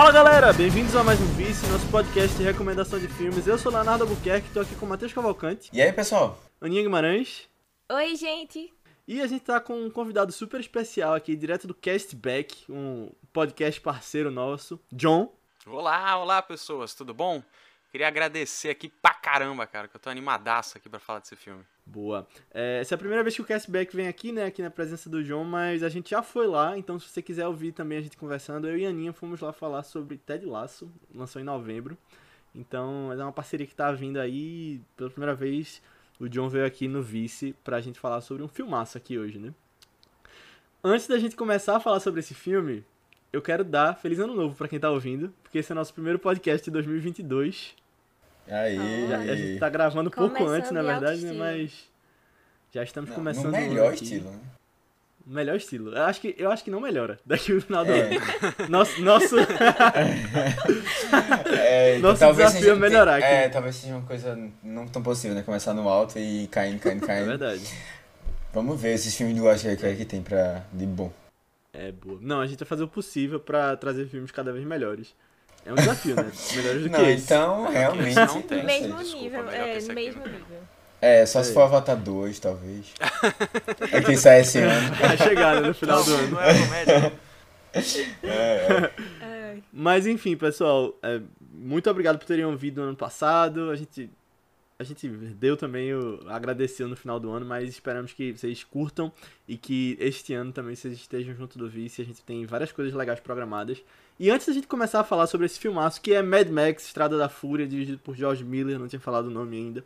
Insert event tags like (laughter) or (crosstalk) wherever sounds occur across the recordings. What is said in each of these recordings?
Fala galera, bem-vindos a mais um Vice, nosso podcast de recomendação de filmes. Eu sou Leonardo Albuquerque, tô aqui com o Matheus Cavalcante. E aí, pessoal? Aninha Guimarães. Oi, gente. E a gente tá com um convidado super especial aqui, direto do Castback, um podcast parceiro nosso, John. Olá, olá pessoas, tudo bom? Queria agradecer aqui pra caramba, cara, que eu tô animadaço aqui pra falar desse filme. Boa. É, essa é a primeira vez que o Castback vem aqui, né, aqui na presença do João, mas a gente já foi lá, então se você quiser ouvir também a gente conversando, eu e a Aninha fomos lá falar sobre Ted Lasso, lançou em novembro. Então é uma parceria que tá vindo aí, pela primeira vez o John veio aqui no Vice pra gente falar sobre um filmaço aqui hoje, né? Antes da gente começar a falar sobre esse filme, eu quero dar feliz ano novo para quem tá ouvindo, porque esse é o nosso primeiro podcast de 2022. Aí. Já, a gente tá gravando pouco Começando antes, na verdade, né? Mas já estamos Não, começando no o melhor aqui. estilo, né? Melhor estilo. Eu acho que, eu acho que não melhora daqui no final do É. ano. Nosso, nosso, (laughs) É, (laughs) Nosso talvez desafio é melhorar aqui. É, talvez seja uma coisa não tão possível, né? Começar no alto e caindo, caindo, (laughs) é caindo. verdade. Vamos ver esses filmes do Oscar que, que tem pra, de bom. É boa. Não, a gente vai fazer o possível pra trazer filmes cada vez melhores. É um desafio, né? (laughs) Melhores do Não, que esse. então, realmente. não tem. mesmo desculpa, nível, é, esse aqui, mesmo né? nível. É, só se É. for Avatar 2, talvez. (laughs) é que sai esse (laughs) ano. Vai chegar né, no final do Não, ano. não é comédia. É, é. Ai. Mas enfim, pessoal, é, muito obrigado por terem ouvido no ano passado. A gente, a gente deu também o agradeceu no final do ano, mas esperamos que vocês curtam e que este ano também vocês estejam junto do Vice. A gente tem várias coisas legais programadas. E antes da gente começar a falar sobre esse filmaço, que é Mad Max, Estrada da Fúria, dirigido por George Miller, não tinha falado o nome ainda.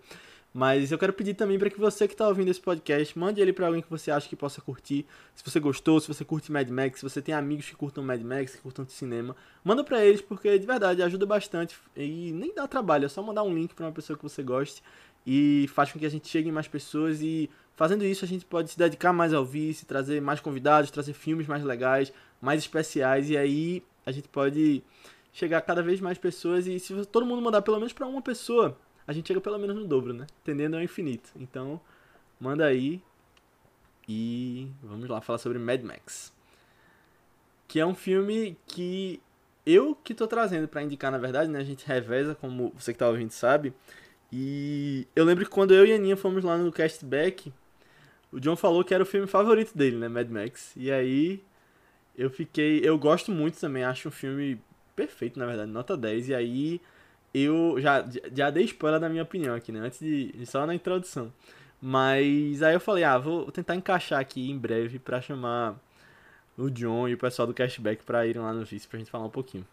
Mas eu quero pedir também para que você que está ouvindo esse podcast, mande ele para alguém que você acha que possa curtir. Se você gostou, se você curte Mad Max, se você tem amigos que curtam Mad Max, que curtam cinema, manda para eles porque de verdade ajuda bastante. E nem dá trabalho, é só mandar um link para uma pessoa que você goste. E faz com que a gente chegue em mais pessoas. E fazendo isso a gente pode se dedicar mais ao vice, trazer mais convidados, trazer filmes mais legais, mais especiais. E aí a gente pode chegar a cada vez mais pessoas. E se todo mundo mandar pelo menos para uma pessoa, a gente chega pelo menos no dobro, né? Entendendo é o infinito. Então, manda aí e vamos lá falar sobre Mad Max. Que é um filme que eu que tô trazendo pra indicar, na verdade, né? A gente reveza, como você que tá ouvindo sabe. E eu lembro que quando eu e a Aninha fomos lá no Castback, o John falou que era o filme favorito dele, né? Mad Max. E aí eu fiquei. Eu gosto muito também, acho um filme perfeito, na verdade, nota 10. E aí eu já, já dei spoiler da minha opinião aqui, né? Antes de. só na introdução. Mas aí eu falei, ah, vou tentar encaixar aqui em breve pra chamar o John e o pessoal do Cashback pra irem lá no Vice pra gente falar um pouquinho.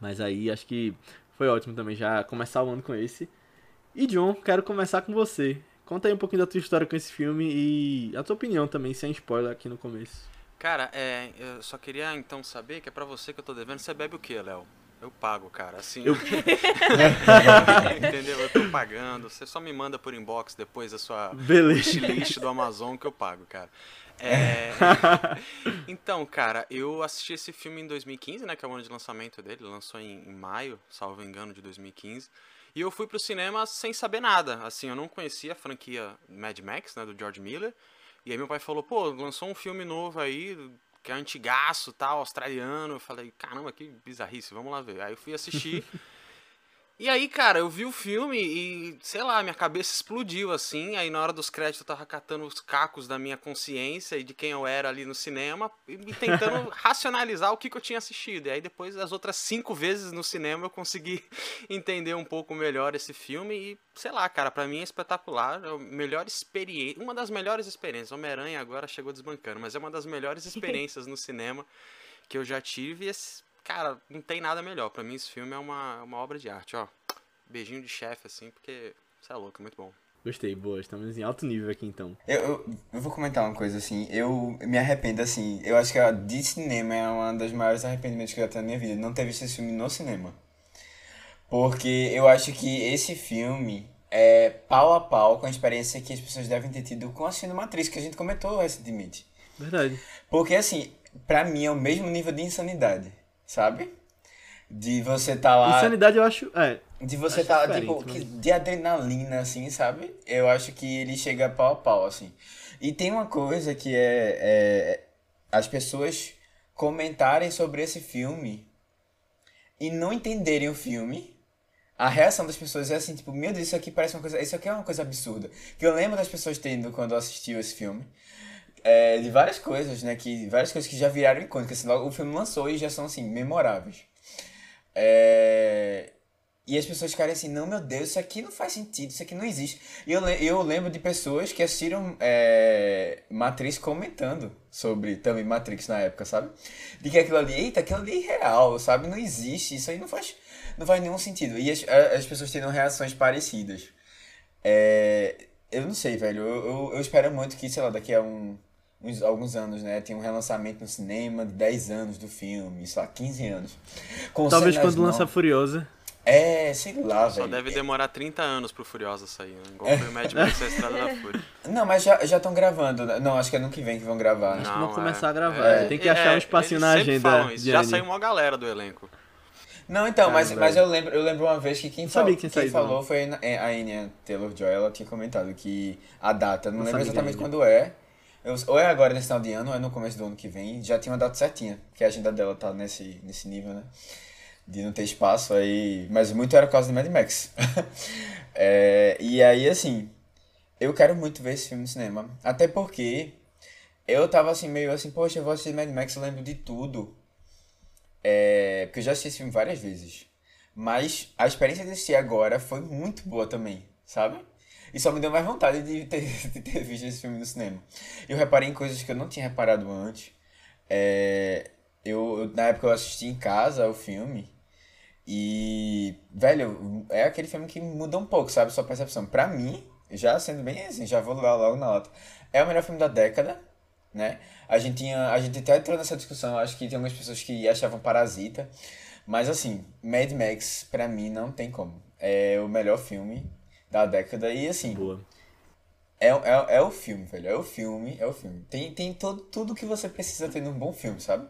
Mas aí acho que foi ótimo também já começar o ano com esse. E John, quero começar com você. Conta aí um pouquinho da tua história com esse filme e a tua opinião também, sem spoiler aqui no começo. Cara, é, eu só queria então saber que é pra você que eu tô devendo. Você bebe o que, Léo? Eu pago, cara. Assim. Eu- (laughs) Entendeu? Eu tô pagando. Você só me manda por inbox depois a sua wishlist do Amazon que eu pago, cara. É... (laughs) então, cara, eu assisti esse filme em 2015, né? Que é o ano de lançamento dele. Lançou em, em maio, salvo engano, de 2015. E eu fui pro cinema sem saber nada. Assim, eu não conhecia a franquia Mad Max, né? Do George Miller. E aí meu pai falou, pô, lançou um filme novo aí, que é antigaço, tal, australiano. Eu falei, caramba, que bizarrice, vamos lá ver. Aí eu fui assistir. (laughs) E aí, cara, eu vi o filme e, sei lá, minha cabeça explodiu assim. Aí na hora dos créditos eu tava catando os cacos da minha consciência e de quem eu era ali no cinema e tentando (laughs) racionalizar o que, que eu tinha assistido. E aí depois, as outras cinco vezes no cinema, eu consegui (laughs) entender um pouco melhor esse filme e, sei lá, cara, pra mim é espetacular. É a melhor experiência, uma das melhores experiências. Homem-Aranha agora chegou desbancando, mas é uma das melhores (laughs) experiências no cinema que eu já tive. E esse, cara, não tem nada melhor. Pra mim, esse filme é uma, uma obra de arte, ó. Beijinho de chefe, assim, porque você é louco, é muito bom. Gostei, boa. Estamos em alto nível aqui então. Eu, eu, eu vou comentar uma coisa assim, eu me arrependo assim, eu acho que a de cinema é uma das maiores arrependimentos que eu já tenho na minha vida, não ter visto esse filme no cinema. Porque eu acho que esse filme é pau a pau com a experiência que as pessoas devem ter tido com a Cinematriz, que a gente comentou recentemente. Verdade. Porque assim, pra mim é o mesmo nível de insanidade, sabe? De você tá lá. Insanidade eu acho. É. De você Acho tá, diferente, tipo, mas- de adrenalina, assim, sabe? Eu acho que ele chega pau a pau, assim. E tem uma coisa que é, é as pessoas comentarem sobre esse filme e não entenderem o filme, a reação das pessoas é assim, tipo, meu Deus, isso aqui parece uma coisa. Isso aqui é uma coisa absurda. Que eu lembro das pessoas tendo quando assistiu esse filme. É, de várias coisas, né? Que, várias coisas que já viraram icônicas. Assim, logo o filme lançou e já são assim, memoráveis. É, e as pessoas ficarem assim, não, meu Deus, isso aqui não faz sentido, isso aqui não existe. E eu, eu lembro de pessoas que assistiram é, Matrix comentando sobre também Matrix na época, sabe? De que aquilo ali, eita, aquilo ali é real, sabe? Não existe, isso aí não faz, não faz nenhum sentido. E as, as pessoas tendo reações parecidas. É, eu não sei, velho, eu, eu, eu espero muito que, sei lá, daqui a um, uns, alguns anos, né? Tem um relançamento no cinema de 10 anos do filme, sei lá, 15 anos. Com Talvez quando lança Furiosa. É, sei lá, velho. Só deve demorar 30 anos pro Furiosa sair, né? Igual foi o Mad Max a Estrada da (laughs) Fúria. Não, mas já estão gravando. Né? Não, acho que é ano que vem que vão gravar. Né? Acho que vão começar é. a gravar. É. Tem que achar é, um espacinho na agenda. Já saiu uma galera do elenco. Não, então, mas, mas eu, lembro, eu lembro uma vez que quem, fal, que quem falou foi a Anya Taylor-Joy. Ela tinha comentado que a data, não, não lembro exatamente quando é, eu, ou é agora nesse final de ano ou é no começo do ano que vem, já tinha uma data certinha, que a agenda dela tá nesse, nesse nível, né? de não ter espaço aí. Mas muito era por causa do Mad Max. (laughs) é, e aí, assim, eu quero muito ver esse filme no cinema. Até porque eu tava assim, meio assim, poxa, eu vou assistir Mad Max, eu lembro de tudo. É, porque eu já assisti esse filme várias vezes. Mas a experiência de assistir agora foi muito boa também, sabe? E só me deu mais vontade de ter, (laughs) de ter visto esse filme no cinema. Eu reparei em coisas que eu não tinha reparado antes. É, eu, na época eu assisti em casa o filme. E, velho, é aquele filme que muda um pouco, sabe? Sua percepção. Pra mim, já sendo bem assim, já vou lá logo na lata. É o melhor filme da década, né? A gente tinha. A gente até entrou nessa discussão, acho que tem algumas pessoas que achavam parasita. Mas assim, Mad Max, pra mim, não tem como. É o melhor filme da década. E assim. Boa. É, é, é o filme, velho. É o filme, é o filme. Tem, tem todo, tudo que você precisa ter num bom filme, sabe?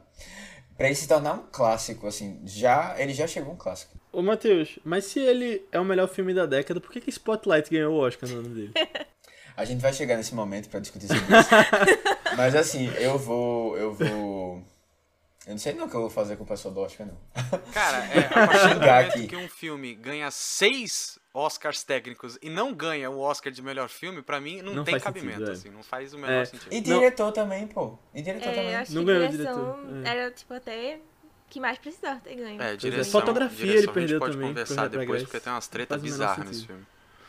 Pra ele se tornar um clássico, assim, já ele já chegou um clássico. Ô, Matheus, mas se ele é o melhor filme da década, por que, que Spotlight ganhou o Oscar no ano dele? (laughs) A gente vai chegar nesse momento para discutir sobre isso. (laughs) mas assim, eu vou. Eu vou. Eu não sei não o que eu vou fazer com o pessoal do Oscar, não. Cara, é, (laughs) a partir do momento aqui. que um filme ganha seis Oscars técnicos e não ganha o Oscar de melhor filme, pra mim não, não tem cabimento, sentido, é. assim, não faz o menor é. sentido. E diretor não. também, pô. E diretor é, também. Acho não que ganhou direção é. era, tipo, até que mais precisava ter ganho. É, direção, fotografia direção, ele perdeu pode também. conversar depois, porque tem umas tretas bizarras nesse filme.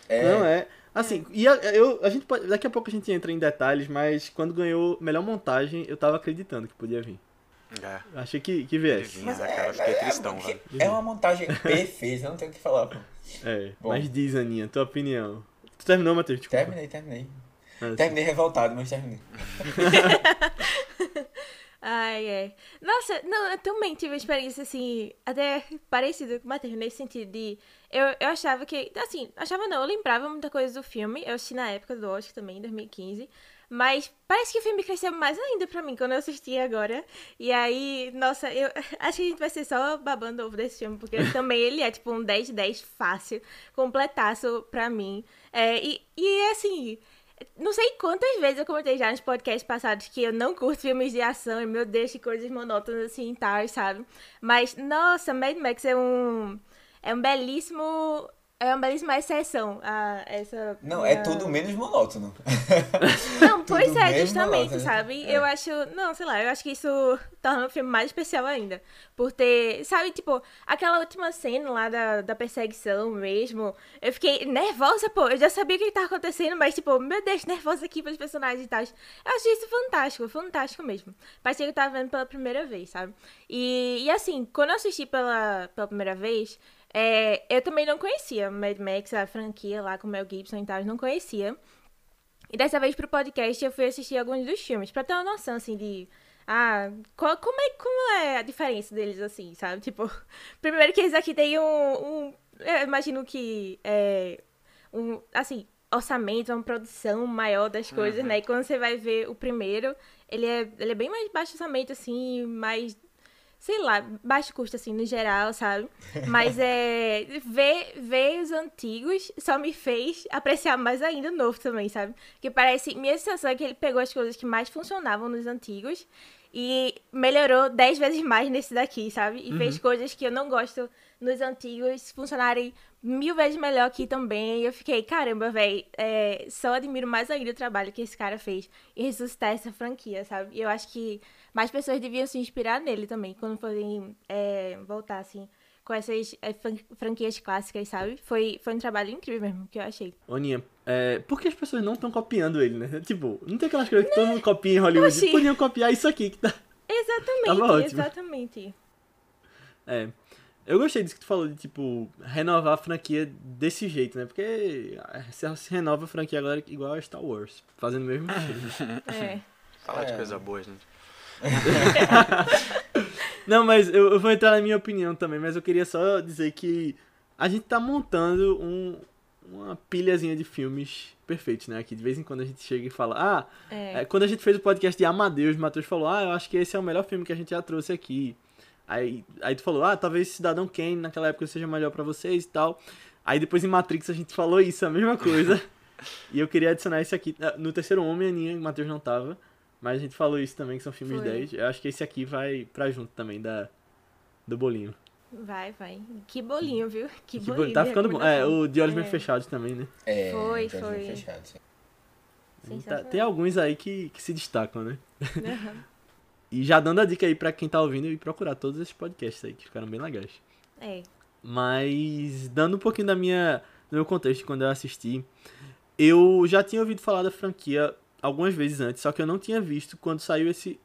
É. Não, é. Assim, e a, eu, a gente pode, daqui a pouco a gente entra em detalhes, mas quando ganhou melhor montagem, eu tava acreditando que podia vir. É. Achei que, que viesse. Mas, é, cara, fiquei é, tristão, é, é uma montagem (laughs) perfeita, não tenho o que falar, pô. É, Bom. mas diz, Aninha, tua opinião. Tu terminou, Matheus? Desculpa. Terminei, terminei. Ah, terminei revoltado, mas terminei. (laughs) Ai, é. Nossa, não, eu também tive uma experiência, assim, até parecida com o Matheus, nesse sentido de... Eu, eu achava que... Assim, achava não, eu lembrava muita coisa do filme. Eu assisti na época do Oscar também, em 2015. Mas parece que o filme cresceu mais ainda pra mim quando eu assisti agora. E aí, nossa, eu (laughs) acho que a gente vai ser só babando ovo desse filme, porque (laughs) também ele é tipo um 10 de 10 fácil, completaço pra mim. É, e, e assim, não sei quantas vezes eu comentei já nos podcasts passados que eu não curto filmes de ação e meu Deus, que coisas monótonas assim e tal, sabe? Mas, nossa, Mad Max é um. É um belíssimo é uma belíssima exceção a essa. Não, é tudo menos monótono. (laughs) Não, pois é, justamente, monótono. sabe? É. Eu acho. Não, sei lá, eu acho que isso torna o filme mais especial ainda. Por ter. Sabe, tipo, aquela última cena lá da, da perseguição mesmo. Eu fiquei nervosa, pô. Eu já sabia o que estava acontecendo, mas, tipo, meu Deus, nervosa aqui pelos personagens e tal. Eu achei isso fantástico, fantástico mesmo. Parecia que eu tava vendo pela primeira vez, sabe? E, e assim, quando eu assisti pela, pela primeira vez. É, eu também não conhecia Mad Max, a franquia lá com Mel Gibson e tal, não conhecia. E dessa vez pro podcast eu fui assistir alguns dos filmes, pra ter uma noção, assim, de... Ah, qual, como, é, como é a diferença deles, assim, sabe? Tipo, (laughs) primeiro que eles aqui têm um... um eu imagino que é... Um, assim, orçamento, uma produção maior das coisas, uhum. né? E quando você vai ver o primeiro, ele é, ele é bem mais baixo orçamento, assim, mais sei lá, baixo custo, assim, no geral, sabe? Mas é. Ver, ver os antigos só me fez apreciar mais ainda o novo também, sabe? Que parece. Minha sensação é que ele pegou as coisas que mais funcionavam nos antigos E melhorou dez vezes (laughs) mais nesse daqui, sabe? E Uhum. fez coisas que eu não gosto nos antigos funcionarem mil vezes melhor aqui também. E eu fiquei, caramba, velho, é, só admiro mais ainda o trabalho que esse cara fez em ressuscitar essa franquia, sabe? E eu acho que mais pessoas deviam se inspirar nele também, quando forem é, voltar, assim, com essas é, fran- franquias clássicas, sabe? Foi, foi um trabalho incrível mesmo, que eu achei. Oninha, é, por que as pessoas não estão copiando ele, né? (laughs) Tipo, não tem aquelas coisas que todo mundo copia em Hollywood. Oxi. Podiam copiar isso aqui que tá. Exatamente, (laughs) exatamente. É. Eu gostei disso que tu falou de, tipo, renovar a franquia desse jeito, né? Porque se se renova a franquia agora igual a Star Wars, fazendo o mesmo (laughs) estilo. É. Falar de É. coisa boa, gente. (laughs) Não, mas eu, eu vou entrar na minha opinião também, mas eu queria só dizer que a gente tá montando um, uma pilhazinha de filmes perfeitos, né? Aqui de vez em quando a gente chega e fala, ah, É. É, quando a gente fez o podcast de Amadeus, o Matheus falou, ah, eu acho que esse é o melhor filme que a gente já trouxe aqui. Aí, aí tu falou, ah, talvez Cidadão Kane naquela época seja melhor pra vocês e tal. Aí depois em Matrix a gente falou isso, a mesma coisa. (laughs) e eu queria adicionar esse aqui. Ah, No terceiro Homem, a Aninha, o Matheus não tava. Mas a gente falou isso também, que são filmes Foi. 10. Eu acho que esse aqui vai pra junto também da, do bolinho. Vai, vai. Que bolinho, viu? Que, Que bolinho. boli- tá ficando bom. É, o de olhos É. bem fechados também, né? É, Foi, foi. Fechado, sim. Tá- tem alguns aí que, que se destacam, né? Aham. (laughs) (laughs) E já dando a dica aí pra quem tá ouvindo e procurar todos esses podcasts aí, que ficaram bem legais. É. Mas dando um pouquinho da minha, do meu contexto quando eu assisti, eu já tinha ouvido falar da franquia algumas vezes antes, só que eu não tinha visto quando saiu esse.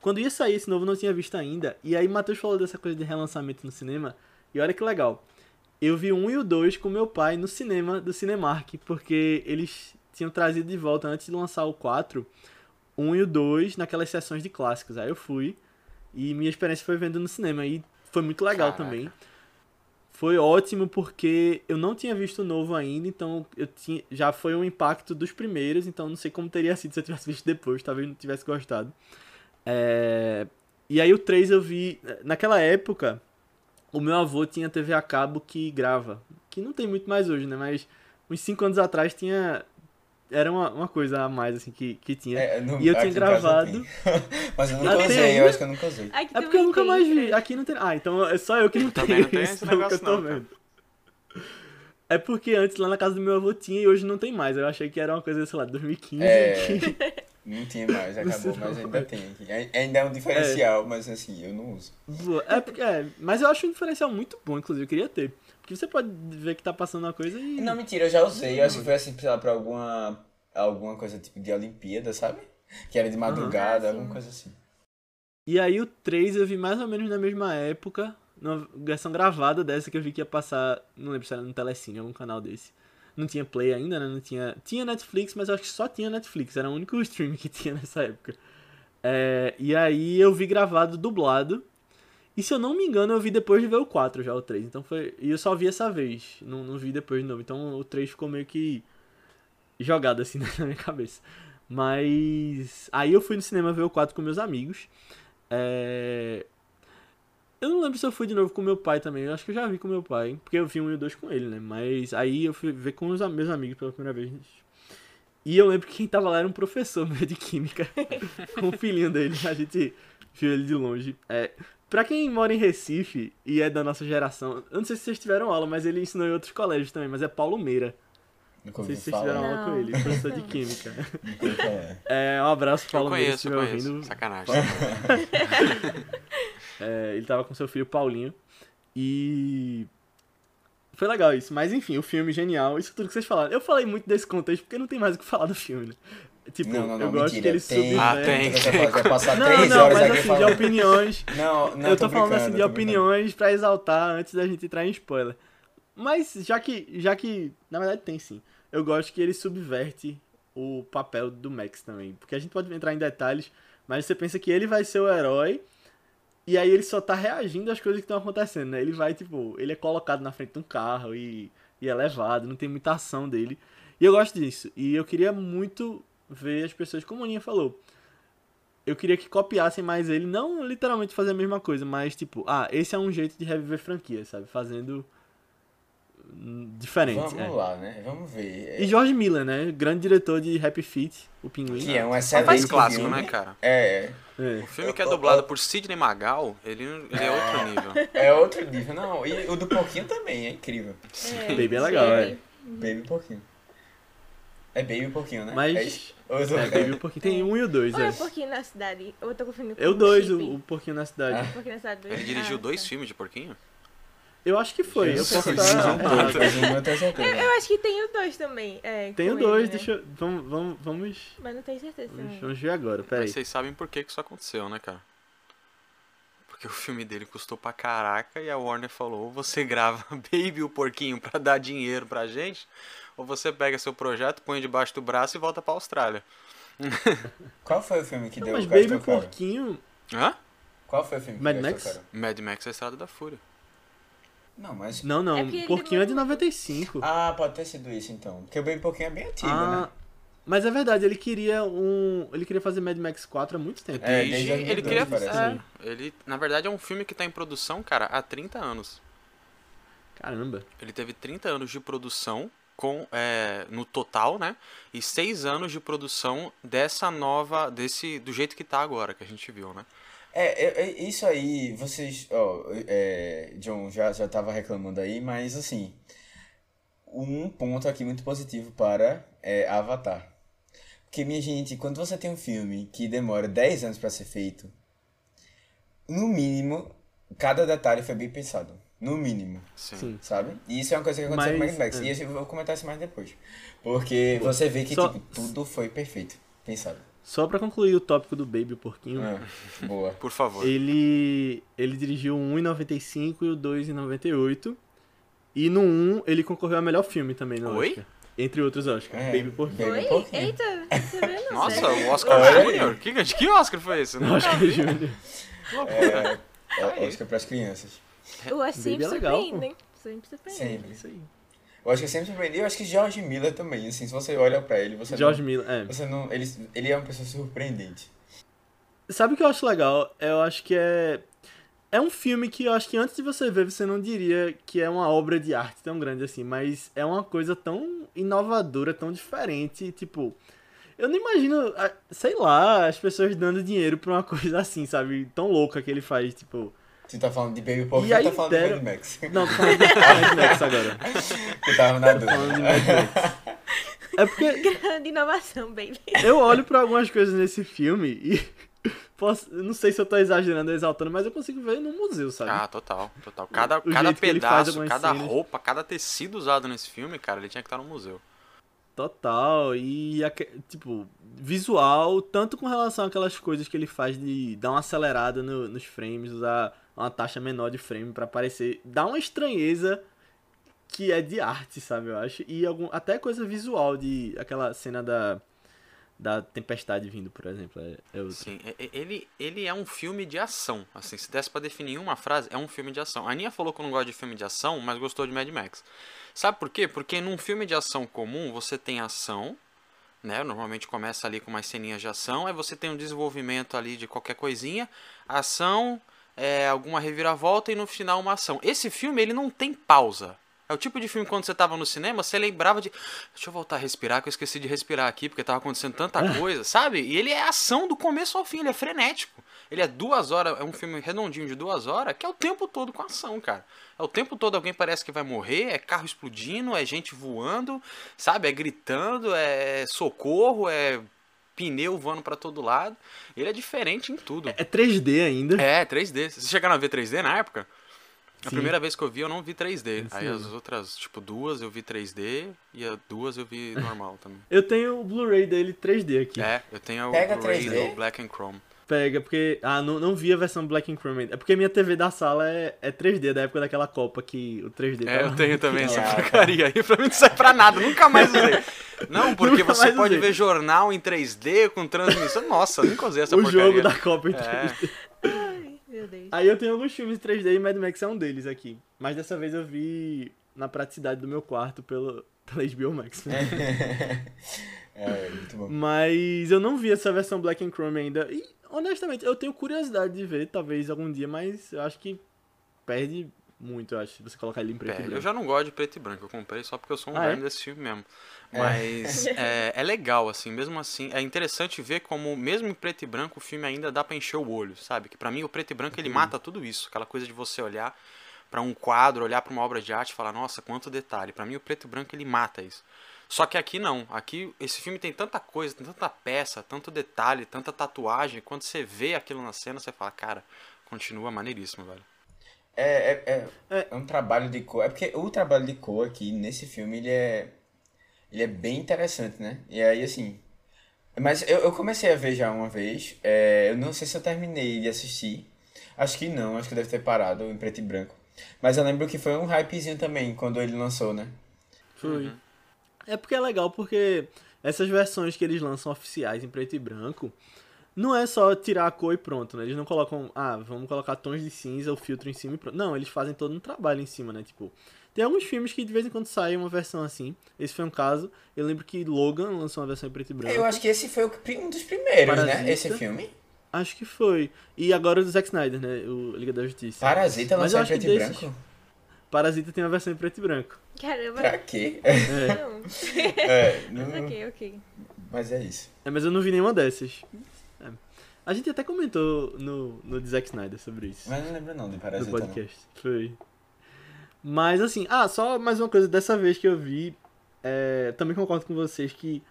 Quando ia sair esse novo, eu não tinha visto ainda. E aí Matheus falou dessa coisa de relançamento no cinema. E olha que legal. Eu vi um e o dois com meu pai no cinema do Cinemark, porque eles tinham trazido de volta antes de lançar o 4, um e o 2 naquelas sessões de clássicos. Aí eu fui e minha experiência foi vendo no cinema e foi muito legal Caraca. também. Foi ótimo porque eu não tinha visto o novo ainda, então eu tinha, já foi um impacto dos primeiros, então não sei como teria sido se eu tivesse visto depois, talvez não tivesse gostado. É, E aí o 3 eu vi. Naquela época, o meu avô tinha TV a cabo que grava. Que não tem muito mais hoje, né? Mas uns 5 anos atrás tinha. Era uma, uma coisa a mais, assim, que, que tinha. É, no- E eu tinha gravado. tem. (laughs) Mas eu nunca tem usei, ainda? eu acho que eu nunca usei. Aqui É porque eu nunca tem, mais vi. é. Aqui não tem. Ah, então é só eu que não tenho não tem esse pelo que eu negócio tô não, cara. vendo. É porque antes lá na casa do meu avô tinha e hoje não tem mais. Eu achei que era uma coisa, sei lá, 2015. É. que- Não tinha mais, (laughs) acabou, mas ainda vai. tem aqui. Ai- Ainda é um diferencial, mas assim, eu não uso. Boa. É, porque- é, mas eu acho um diferencial muito bom, inclusive, eu queria ter. Porque você pode ver que tá passando uma coisa e. Não, mentira, eu já usei. Eu acho que foi assim, sei lá, pra alguma, alguma coisa tipo de Olimpíada, sabe? Que era de madrugada, Ah, alguma coisa assim. E aí o 3 eu vi mais ou menos na mesma época, numa versão gravada dessa que eu vi que ia passar, não lembro se era no Telecine, algum canal desse. Não tinha Play ainda, né? Não tinha. Tinha Netflix, mas eu acho que só tinha Netflix, era o único (laughs) stream que tinha nessa época. É, e aí eu vi gravado dublado. E se eu não me engano, eu vi depois de ver o 4 já, o 3. Então foi. E eu só vi essa vez. Não, não vi depois de novo. Então o 3 ficou meio que jogado assim (laughs) na minha cabeça. Mas. Aí eu fui no cinema ver o 4 com meus amigos. É... Eu não lembro se eu fui de novo com meu pai também. Eu acho que eu já vi com meu pai. Porque eu vi um e o dois com ele, né? Mas aí eu fui ver com os meus amigos pela primeira vez. E eu lembro que quem tava lá era um professor (laughs) meu de química. (laughs) com o filhinho dele. A gente viu ele de longe. É, pra quem mora em Recife e é da nossa geração, eu não sei se vocês tiveram aula, mas ele ensinou em outros colégios também, mas é Paulo Meira. Não sei se vocês tiveram aula com ele, professor de química. (laughs) Falar. É, um abraço, Eu Paulo Meira, se conheço, estiver conheço. ouvindo. Sacanagem. (laughs) É, ele tava com seu filho Paulinho. E. Foi legal isso. Mas enfim, o filme genial. Isso tudo que vocês falaram. Eu falei muito desse contexto porque não tem mais o que falar do filme, né? Tipo, Não, não, não, eu gosto mentira. que ele tem, Ah, subverte. tem. Vai passar Não, três não, horas mas assim, de falando. opiniões. (laughs) Não, não, eu tô, falando brincando, assim de tô opiniões pra exaltar antes da gente entrar em spoiler. Mas já que, já que, na verdade tem sim. Eu gosto que ele subverte o papel do Max também, porque a gente pode entrar em detalhes, mas você pensa que ele vai ser o herói e aí ele só tá reagindo às coisas que estão acontecendo, né? Ele vai tipo, ele é colocado na frente de um carro e, e é levado, não tem muita ação dele. E eu gosto disso. E eu queria muito ver as pessoas, como a Aninha falou, eu queria que copiassem mais ele, não literalmente fazer a mesma coisa, mas tipo, ah, esse é um jeito de reviver franquia, sabe? Fazendo diferente. Vamos é. lá, né? Vamos ver. E George Miller, né? Grande diretor de Happy Feet, o Pinguim. Que é um Faz excelente clássico, filme. né, cara? É, É. O filme que é dublado por Sidney Magal, ele, ele é outro nível. é outro nível. Não, e o do Porquinho também, é incrível. É, Baby é legal, Baby. é. Baby Porquinho. É Baby Porquinho, né? Mas- É É, Baby (laughs) o Porquinho. Tem um e o dois, Ou é é. um pouquinho na cidade? Eu tô confundindo com É o dois, o, o Porquinho na Cidade. Ah. Um pouquinho na cidade dois. Ele dirigiu Ah, dois tá. filmes de porquinho? Eu acho que foi, eu Eu posso estar eu certeza. Eu acho que tem o dois também. É, Tem o dois, né? deixa eu... Vamos, vamos, vamos, Mas não tenho certeza. vamos, vamos ver agora, peraí. Mas vocês sabem por que que isso aconteceu, né, cara? Porque o filme dele custou pra caraca e a Warner falou: ou você grava (laughs) Baby o porquinho pra dar dinheiro pra gente, ou você pega seu projeto, põe debaixo do braço e volta pra Austrália. (laughs) Qual foi o filme que Não, deu mas o Baby Porquinho... Hã? Qual foi o filme que Mad gastou Max? caro? Mad Max é a Estrada da Fúria. Não, mas... Não, não, É ele Porquinho é de demorou 95. Ah, pode ter sido isso então. Porque o Baby Porquinho é bem antigo, Ah, né? Mas é verdade, ele queria um... Ele queria fazer Mad Max 4 há muito tempo. É, Desde- desde ele 2002, queria. parece. é, ele, na verdade, é um filme que tá em produção, cara, há 30 anos. Caramba. Ele teve 30 anos de produção com é, no total, né? E 6 anos de produção dessa nova, desse do jeito que tá agora, que a gente viu, né? É, é, é, isso aí, vocês, ó, é, John já, já tava reclamando aí, mas assim, um ponto aqui muito positivo para é, Avatar. Porque, minha gente, quando você tem um filme que demora 10 anos para ser feito, no mínimo, cada detalhe foi bem pensado. No mínimo, Sim. Sabe? E isso é uma coisa que aconteceu Mas, com Mad Max. é. E eu vou comentar isso mais depois. Porque você vê que, Só- tipo, tudo foi perfeito, pensado. Só pra concluir o tópico do Baby o Porquinho, Ah, boa. Por favor. ele ele dirigiu o 1 em 95 e o 2 em 98. E no 1 ele concorreu a melhor filme também no Oi? Oscar. Entre outros Oscars. É, Baby Porquinho. Baby Oi? Porquinho. Eita, você vê, não Nossa, o Oscar. Júnior? Que, que Oscar foi esse? Não Oscar Júnior. É, é Oscar para as crianças. O Oscar sempre é surpreendem. Sempre surpreende. Sempre. Isso aí. Eu acho que eu sempre surpreendi. Eu acho que George Miller também, assim, se você olha pra ele, você George não, Miller, é. você não, ele, ele é uma pessoa surpreendente. Sabe o que eu acho legal? Eu acho que é. É um filme que eu acho que antes de você ver, você não diria que é uma obra de arte tão grande assim, mas é uma coisa tão inovadora, tão diferente, tipo. Eu não imagino, sei lá, as pessoas dando dinheiro pra uma (laughs) coisa assim, sabe? Tão louca que ele faz, tipo. Você tá falando de Baby Porquinho E ou tá falando deram- de Mad Max? Não, tô falando de Mad Max (laughs) agora. Eu tava na dúvida. Falando de Mad Max. É porque (laughs) Grande inovação, baby. eu olho pra algumas coisas nesse filme e. (laughs) Posso, não sei se eu tô exagerando, exaltando, mas eu consigo ver no museu, sabe? Ah, total, total. Cada, O cada pedaço, cada cenas. roupa, cada tecido usado nesse filme, cara, ele tinha que estar no museu. Total, e tipo, visual, tanto com relação àquelas coisas que ele faz de dar uma acelerada no- nos frames, usar uma taxa menor de frame pra parecer, dá uma estranheza que é de arte, sabe, eu acho, e algum, até coisa visual de aquela cena da da tempestade vindo, por exemplo, é, é. Sim, ele, ele é um filme de ação. Assim, se desse pra definir uma frase, é um filme de ação. A Aninha falou que não gosta de filme de ação, mas gostou de Mad Max. Sabe por quê? Porque num filme de ação comum, você tem ação, né? Normalmente começa ali com umas ceninhas de ação, aí você tem um desenvolvimento ali de qualquer coisinha, ação, é, alguma reviravolta e no final uma ação. Esse filme, ele não tem pausa. É o tipo de filme quando você tava no cinema, você lembrava de. Deixa eu voltar a respirar, que eu esqueci de respirar aqui, porque tava acontecendo tanta coisa, sabe? E ele é ação do começo ao fim, ele é frenético. Ele é duas horas, é um filme redondinho de duas horas, que é o tempo todo com ação, cara. É o tempo todo alguém parece que vai morrer, é carro explodindo, é gente voando, sabe? É gritando, é socorro, é pneu voando pra todo lado. Ele é diferente em tudo. É 3D ainda. É, 3D. Vocês chegaram a ver 3D na época? A Sim. primeira vez que eu vi, eu não vi 3D. Aí Sim. as outras, tipo, duas eu vi 3D e as duas eu vi normal também. Eu tenho o Blu-ray dele 3D aqui. É, eu tenho o Pega Blu-ray 3D? do Black and Chrome. Pega, porque. Ah, não, não vi a versão Black and Chrome. É porque minha TV da sala é, é 3D, da época daquela Copa que o 3D É, tava eu tenho também essa porcaria aí. Pra mim não serve pra nada, nunca mais usei. Não, (laughs) porque Nunca você pode usei. ver jornal em 3D com transmissão. Nossa, nunca usei essa o porcaria. jogo da Copa em É. 3D. Ai, meu Deus. Aí eu tenho alguns filmes 3D e Mad Max é um deles aqui. Mas dessa vez eu vi na praticidade do meu quarto pelo, pela HBO Max. (laughs) É, muito bom. Mas eu não vi essa versão Black and Chrome ainda. E, honestamente, eu tenho curiosidade de ver, talvez algum dia, mas eu acho que perde muito, eu acho, se você colocar ele em preto É, e branco. eu já não gosto de preto e branco, eu comprei só porque eu sou um Ah, é? desse filme mesmo. Mas é. é legal, assim, mesmo assim, é interessante ver como, mesmo em preto e branco, o filme ainda dá pra encher o olho, sabe? Que pra mim o preto e branco ele mata tudo isso, aquela coisa de você olhar pra um quadro, olhar pra uma obra de arte e falar, nossa, quanto detalhe. Pra mim o preto e branco ele mata isso. Só que aqui não, aqui esse filme tem tanta coisa, tem tanta peça, tanto detalhe, tanta tatuagem, quando você vê aquilo na cena, você fala, cara, continua maneiríssimo, velho. É, é, é, É. um trabalho de cor. É porque o trabalho de cor aqui nesse filme ele é. Ele é bem interessante, né? E aí, assim. Mas eu, eu comecei a ver já uma vez. é, eu não sei se eu terminei de assistir. Acho que não, acho que deve ter parado em preto e branco. Mas eu lembro que foi um hypezinho também quando ele lançou, né? Foi. É porque é legal porque essas versões que eles lançam oficiais em preto e branco, não é só tirar a cor e pronto, né? Eles não colocam, ah, vamos colocar tons de cinza, o filtro em cima e pronto. Não, eles fazem todo um trabalho em cima, né? Tipo, tem alguns filmes que de vez em quando saem uma versão assim. Esse foi um caso. Eu lembro que Logan lançou uma versão em preto e branco. Eu acho que esse foi um dos primeiros, Parasita. né? Esse filme. Acho que foi. E agora o do Zack Snyder, né? O Liga da Justiça. Parasita lançou em preto e branco? Parasita tem uma versão em preto e branco. Caramba. Pra quê? É. Não. É, (laughs) não- ok, ok. mas é isso. É, mas eu não vi nenhuma dessas. É. A gente até comentou no, no de Zack Snyder sobre isso. Mas não lembro não de Parasita. não. podcast. Foi. Mas assim, ah, só mais uma coisa dessa vez que eu vi. é, também concordo com vocês que.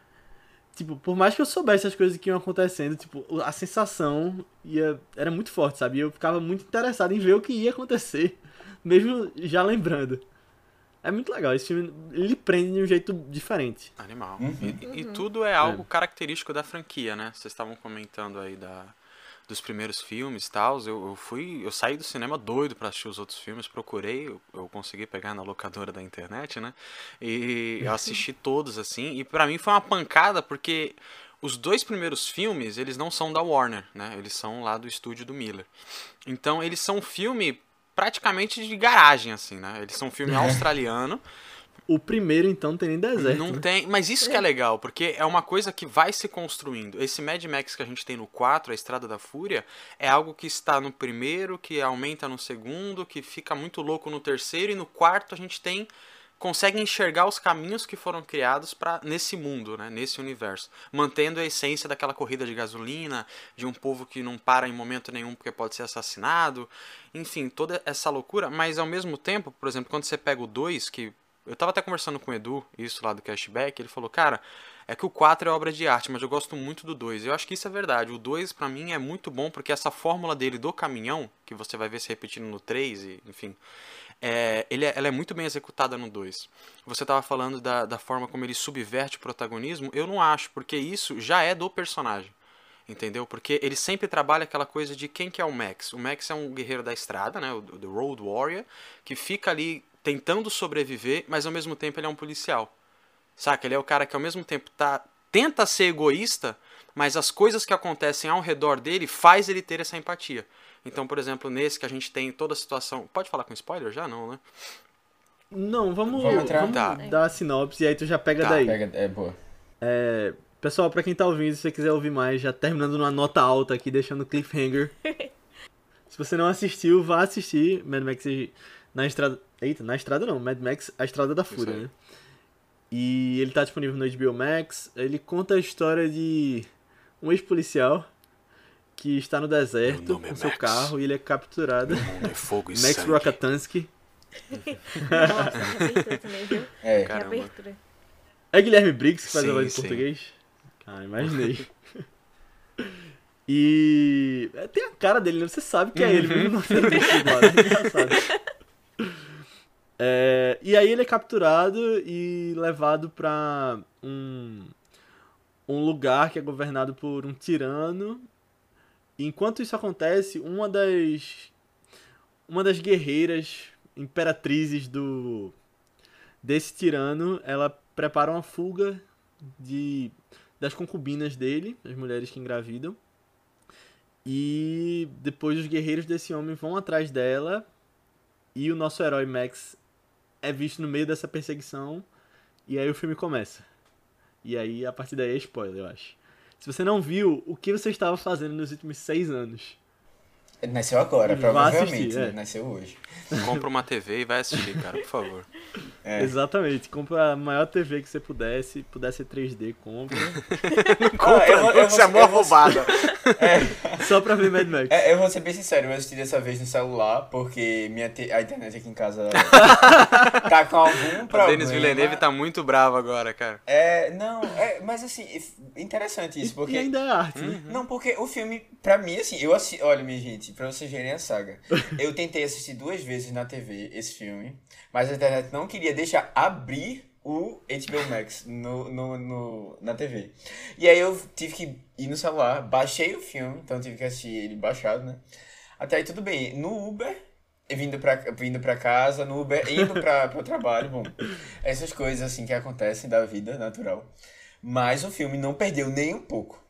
Tipo, por mais que eu soubesse as coisas que iam acontecendo, tipo, a sensação ia, era muito forte, sabe? E Eu ficava muito interessado em ver o que ia acontecer, mesmo já lembrando. É muito legal, esse filme ele prende de um jeito diferente. Animal. Uhum. E, e tudo é algo característico da franquia, né? Vocês estavam comentando aí da, dos primeiros filmes e tal. Eu, eu fui. Eu saí do cinema doido pra assistir os outros filmes, procurei, eu, eu consegui pegar na locadora da internet, né? E (laughs) eu assisti todos, assim. E pra mim foi uma pancada, porque os dois primeiros filmes, eles não são da Warner, né? Eles são lá do estúdio do Miller. Então eles são um filme praticamente de garagem, assim, né? Eles são um filme australiano. O primeiro, então, não tem nem deserto. Não né? tem, mas isso que é legal, porque é uma coisa que vai se construindo. Esse Mad Max que a gente tem no 4, a Estrada da Fúria, é algo que está no primeiro, que aumenta no segundo, que fica muito louco no terceiro e no quarto a gente tem consegue enxergar os caminhos que foram criados para nesse mundo, né, nesse universo, mantendo a essência daquela corrida de gasolina, de um povo que não para em momento nenhum porque pode ser assassinado, enfim, toda essa loucura, mas ao mesmo tempo, por exemplo, quando você pega o 2, que eu tava até conversando com o Edu, isso lá do cashback, ele falou, cara, é que o 4 é obra de arte, mas eu gosto muito do 2. Eu acho que isso é verdade. O 2 pra mim é muito bom porque essa fórmula dele do caminhão, que você vai ver se repetindo no 3 e, enfim, é, ele é- ela é muito bem executada no 2. Você tava falando da, da forma como ele subverte o protagonismo, eu não acho, porque isso já é do personagem. Entendeu? Porque ele sempre trabalha aquela coisa de quem que é o Max. O Max é um guerreiro da estrada, né? O The Road Warrior, que fica ali tentando sobreviver, mas ao mesmo tempo ele é um policial. Saca? Ele é o cara que ao mesmo tempo tá, tenta ser egoísta, mas as coisas que acontecem ao redor dele faz ele ter essa empatia. Então, por exemplo, nesse que a gente tem toda a situação. Pode falar com spoiler já? Não, né? Não, vamos, Vamos entrar? vamos Tá. dar a sinopse e aí tu já pega Tá, daí. Pega, é boa. É, pessoal, pra quem tá ouvindo, se você quiser ouvir mais, já terminando numa nota alta aqui, deixando cliffhanger. (laughs) se você não assistiu, vá assistir Mad Max na estrada. Eita, na estrada não, Mad Max, a Estrada da Fúria, né? E ele tá disponível no HBO Max. Ele conta a história de um ex-policial que está no deserto é com seu Max. carro e ele é capturado. Mundo é fogo e Max sangue. Rokatansky. Nossa, que abertura também, viu? É. Que abertura. É Guilherme Briggs que faz Sim, a voz em português? Ah, imaginei. (laughs) e é, tem a cara dele, né? Você sabe que é ele, mesmo não sendo dublado. É engraçado. É, e aí ele é capturado e levado pra um, um lugar que é governado por um tirano. Enquanto isso acontece, uma das uma das guerreiras imperatrizes do desse tirano, ela prepara uma fuga de das concubinas dele, as mulheres que engravidam. E depois os guerreiros desse homem vão atrás dela e o nosso herói Max é visto no meio dessa perseguição e aí o filme começa. E aí a partir daí é spoiler, eu acho. Se você não viu, o que você estava fazendo nos últimos seis anos? Nasceu agora, provavelmente. Assistir, é. Nasceu hoje. (laughs) Compra uma TV e vai assistir, cara, por favor. É. Exatamente. Compra a maior TV que você pudesse. Pudesse ser 3D, compra. (laughs) não compra, ah, eu, eu, isso é mó roubada. (laughs) É. Só pra ver Mad Max. É, eu vou ser bem sincero, eu assisti dessa vez no celular, porque minha te... a internet aqui em casa tá com algum problema. O Denis Villeneuve tá muito bravo agora, cara. É, não, é, mas assim, interessante isso, porque... E ainda é arte, uhum. Não, porque o filme, pra mim, assim, eu assisti... Olha, minha gente, pra vocês verem a saga. (laughs) Eu tentei assistir duas vezes na TV esse filme, mas a internet não queria deixar abrir o HBO Max no, no, no, na TV. E aí eu tive que ir no celular, baixei o filme, então tive que assistir ele baixado, né? Até aí tudo bem. No Uber, vindo pra, vindo pra casa, no Uber, indo pra, (laughs) pro trabalho, bom. Essas coisas assim que acontecem da vida natural. Mas o filme não perdeu nem um pouco.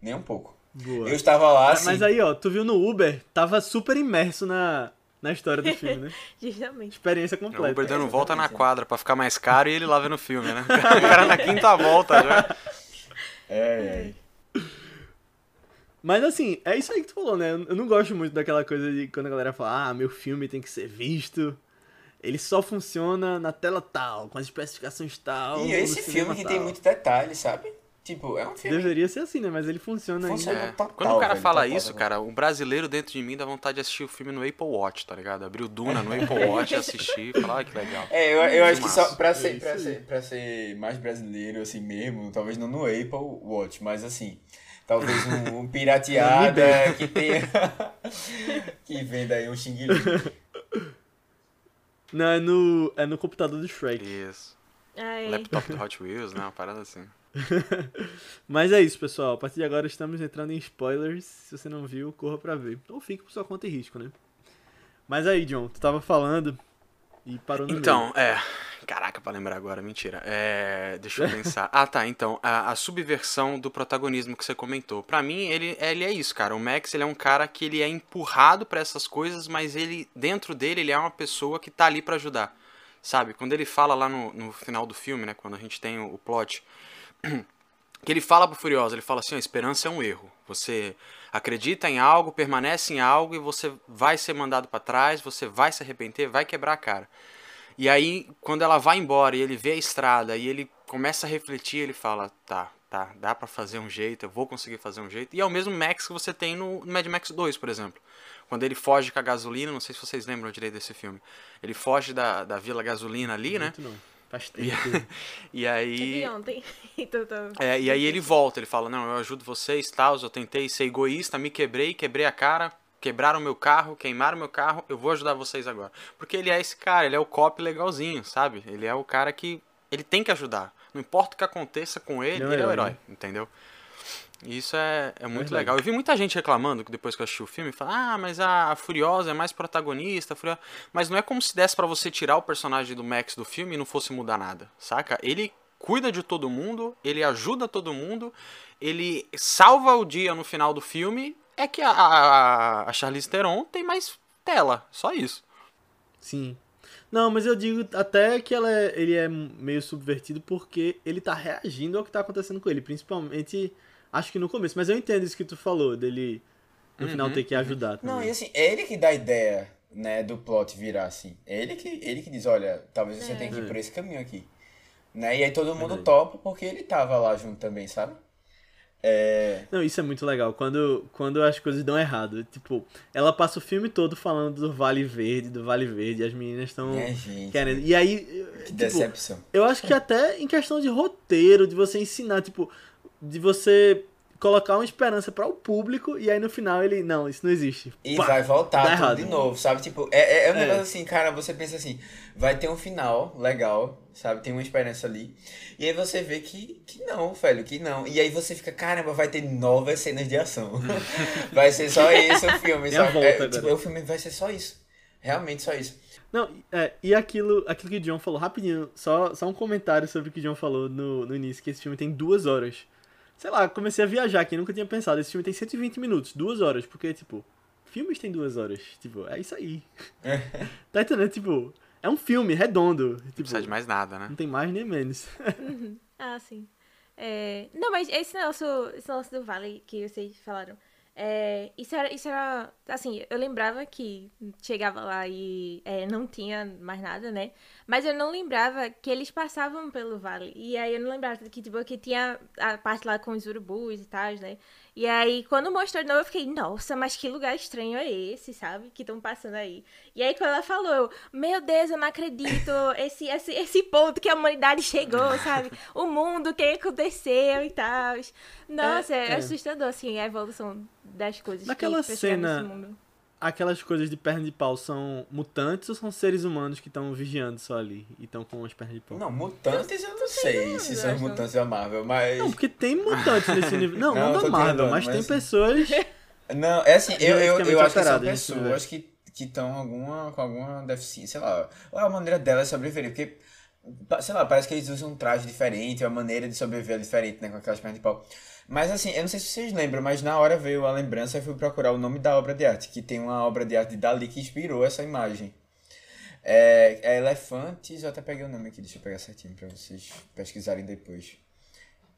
Nem um pouco. Boa. Eu estava lá assim. Mas aí, ó, tu viu no Uber, tava super imerso na, na história do filme, né? (laughs) Justamente. Experiência completa. O Uber dando volta na quadra pra ficar mais caro e ele lá vendo o filme, né? (laughs) O cara na quinta volta já. É, é. Mas assim, é isso aí que tu falou, né? Eu não gosto muito daquela coisa de quando a galera fala, ah, meu filme tem que ser visto. Ele só funciona na tela tal, com as especificações tal. E esse filme que tal. tem muito detalhe, sabe? Tipo, é um filme. Deveria ser assim, né? Mas ele funciona, funciona ainda. É. Total, Quando o cara velho, fala total, isso, cara, o brasileiro dentro de mim dá vontade de assistir o filme no Apple Watch, tá ligado? Abrir o Duna no Apple (laughs) Watch e assistir e falar, ah, que legal. É, eu, eu acho que só pra ser, pra, ser, pra ser mais brasileiro, assim mesmo, talvez não no Apple Watch, mas assim. Talvez um, um (laughs) pirateada que tenha. (laughs) que venda aí um xing Não, é no, é no computador do Shrek. Isso. Ai. Laptop do Hot Wheels, né? Uma parada assim. (laughs) Mas é isso, pessoal. A partir de agora estamos entrando em spoilers. Se você não viu, corra pra ver. Ou fique por sua conta e risco, né? Mas aí, John, tu tava falando e parou no Então, meio. é. Caraca, pra lembrar agora, mentira. É. Deixa eu (laughs) pensar. ah, tá. Então, a, a, subversão do protagonismo que você comentou. Pra mim, ele, ele é isso, cara. O Max, ele é um cara que ele é empurrado para essas coisas, mas ele, dentro dele, ele é uma pessoa que tá ali para ajudar. Sabe? Quando ele fala lá no, no final do filme, né? Quando a gente tem o, o plot (clears throat) que ele fala pro Furiosa, ele fala assim, a esperança é um erro. Você acredita em algo, permanece em algo e você vai ser mandado para trás, você vai se arrepender, vai quebrar a cara. E aí, quando ela vai embora e ele vê a estrada e ele começa a refletir, ele fala, tá, tá, dá para fazer um jeito, eu vou conseguir fazer um jeito. E é o mesmo Max que você tem no Mad Max 2, por exemplo. Quando ele foge com a gasolina, não sei se vocês lembram direito desse filme. Ele foge da, da Vila Gasolina ali, Muito né? Não. Faz tempo. E, aí. ontem. (laughs) Então é, e aí ele volta, ele fala: Não, eu ajudo vocês, tal. Eu tentei ser egoísta, me quebrei, quebrei a cara, quebraram meu carro, queimaram meu carro, eu vou ajudar vocês agora. Porque ele é esse cara, ele é o cop legalzinho, sabe? Ele é o cara que. Ele tem que ajudar. Não importa o que aconteça com ele, ele, ele é o herói, entendeu? E isso é, é muito legal. Eu vi muita gente reclamando depois que eu assisti o filme, falando, ah, mas a, Furiosa é mais protagonista, Furiosa... mas não é como se desse para você tirar o personagem do Max do filme e não fosse mudar nada, saca? Ele cuida de todo mundo, ele ajuda todo mundo, ele salva o dia no final do filme, é que a, a, a Charlize Theron tem mais tela, só isso. Sim. Não, mas eu digo até que ela é, ele é meio subvertido porque ele tá reagindo ao que tá acontecendo com ele, principalmente Acho que no começo, mas eu entendo isso que tu falou, dele no uhum, final ter que ajudar. Também. Não, e assim, é ele que dá a ideia, né, do plot virar assim. É ele que, ele que diz, olha, talvez você é. tenha que ir por esse caminho aqui. Né? E aí todo mundo topa porque ele tava lá junto também, sabe? É... Não, isso é muito legal. Quando, quando as coisas dão errado. Tipo, ela passa o filme todo falando do Vale Verde, do Vale Verde, e as meninas estão é, querendo. E aí. Que tipo, decepção. Eu acho que até em questão de roteiro, de você ensinar, tipo, de você colocar uma esperança para o público e aí no final ele, não, isso não existe. E Pá, vai voltar tudo de novo, sabe? Tipo, é, é, é um é. negócio assim, cara, você pensa assim, vai ter um final legal, sabe? Tem uma esperança ali. E aí você vê que, que não, velho, que não. E aí você fica, caramba, vai ter novas cenas de ação. (laughs) vai ser só isso o filme, sabe? Volta, é, tipo, o filme vai ser só isso. Realmente só isso. Não, é, e aquilo, aquilo que o John falou, rapidinho, só, só um comentário sobre o que o John falou no, no início, que esse filme tem duas horas sei lá, comecei a viajar aqui, nunca tinha pensado. Esse filme tem 120 minutos, duas horas, porque, tipo, filmes tem duas horas. Tipo, é isso aí. É. (laughs) tá entendendo? Tipo, é um filme redondo. Tipo, não precisa de mais nada, né? Não tem mais nem menos. (laughs) Uhum. Ah, sim. É... Não, mas esse negócio, esse negócio do Vale que vocês falaram. É, isso, era, isso era. Assim, eu lembrava que chegava lá e é, não tinha mais nada, né? Mas eu não lembrava que eles passavam pelo vale. E aí eu não lembrava que, tipo, que tinha a parte lá com os urubus e tal, né? E aí, quando mostrou de novo, eu fiquei, nossa, mas que lugar estranho é esse, sabe? Que estão passando aí. E aí, quando ela falou, eu, meu Deus, eu não acredito, esse, esse, esse ponto que a humanidade chegou, sabe? O mundo, o que aconteceu e tal. Nossa, é, é, é assustador, assim, a evolução das coisas. Naquela cena, aquelas coisas de perna de pau são mutantes ou são seres humanos que estão vigiando só ali e estão com as pernas de pau? Não, mutantes eu não sei se são mutantes da Marvel, mas. Não, porque tem mutantes nesse nível. Não, (laughs) não, não da Marvel, mas, mas tem pessoas. (laughs) Não, é assim, eu, eu, eu acho que são pessoas que que estão alguma, com alguma deficiência, sei lá, ou a maneira delas sobreviver, porque, sei lá, parece que eles usam um traje diferente, a maneira de sobreviver é diferente, né, com aquelas pernas de pau. Mas assim, eu não sei se vocês lembram, mas na hora veio a lembrança e fui procurar o nome da obra de arte, que tem uma obra de arte de Dali que inspirou essa imagem. É, é Elefantes, eu até peguei o nome aqui, deixa eu pegar certinho para vocês pesquisarem depois.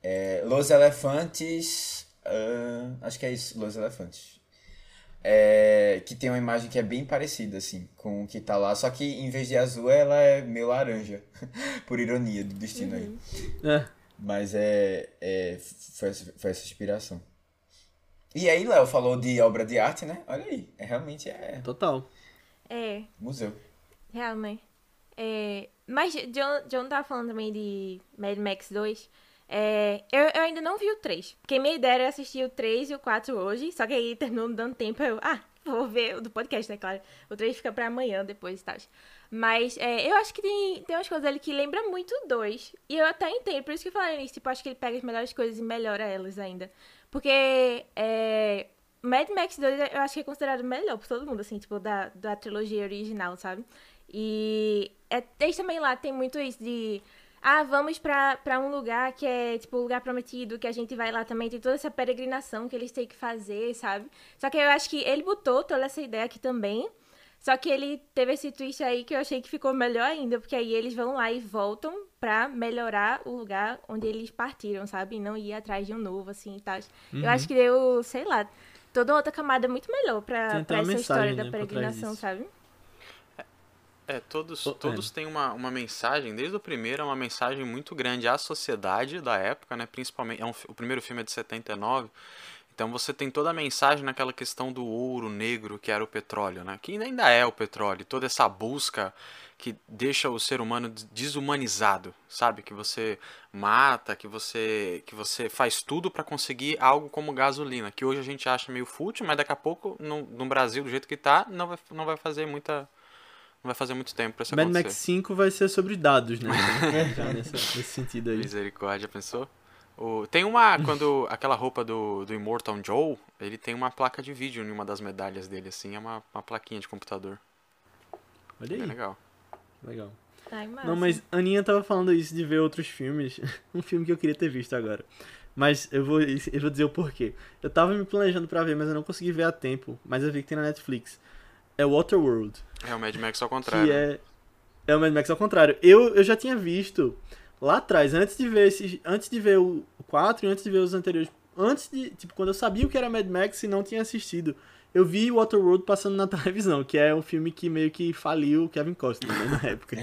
É, Los Elefantes, uh, acho que é isso, Los Elefantes. É, que tem uma imagem que é bem parecida, assim, com o que tá lá, só que em vez de azul ela é meio laranja, (laughs) por ironia do destino uhum. aí. É. Mas é, é foi, foi essa inspiração. E aí, Léo falou de obra de arte, né? Olha aí, é, realmente é. Total. É. Museu. Realmente. É, mas John, John tava falando também de Mad Max 2. É, eu, eu ainda não vi o 3. Porque minha ideia era assistir o 3 e o 4 hoje. Só que aí terminou dando tempo. Eu, ah, vou ver do podcast, né? Claro. O 3 fica pra amanhã depois e tal. Mas é, eu acho que tem, tem umas coisas ali que lembram muito o 2. E eu até entendo, por isso que eu falei nisso. Tipo, acho que ele pega as melhores coisas e melhora elas ainda. Porque é, Mad Max 2 eu acho que é considerado melhor por todo mundo, assim, tipo, da, da trilogia original, sabe? E é, eles também lá tem muito isso de. Ah, vamos pra, pra um lugar que é, tipo, o lugar prometido, que a gente vai lá também. Tem toda essa peregrinação que eles têm que fazer, sabe? Só que eu acho que ele botou toda essa ideia aqui também. Só que ele teve esse twist aí que eu achei que ficou melhor ainda, porque aí eles vão lá e voltam pra melhorar o lugar onde eles partiram, sabe? E não ir atrás de um novo, assim e tal. Uhum. Eu acho que deu, sei lá, toda outra camada muito melhor pra, pra essa história né, da peregrinação, sabe? É, todos, oh, todos é. têm uma, uma mensagem, desde o primeiro é uma mensagem muito grande à sociedade da época, né? Principalmente, é um, o primeiro filme é de 79, então você tem toda a mensagem naquela questão do ouro negro que era o petróleo, né? Que ainda é o petróleo, toda essa busca que deixa o ser humano desumanizado, sabe? Que você mata, que você que você faz tudo para conseguir algo como gasolina, que hoje a gente acha meio fútil, mas daqui a pouco no, no Brasil do jeito que tá, não vai, não vai fazer muita não vai fazer muito tempo pra isso Mad acontecer. Max 5 vai ser sobre dados, né? (laughs) Já nesse, nesse sentido aí. Misericórdia, pensou? O, tem uma. (laughs) Quando. Aquela roupa do, do Immortal Joe, ele tem uma placa de vídeo em uma das medalhas dele, assim, é uma, uma plaquinha de computador. Olha aí. É legal. Legal. Ai, Não, mas a Aninha tava falando isso de ver outros filmes. (laughs) um filme que eu queria ter visto agora. Mas eu vou, eu vou dizer o porquê. Eu tava me planejando para ver, mas eu não consegui ver a tempo. Mas eu vi que tem na Netflix. É Waterworld. É o Mad Max ao contrário. Que é, é o Mad Max ao contrário. Eu, eu já tinha visto lá atrás, antes de ver esses, antes de ver o 4 e antes de ver os anteriores, antes de, tipo, quando eu sabia o que era Mad Max e não tinha assistido, eu vi Waterworld passando na (laughs) televisão, que é um filme que meio que faliu Kevin Costner né, na (laughs) época.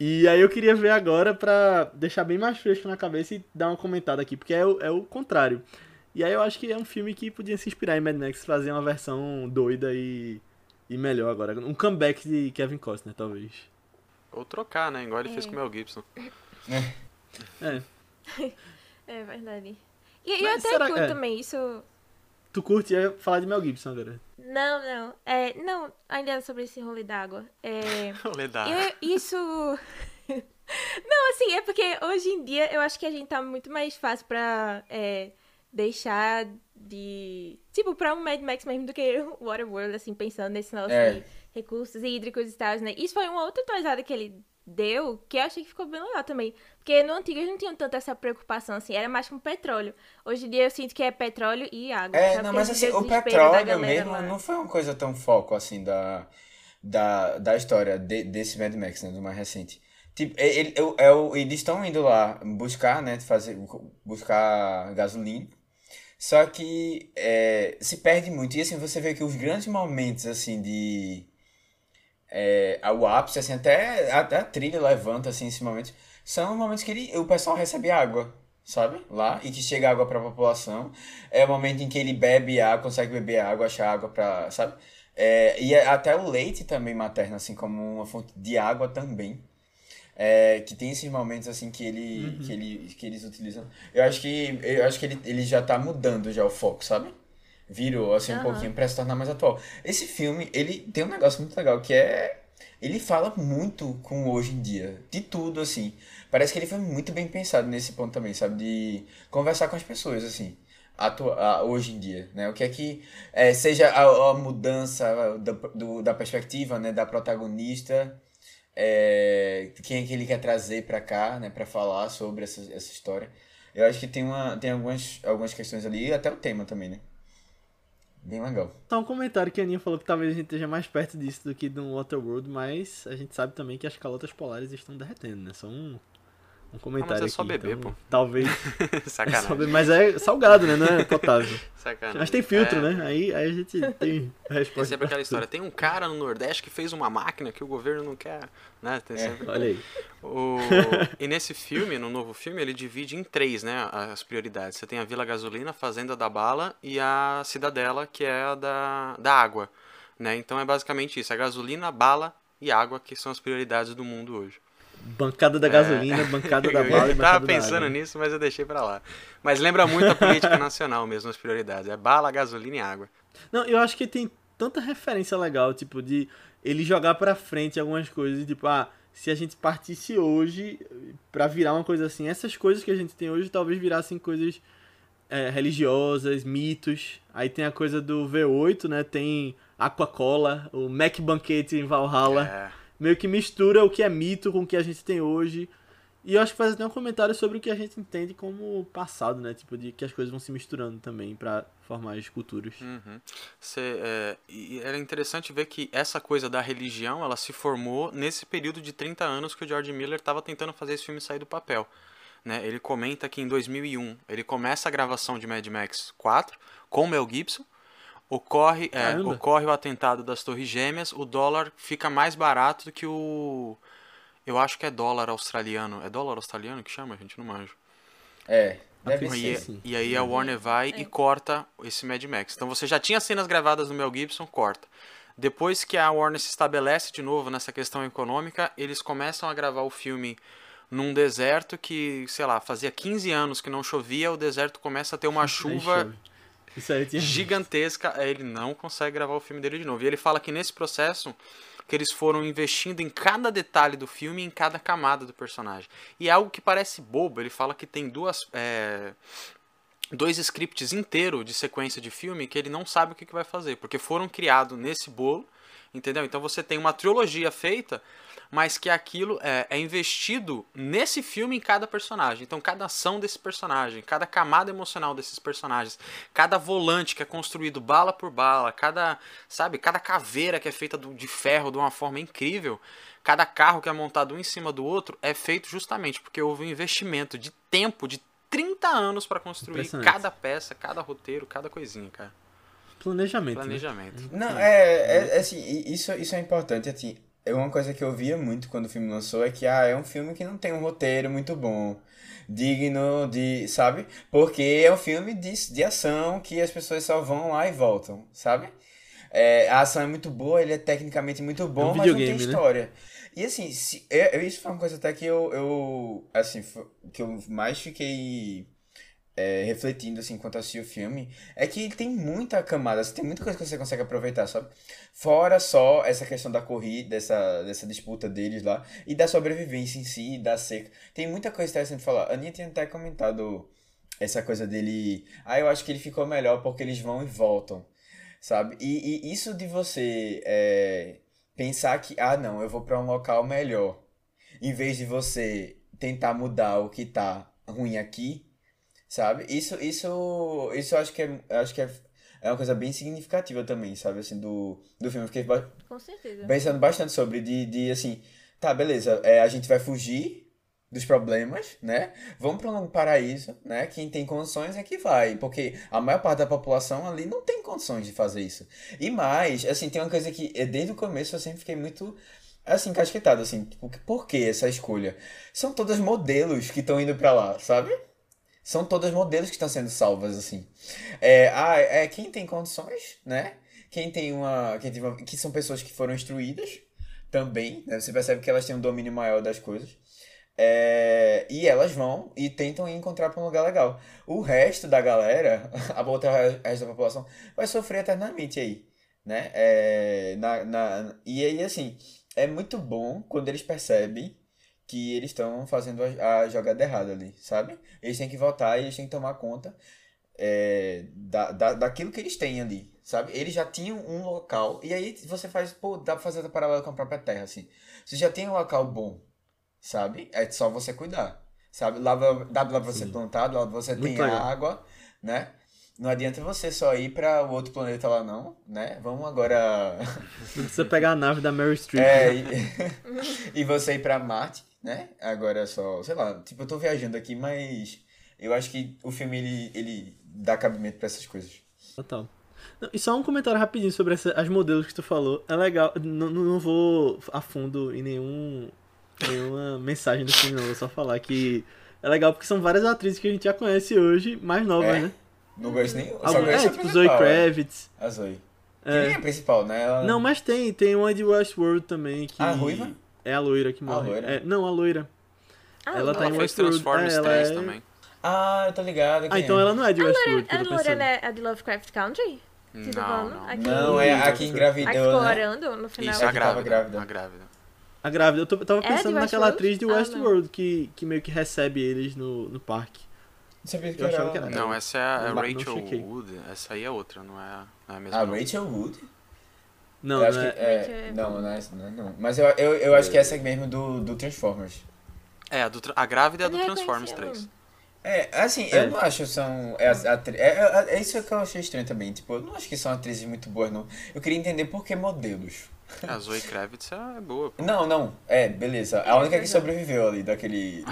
e aí eu queria ver agora pra deixar bem mais fresco na cabeça e dar uma comentada aqui, porque é o, é o contrário. E aí eu acho que é um filme que podia se inspirar em Mad Max, fazer uma versão doida e, e melhor agora. Um comeback de Kevin Costner, talvez. Ou trocar, né? Igual ele é. fez com o Mel Gibson. É. É, (laughs) é verdade. E, eu até será... curto é. também, isso. Tu curte ia falar de Mel Gibson agora? Não, não. É, não, ainda sobre esse rolê d'água. É, (laughs) rolê d'água. Isso. (laughs) não, assim, é porque hoje em dia eu acho que a gente tá muito mais fácil pra é, deixar de. Tipo, pra um Mad Max mesmo do que o Waterworld, assim, pensando nesse nosso. É recursos hídricos e tal, né? Isso foi uma outra atualizada que ele deu, que eu achei que ficou bem legal também. Porque no antigo eles não tinham tanta essa preocupação, assim, era mais com petróleo. Hoje em dia eu sinto que é petróleo e água. É, sabe? não, mas assim, o petróleo mesmo lá. não foi uma coisa tão foco, assim, da, da, da história de, desse Mad Max, né, do mais recente. Tipo, ele, ele, ele, eles estão indo lá buscar, né, fazer, buscar gasolina. Só que é, se perde muito. E assim, você vê que os grandes momentos, assim, de... É, o ápice, assim, até, até a trilha levanta, assim, esses momentos. São os momentos que ele, o pessoal recebe água, sabe? Lá, e que chega água para a população. É o momento em que ele bebe água, consegue beber água, achar água para, sabe? É, e é até o leite também materno, assim, como uma fonte de água também. É, que tem esses momentos assim que ele, uhum. que ele que eles utilizam. Eu acho que eu acho que ele, ele já tá mudando já o foco, sabe? Virou assim um uhum. pouquinho para se tornar mais atual. Esse filme, ele tem um negócio muito legal que é ele fala muito com hoje em dia, de tudo assim. Parece que ele foi muito bem pensado nesse ponto também, sabe, de conversar com as pessoas assim. Atua, hoje em dia, né? O que é que é, seja a, a mudança da, do, da perspectiva, né, da protagonista, é, quem é que ele quer trazer para cá, né, para falar sobre essa, essa história. Eu acho que tem, uma, tem algumas, algumas questões ali, e até o tema também, né? Bem legal. Só um comentário que a Aninha falou que talvez a gente esteja mais perto disso do que do Waterworld, mas a gente sabe também que as calotas polares estão derretendo, né? São um comentário ah, mas é só aqui, beber, então, pô. Talvez. Sacanagem. (laughs) É só beber, mas é salgado, né? Não é potável. Sacanagem. Mas tem filtro, é... né? Aí, aí a gente tem a resposta. Tem sempre aquela história. Tem um cara no Nordeste que fez uma máquina que o governo não quer. Né? Tem é, sempre... Olha aí. O... E nesse filme, no novo filme, ele divide em três, né? As prioridades. Você tem a Vila Gasolina, a Fazenda da Bala e a Cidadela, que é a da, da água. Né? Então é basicamente isso. A gasolina, bala e água, que são as prioridades do mundo hoje. Bancada da gasolina, é. bancada da (laughs) bala Eu tava pensando nisso, mas eu deixei para lá. Mas lembra muito a política nacional mesmo, as prioridades. É bala, gasolina e água. Não, eu acho que tem tanta referência legal, tipo, de ele jogar pra frente algumas coisas, tipo, ah, se a gente partisse hoje para virar uma coisa assim, essas coisas que a gente tem hoje talvez virassem coisas é, religiosas, mitos. Aí tem a coisa do V8, né? Tem Aquacola, o Mac Banquete em Valhalla. É meio que mistura o que é mito com o que a gente tem hoje. E eu acho que faz até um comentário sobre o que a gente entende como passado, né? Tipo, de que as coisas vão se misturando também para formar esculturas. Uhum. Cê, é, e era interessante ver que essa coisa da religião, ela se formou nesse período de 30 anos que o George Miller estava tentando fazer esse filme sair do papel. Né? Ele comenta que em 2001 ele começa a gravação de Mad Max 4 com Mel Gibson, Ocorre, é, ocorre o atentado das Torres Gêmeas, o dólar fica mais barato do que o. Eu acho que é dólar australiano. É dólar australiano que chama? A gente não manja. É. Deve e, ser, e aí a Warner vai é. e corta esse Mad Max. Então você já tinha cenas gravadas no Mel Gibson, corta. Depois que a Warner se estabelece de novo nessa questão econômica, eles começam a gravar o filme num deserto que, sei lá, fazia 15 anos que não chovia, o deserto começa a ter uma (laughs) chuva (laughs) gigantesca, ele não consegue gravar o filme dele de novo. E ele fala que nesse processo que eles foram investindo em cada detalhe do filme, em cada camada do personagem. E é algo que parece bobo, ele fala que tem duas é, dois scripts inteiros de sequência de filme que ele não sabe o que, que vai fazer, porque foram criados nesse bolo, entendeu? Então você tem uma trilogia feita mas que aquilo é, é, investido nesse filme em cada personagem. Então, cada ação desse personagem, cada camada emocional desses personagens, cada volante que é construído bala por bala, cada, sabe, cada caveira que é feita de ferro de uma forma incrível, cada carro que é montado um em cima do outro é feito justamente porque houve um investimento de tempo de 30 anos para construir cada peça, cada roteiro, cada coisinha, cara. Planejamento. Né? Planejamento. Né? Não, é, é, é, assim, isso, isso é importante, assim, uma coisa que eu via muito quando o filme lançou é que ah, é um filme que não tem um roteiro muito bom, digno de, sabe? Porque é um filme de, de ação que as pessoas só vão lá e voltam, sabe? É, a ação é muito boa, ele é tecnicamente muito bom, é um mas não tem né? história. Né? E assim, se, é, isso foi uma coisa até que eu, eu assim, que eu mais fiquei é, refletindo assim enquanto assisti o filme, é que tem muita camada, tem muita coisa que você consegue aproveitar, sabe? Fora só essa questão da corrida, dessa, dessa disputa deles lá, e da sobrevivência em si, da seca. Tem muita coisa interessante de falar. A Aninha tinha até comentado essa coisa dele. Ah, eu acho que ele ficou melhor porque eles vão e voltam, sabe? E, e isso de você é, pensar que, ah, não, eu vou para um local melhor, em vez de você tentar mudar o que tá ruim aqui sabe? Isso, isso, isso eu acho que é, acho que é, é uma coisa bem significativa também, sabe? Assim, do, do filme. Fiquei certeza. pensando bastante sobre, de, de assim, tá, beleza, é, a gente vai fugir dos problemas, né? Vamos para um paraíso, né? Quem tem condições é que vai, porque a maior parte da população ali não tem condições de fazer isso. E mais, assim, tem uma coisa que é, desde o começo eu sempre fiquei muito assim casquetado, assim, tipo, por que essa escolha? São todas modelos que estão indo para lá, sabe? São todas modelos que estão sendo salvas, assim. É, ah, é quem tem condições, né? Quem tem uma, quem tem uma, que são pessoas que foram instruídas também, né? Você percebe que elas têm um domínio maior das coisas. É, e elas vão e tentam encontrar para um lugar legal. O resto da galera, (laughs) a outra resto da população, vai sofrer eternamente aí, né? É, na, na, e aí, assim, é muito bom quando eles percebem que eles estão fazendo a, a, jogada errada ali, sabe? Eles têm que voltar e eles têm que tomar conta é, da, da, daquilo que eles têm ali, sabe? Eles já tinham um local, e aí você faz, pô, dá pra fazer a paralela com a própria terra, assim. Você já tem um local bom, sabe? É só você cuidar, sabe? Lá dá pra você Sim. plantar, lá você Muito tem legal. água, né? Não adianta você só ir para o outro planeta lá, não, né? Vamos agora. (laughs) Não precisa pegar a nave da Mary Streep. É, (laughs) e, (laughs) e você ir para Marte, né? Agora é só, sei lá, tipo, eu tô viajando aqui, mas eu acho que o filme ele, ele dá cabimento para essas coisas. Total. E só um comentário rapidinho sobre essa, as modelos que tu falou. É legal, não, não vou a fundo em nenhum nenhuma (laughs) mensagem do filme, não. Vou só falar que é legal porque são várias atrizes que a gente já conhece hoje, mais novas, é? né? Não gosto nem. Só Algum, é, tipo Zoe Kravitz. A Zoe. É. Quem é a principal, né? Ela... Não, mas tem. Tem uma de Westworld também. Que... A ruiva? É a loira que morre. A loira? É, não, a loira. Ah, ela tá em Westworld. Transformers é, ela 3 é... também. Ah, eu tô ligado. Ah, então é? ela não é de Westworld. A loira é a de Lovecraft Country? Não, não. Aqui... não, é a que engravidou, a que né? no final. Isso, a grávida. grávida. A grávida. A grávida. Eu tava pensando é naquela atriz de Westworld ah, que, que meio que recebe eles no, no parque. Que eu achava que era. Não, essa é a Rachel Wood. Essa aí é outra, não é, não é a mesma. A Rachel Wood? Não, não é... é... Não, não é essa, não, é, não. Mas eu, eu, eu acho que essa é mesmo do, do Transformers. É, a, do, a grávida é do Transformers 3. É, assim, é. eu não acho que são. É, é, é, é, isso que eu achei estranho também. Tipo, eu não acho que são atrizes muito boas, não. Eu queria entender por que modelos. A Zoe Kravitz é boa. Pô. Não, não. É, beleza. A única que sobreviveu ali daquele.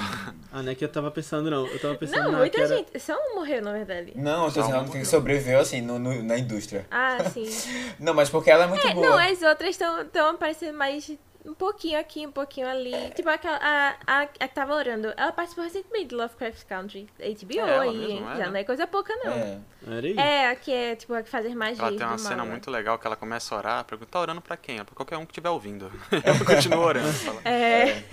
ah, não é que eu tava pensando, não. Eu tava pensando Não, na muita era... gente. Só um morreu, na verdade. Não, eu tô dizendo a única que sobreviveu, assim, no, no, na indústria. Ah, sim. (laughs) não, mas porque ela é muito é, boa. Não, as outras estão aparecendo mais um pouquinho aqui, um pouquinho ali. É. Tipo, aquela, a, a, a que tava orando, ela participou recentemente de Lovecraft Country, HBO, é e mesmo, é, já né? não é coisa pouca, não. É, é a que é, tipo, a que fazer mais Ela tem uma cena mal, né? muito legal que ela começa a orar, pergunta, tá orando pra quem? Pra qualquer um que estiver ouvindo. ela continua orando. Fala. É.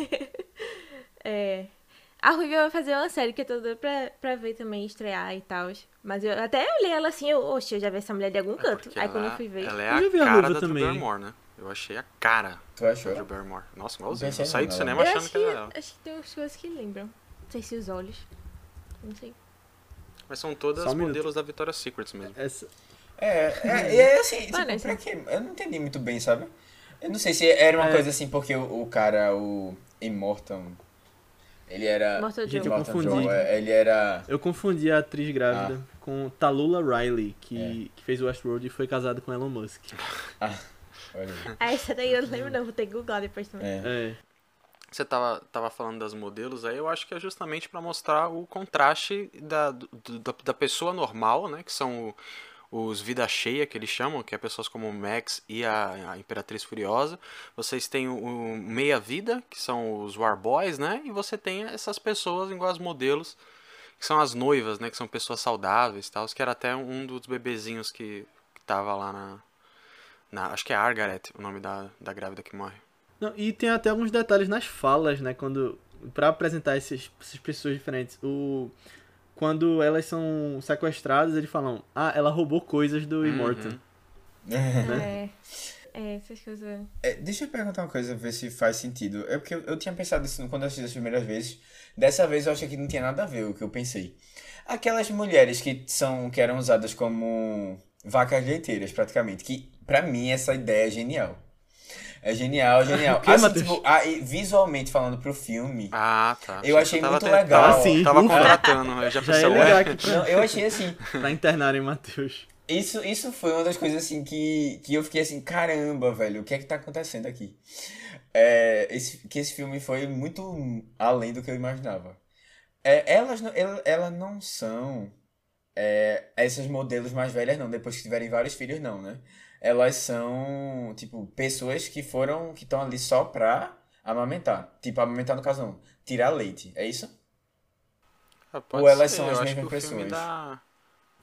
é. (laughs) A Ruiva vai fazer uma série que eu tô doida pra, pra ver também, estrear e tal. Mas eu até olhei ela assim, eu, oxe, eu já vi essa mulher de algum é canto. Aí quando eu fui ver. Ela é a cara da também. Barrymore, né? Eu achei a cara tu achou? Drew Barrymore. Nossa, igualzinho. Eu saí do cinema eu achando que, era ela. Acho que tem umas coisas que lembram. Não sei se os olhos. Não sei. Mas são todas um modelos minuto. da Victoria's Secrets mesmo. Essa... É, é, (laughs) é assim, tipo, Mano, pra quê? Eu não entendi muito bem, sabe? Eu não sei se era uma é. coisa assim porque o, o cara, o Immortal, ele era. Mortal Gente, eu confundi. Joe, é, ele era. Eu confundi a atriz grávida ah. com Talula Riley, que, é. que fez Westworld e foi casada com Elon Musk. (laughs) Ah. Ah, essa daí eu lembro não, vou ter que googlar depois também. É. é. Você tava, tava falando das modelos aí, eu acho que é justamente para mostrar o contraste da, do, da, da, pessoa normal, né? Que são os Vida Cheia, que eles chamam, que é pessoas como o Max e a, a Imperatriz Furiosa. Vocês têm o, o Meia Vida, que são os War Boys, né? E você tem essas pessoas igual as modelos, que são as noivas, né? Que são pessoas saudáveis tal, que era até um dos bebezinhos que, que tava lá na, na, acho que é Argaret o nome da, da grávida que morre. Não, e tem até alguns detalhes nas falas, né? Quando. para apresentar esses, essas pessoas diferentes. O, quando elas são sequestradas, eles falam: Ah, ela roubou coisas do uhum. Immortal. né? É. É, essas coisas. É, deixa eu perguntar uma coisa, ver se faz sentido. É porque eu, eu tinha pensado isso quando eu assisti as primeiras vezes. Dessa vez eu achei que não tinha nada a ver o que eu pensei. Aquelas mulheres que são que eram usadas como vacas leiteiras, praticamente. Que Pra mim, essa ideia é genial. É genial, genial. (laughs) Que, assim, tipo, aí, visualmente falando pro filme. Ah, tá. Eu achei muito até, legal. Tava, assim, (laughs) tava contratando, eu já pensei, já Não, eu achei assim. (laughs) pra internarem Matheus. Isso, isso foi uma das coisas assim que, que eu fiquei assim, caramba, velho, o que é que tá acontecendo aqui? é, esse, que esse filme foi muito além do que eu imaginava. É, elas, não, elas, elas não são é, essas modelos mais velhas, não. Depois que tiverem vários filhos, não, né? Elas são, tipo, pessoas que foram, que estão ali só pra amamentar. Tipo, amamentar no caso não. Tirar leite, é isso? Ah, Ou elas ser, são eu as acho que mesmas o filme pessoas? dá.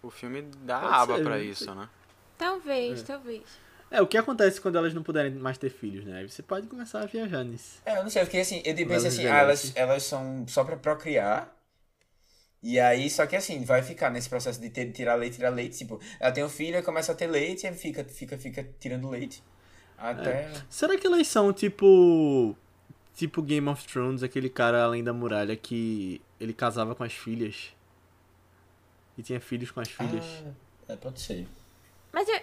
O filme dá Pode aba ser, pra não isso, né? Talvez, talvez. É, o que acontece quando elas não puderem mais ter filhos, né? Aí você pode começar a viajar nisso. É, eu não sei, eu fiquei assim, eu pensei Elas assim, ah, elas, elas são só pra procriar. E aí, só que assim, vai ficar nesse processo de ter, tirar leite, tirar leite. Tipo, ela tem um filho, começa a ter leite, e fica, fica, fica tirando leite. Até. Será que elas são tipo. Tipo Game of Thrones, aquele cara além da muralha que ele casava com as filhas? E tinha filhos com as filhas. Ah, é, pode ser. Mas eu,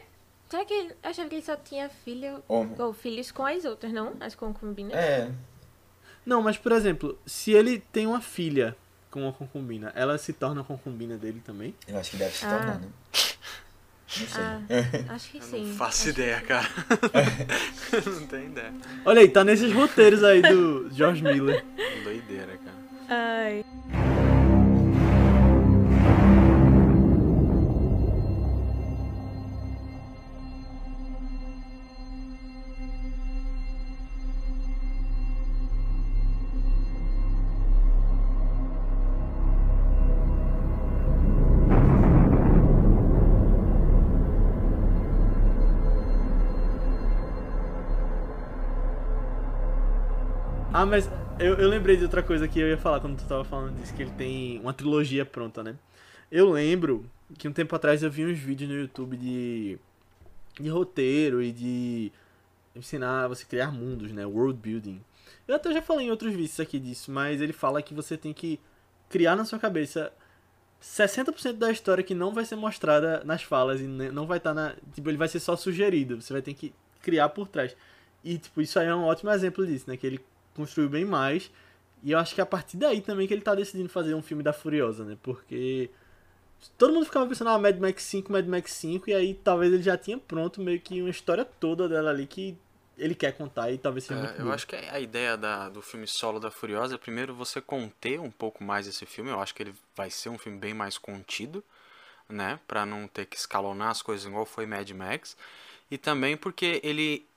será que ele, eu achava que ele só tinha filho Homem. ou filhos com as outras, não? As concubinas? É. Não, mas por exemplo, se ele tem uma filha com uma concubina, ela se torna concubina dele também? Eu acho que deve se Ah. tornar, né? Não sei. Ah, acho que Eu sim. não faço acho ideia, que- cara. (laughs) não tenho ideia. Olha aí, tá nesses roteiros aí do George Miller. Doideira, cara. Ai. Ah, mas eu, eu lembrei de outra coisa que eu ia falar quando tu tava falando disso, que ele tem uma trilogia pronta, né? Eu lembro que um tempo atrás eu vi uns vídeos no YouTube de, de roteiro e de ensinar você criar mundos, né? World building. Eu até já falei em outros vídeos aqui disso, mas ele fala que você tem que criar na sua cabeça 60% da história que não vai ser mostrada nas falas e não vai estar na. Tipo, ele vai ser só sugerido. Você vai ter que criar por trás. E, tipo, isso aí é um ótimo exemplo disso, né? Que ele construiu bem mais. E eu acho que é a partir daí também que ele tá decidindo fazer um filme da Furiosa, né? Porque todo mundo ficava pensando, ah, Mad Max 5, Mad Max 5, e aí talvez ele já tinha pronto meio que uma história toda dela ali que ele quer contar e talvez seja É, muito eu boa. acho que a ideia da- do filme solo da Furiosa é primeiro você conter um pouco mais esse filme. Eu acho que ele vai ser um filme bem mais contido, né? Pra não ter que escalonar as coisas igual foi Mad Max. E também porque ele.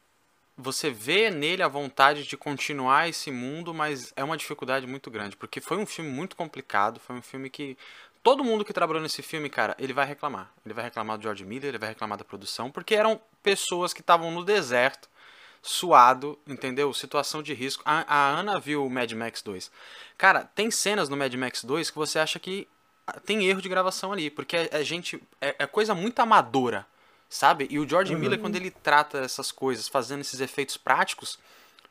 Você vê nele a vontade de continuar esse mundo, mas é uma dificuldade muito grande. Porque foi um filme muito complicado. Foi um filme que. Todo mundo que trabalhou nesse filme, cara, ele vai reclamar. Ele vai reclamar do George Miller, ele vai reclamar da produção, porque eram pessoas que estavam no deserto suado, entendeu? Situação de risco. A, a Ana viu o Mad Max 2. Cara, tem cenas no Mad Max 2 que você acha que tem erro de gravação ali, porque é, é gente é, é coisa muito amadora, sabe? E o George Miller quando ele trata essas coisas, fazendo esses efeitos práticos,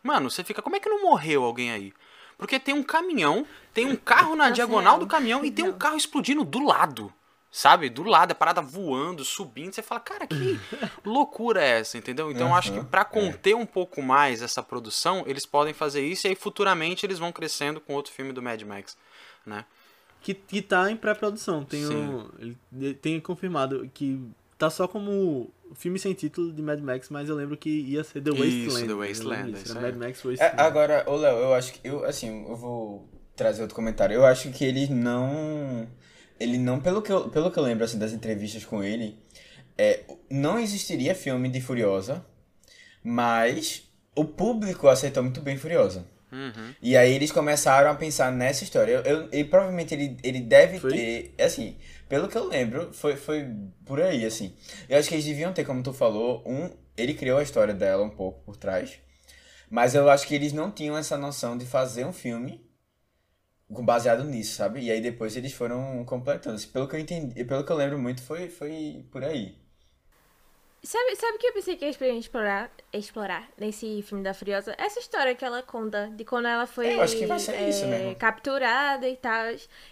mano, você fica, como é que não morreu alguém aí? Porque tem um caminhão, tem um carro na Nossa, diagonal é. do caminhão e tem um carro explodindo do lado. Sabe? Do lado, a parada voando, subindo. Você fala, cara, que (laughs) loucura é essa, entendeu? Então eu acho que pra é. conter um pouco mais essa produção, eles podem fazer isso e aí futuramente eles vão crescendo com outro filme do Mad Max, né? Que, que tá em pré-produção. Tem, um, ele tem confirmado que tá só como filme sem título de Mad Max, mas eu lembro que ia ser The Isso, Wasteland. The Eu Wasteland, lembro é disso, isso aí. Mad Max É, Wasteland. agora, ô Léo, eu acho que. Eu, assim, eu vou trazer outro comentário. Eu acho que ele não. Ele não, pelo que eu, pelo que eu lembro assim, das entrevistas com ele, é, não existiria filme de Furiosa, mas o público aceitou muito bem Furiosa. Uhum. E aí eles começaram a pensar nessa história. Eu, eu- e provavelmente ele, ele deve Foi? ter, assim, pelo que eu lembro, foi, foi por aí, assim. Eu acho que eles deviam ter, como tu falou, um. Ele criou a história dela um pouco por trás. Mas eu acho que eles não tinham essa noção de fazer um filme baseado nisso, sabe? E aí depois eles foram completando. Pelo que eu entendi, pelo que eu lembro muito, foi, foi por aí. Sabe, sabe o que eu pensei que poderiam explorar, explorar nesse filme da Furiosa? Essa história que ela conta de quando ela foi é, capturada e tal.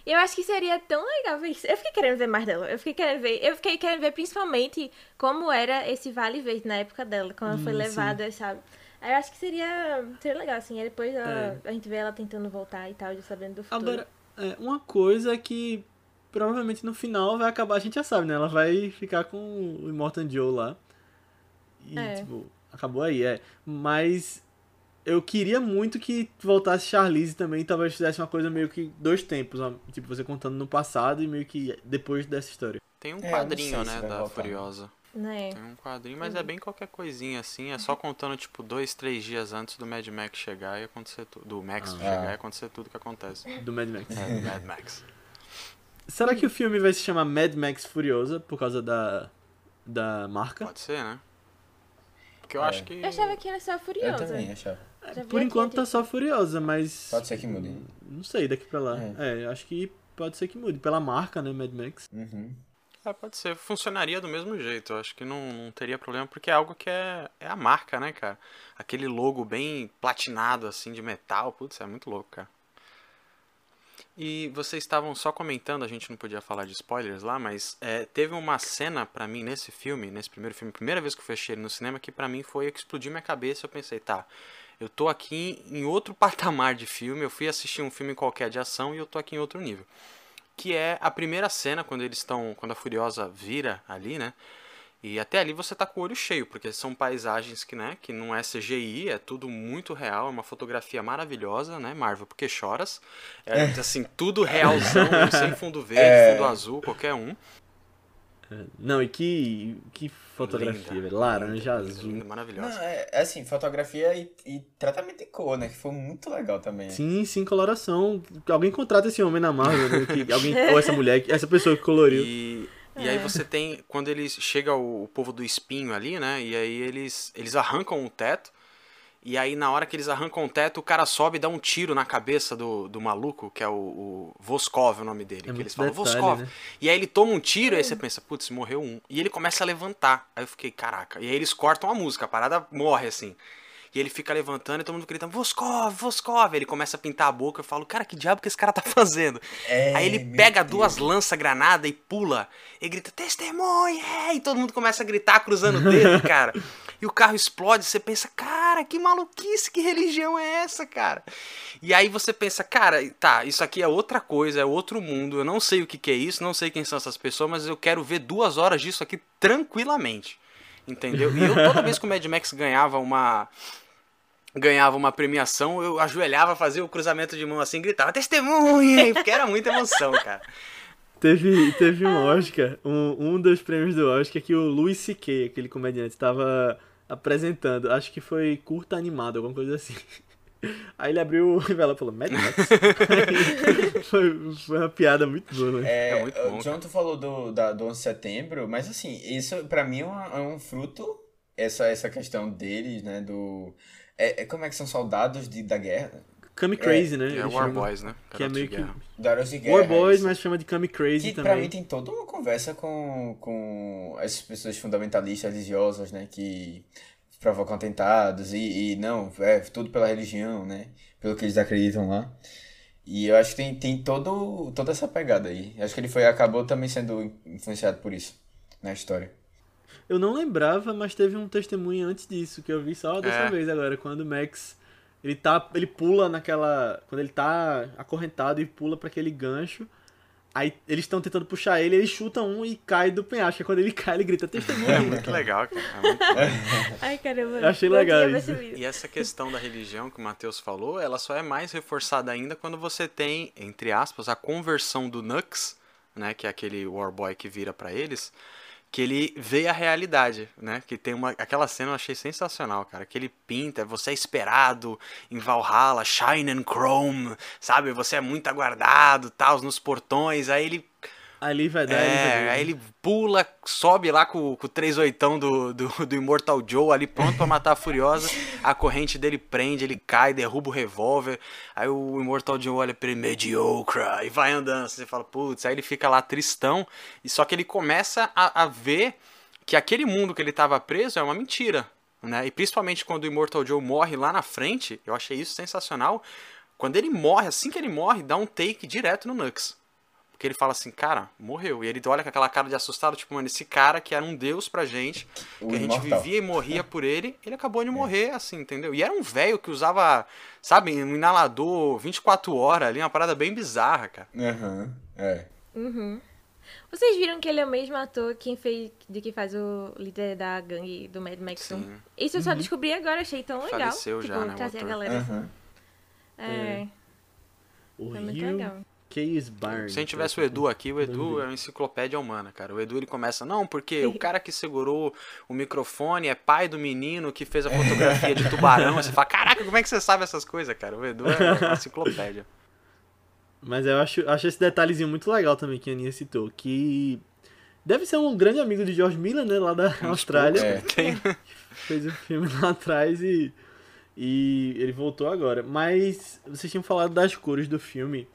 E eu acho que seria tão legal ver isso. Eu fiquei querendo ver mais dela. Eu fiquei querendo ver. Eu fiquei querendo ver principalmente como era esse vale verde na época dela, quando ela foi Hum, sim. levada, sabe? Eu acho que seria, seria legal, assim. Aí depois ela- É. a gente vê ela tentando voltar e tal, já sabendo do futuro. Agora, é, uma coisa que provavelmente no final vai acabar, a gente já sabe, né? Ela vai ficar com o Immortan Joe lá. E, É. tipo, acabou aí, é. Mas eu queria muito que voltasse Charlize também, talvez fizesse uma coisa meio que dois tempos, tipo, você contando no passado e meio que depois dessa história. Tem um é, quadrinho, né, da voltar. Furiosa. Né? Tem um quadrinho, mas é uhum. bem qualquer coisinha assim, é só contando tipo dois, três dias antes do Mad Max chegar e acontecer tudo. Do Max ah. chegar e acontecer tudo que acontece. Do Mad Max. É, do Mad Max. Será que o filme vai se chamar Mad Max Furiosa por causa da, da marca? Pode ser, né? Porque eu é. acho que. Eu achava que era só Furiosa. Eu também achava. Por enquanto tá só Furiosa, mas. Pode ser que mude. Não sei daqui pra lá. É, é acho que pode ser que mude. Pela marca, né, Mad Max. Uhum. É, pode ser. Funcionaria do mesmo jeito. Eu acho que não, não teria problema, porque é algo que é, é a marca, né, cara? Aquele logo bem platinado, assim, de metal. Putz, é muito louco, cara. E vocês estavam só comentando, a gente não podia falar de spoilers lá, mas é, teve uma cena para mim nesse filme, nesse primeiro filme, primeira vez que eu fechei ele no cinema, que para mim foi que explodiu minha cabeça. Eu pensei, tá, eu tô aqui em outro (laughs) patamar de filme. Eu fui assistir um filme qualquer de ação e eu tô aqui em outro nível que é a primeira cena quando eles estão, quando a Furiosa vira ali, né? E até ali você tá com o olho cheio, porque são paisagens que, né, que não é CGI, é tudo muito real, é uma fotografia maravilhosa, né, Marvel, porque choras. É, é. assim, tudo realzão, (laughs) sem fundo verde, é... fundo azul, qualquer um. É, não, e que, que fotografia, velho. Laranja, linda, azul. Linda, maravilhosa. Não, é, é, assim, fotografia e, e, tratamento de cor, né? Que foi muito legal também. Sim, sim, coloração. Alguém contrata esse homem na Marvel, né? Que, alguém, ou essa mulher, essa pessoa que coloriu. E, e aí você tem, quando eles, chega o, o povo do espinho ali, né? E aí eles, eles arrancam o teto. E aí, na hora que eles arrancam o teto, o cara sobe e dá um tiro na cabeça do, do maluco, que é o, o Voskov, o nome dele. É que eles falam, detalhe, Voskov. Né? E aí ele toma um tiro, e aí você pensa, putz, morreu um. E ele começa a levantar. Aí eu fiquei, caraca. E aí eles cortam a música, a parada morre assim. E ele fica levantando e todo mundo gritando, Voskov, Voskov. Ele começa a pintar a boca. Eu falo, cara, que diabo que esse cara tá (laughs) fazendo? É, Aí ele pega Deus. duas lança-granada e pula. E grita, testemunha! E todo mundo começa a gritar, cruzando o dedo, (laughs) cara. E o carro explode. Você pensa, cara, que maluquice, que religião é essa, cara? E aí você pensa, cara, tá, isso aqui é outra coisa, é outro mundo. Eu não sei o que, que é isso, não sei quem são essas pessoas, mas eu quero ver duas horas disso aqui tranquilamente. Entendeu? E eu, toda vez que o Mad Max ganhava uma ganhava uma premiação, eu ajoelhava, fazia o cruzamento de mão assim, gritava, testemunha! (laughs) Porque era muita emoção, cara. Teve, teve um Oscar, um, um dos prêmios do Oscar que o Louis C.K., aquele comediante, estava apresentando. Acho que foi curta animado, alguma coisa assim. (laughs) Aí ele abriu o envelope e falou, Mad Max? (laughs) foi, foi uma piada muito boa, né? É, é muito bom. O John, tu falou do, da, do 11 de setembro, mas assim, isso pra mim é, é um fruto, essa, essa questão deles, né, do é, é, como é que são soldados de, da guerra? Kami Crazy, é, né? É War Boys, né? que é meio que. Garotos de guerra. War Boys, mas chama de Kami Crazy que, também. Pra mim tem toda uma conversa com, com essas pessoas fundamentalistas religiosas, né? Que provocam atentados e, e não, é tudo pela religião, né? Pelo que eles acreditam lá. E eu acho que tem, tem todo, toda essa pegada aí. Acho que ele foi acabou também sendo influenciado por isso na história. Eu não lembrava, mas teve um testemunho antes disso, que eu vi só dessa é. vez agora, quando o Max. Ele tá. Ele pula naquela. Quando ele tá acorrentado e pula para aquele gancho. Aí eles estão tentando puxar ele, ele chuta um e cai do penhasco. Quando ele cai, ele grita testemunha. É muito legal, cara. É muito (laughs) Ai, caramba. Eu achei legal isso. E essa questão da religião que o Matheus falou, ela só é mais reforçada ainda quando você tem, entre aspas, a conversão do Nux, né? Que é aquele Warboy que vira para eles que ele vê a realidade, né? Que tem uma aquela cena eu achei sensacional, cara. Que ele pinta, você é esperado em Valhalla, Shine and Chrome, sabe? Você é muito aguardado, tal, nos portões. Aí ele Ali vai dar. É, aí ele pula, sobe lá com, com o 38 do, do, do Immortal Joe ali pronto para matar a Furiosa. A corrente dele prende, ele cai, derruba o revólver. Aí o Immortal Joe olha pra ele, mediocre, e vai andando. Você fala, putz, aí ele fica lá tristão. E só que ele começa a, a ver que aquele mundo que ele tava preso é uma mentira. Né? E principalmente quando o Immortal Joe morre lá na frente, eu achei isso sensacional. Quando ele morre, assim que ele morre, dá um take direto no Nux. Porque ele fala assim, cara, morreu. E ele olha com aquela cara de assustado, tipo, mano, esse cara que era um deus pra gente, o que a gente vivia e morria por ele, ele acabou de é. morrer, assim, entendeu? E era um velho que usava, sabe, um inalador 24 horas ali, uma parada bem bizarra, cara. Aham, uhum, é. Uhum. Vocês viram que ele é o mesmo ator quem fez, de que faz o líder da gangue do Mad Max 1? Sim. Isso eu só descobri agora, achei tão legal. Faleceu tipo, já, né, o trazer a galera. Aham. É, O foi muito legal. Case Barnes. Se a gente tivesse o Edu aqui, o Edu é uma enciclopédia humana, cara. O Edu ele começa, não, porque o cara que segurou o microfone é pai do menino que fez a fotografia de tubarão. Você fala, caraca, como é que você sabe essas coisas, cara? O Edu é uma (laughs) enciclopédia. Mas eu acho, acho esse detalhezinho muito legal também que a Aninha citou, que deve ser um grande amigo de George Miller, né, lá da Austrália. É. (laughs) Tem... Fez o filme lá atrás e, e ele voltou agora. Mas vocês tinham falado das cores do filme.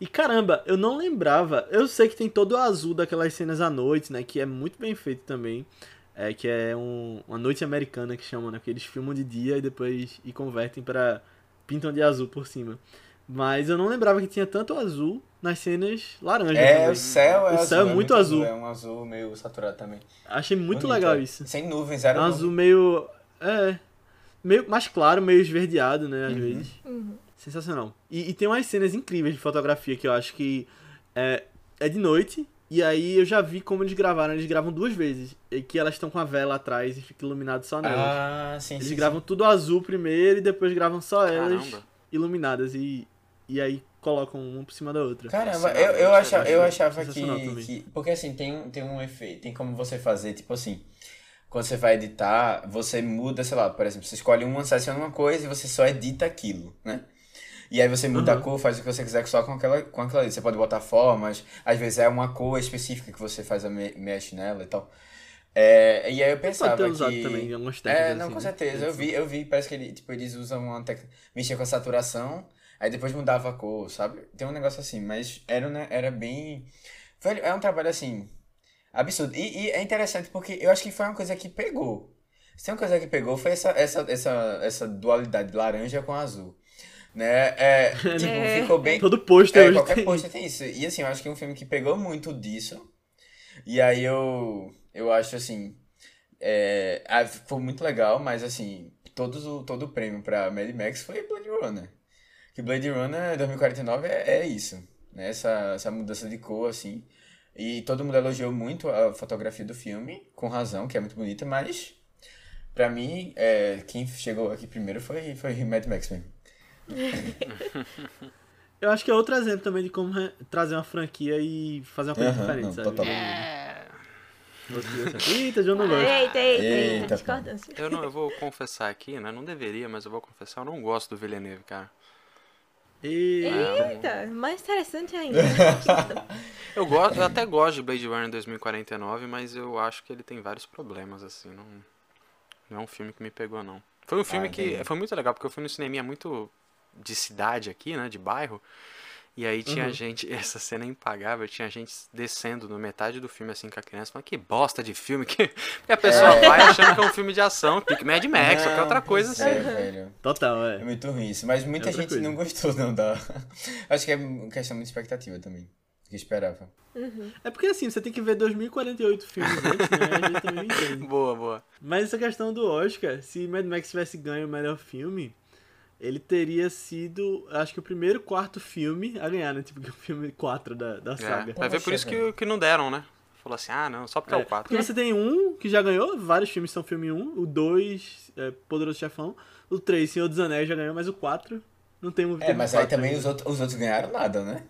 E caramba, eu não lembrava. Eu sei que tem todo o azul daquelas cenas à noite, né, que é muito bem feito também. É, que é um, uma noite americana que chamam, né, que eles filmam de dia e depois e convertem para pintam de azul por cima. Mas eu não lembrava que tinha tanto azul nas cenas laranja É, também. o céu é O azul. céu é muito azul. É um azul meio saturado também. Achei muito Bonito, legal é. isso. Sem nuvens, É zero um azul meio. É. Meio mais claro, meio esverdeado, né? Às Uhum. vezes. Sensacional. E, e tem umas cenas incríveis de fotografia que eu acho que é, é de noite. E aí eu já vi como eles gravaram. Eles gravam duas vezes. E que elas estão com a vela atrás e fica iluminado só nelas. Ah, sim, eles sim. gravam tudo azul primeiro e depois gravam só elas Caramba. iluminadas. E, e aí colocam uma por cima da outra. Caramba, Esse eu, eu, é achava, eu achava que, que. Porque assim, tem, um- tem um efeito, tem como você fazer, tipo assim. Quando você vai editar, você muda, sei lá, por exemplo, você escolhe uma, seleciona uma coisa e você só edita aquilo, né? E aí você muda Uhum. a cor, faz o que você quiser só com aquela, com aquela ali. Você pode botar formas, às vezes é uma cor específica que você faz a me mexe nela e tal. É, e aí eu pensava Pode ter usado que... também algumas técnicas. É, não, assim, com né? certeza. Eu vi, eu vi, parece que ele, tipo, eles usam uma técnica, mexia com a saturação, aí depois mudava a cor, sabe? Tem um negócio assim, mas era, né, era bem... Velho, é um trabalho assim, absurdo. E, e é interessante porque eu acho que foi uma coisa que pegou. Se tem uma coisa que pegou foi essa, essa, essa, essa dualidade laranja com azul. Né? É, (laughs) tipo, É. ficou bem... Todo pôster É, hoje qualquer tem. pôster tem isso. E assim, eu acho que é um filme que pegou muito disso. E aí eu, eu acho assim. É, ah, ficou muito legal, mas assim, todos o, todo o prêmio pra Mad Max foi Blade Runner. Que Blade Runner 2049 é, é isso. Né? Essa, essa mudança de cor, assim. E todo mundo elogiou muito a fotografia do filme, com razão, que é muito bonita, mas pra mim, é, quem chegou aqui primeiro foi, foi Mad Max mesmo. (laughs) Eu acho que é outro exemplo também de como trazer uma franquia e fazer uma coisa Aham, diferente, não, sabe? É... Eita, João não gosta. Eita, eita, eita, discordância. Eu, não, eu vou confessar aqui, né? Não deveria, mas eu vou confessar, eu não gosto do Villeneuve, cara. Eita. Eita, mais interessante ainda. (laughs) Eu, gosto, eu até gosto de Blade Runner 2049, mas eu acho que ele tem vários problemas, assim. Não, não é um filme que me pegou, não. Foi um filme Ah, que foi muito legal, porque eu fui no cineminha muito de cidade aqui, né? De bairro. E aí tinha Uhum. gente, (laughs) essa cena é impagável, tinha gente descendo no metade do filme assim com a criança, falando que bosta de filme, que (laughs) porque a pessoa vai achando que é um filme de ação, pique Mad Max, ou qualquer outra coisa assim. É, velho. Total, É é. muito ruim isso. Mas muita É gente coisa. não gostou, não, da... (laughs) Acho que é uma questão de expectativa também. Que esperava. É porque assim, você tem que ver 2048 filmes antes, né? A gente também não entende. Boa, boa. Mas essa questão do Oscar, se Mad Max tivesse ganho o melhor filme, ele teria sido, acho que o primeiro quarto filme a ganhar, né? Tipo, o filme 4 da, da É, saga. vai ver por isso que, que não deram, né? Falou assim, ah não, só porque é, É, o 4. Porque você tem um que já ganhou, vários filmes são filme 1, o 2, é, Poderoso Chefão, o 3, Senhor dos Anéis já ganhou, mas o 4 não tem um É, mas aí 4 também os outros, os outros ganharam nada, né?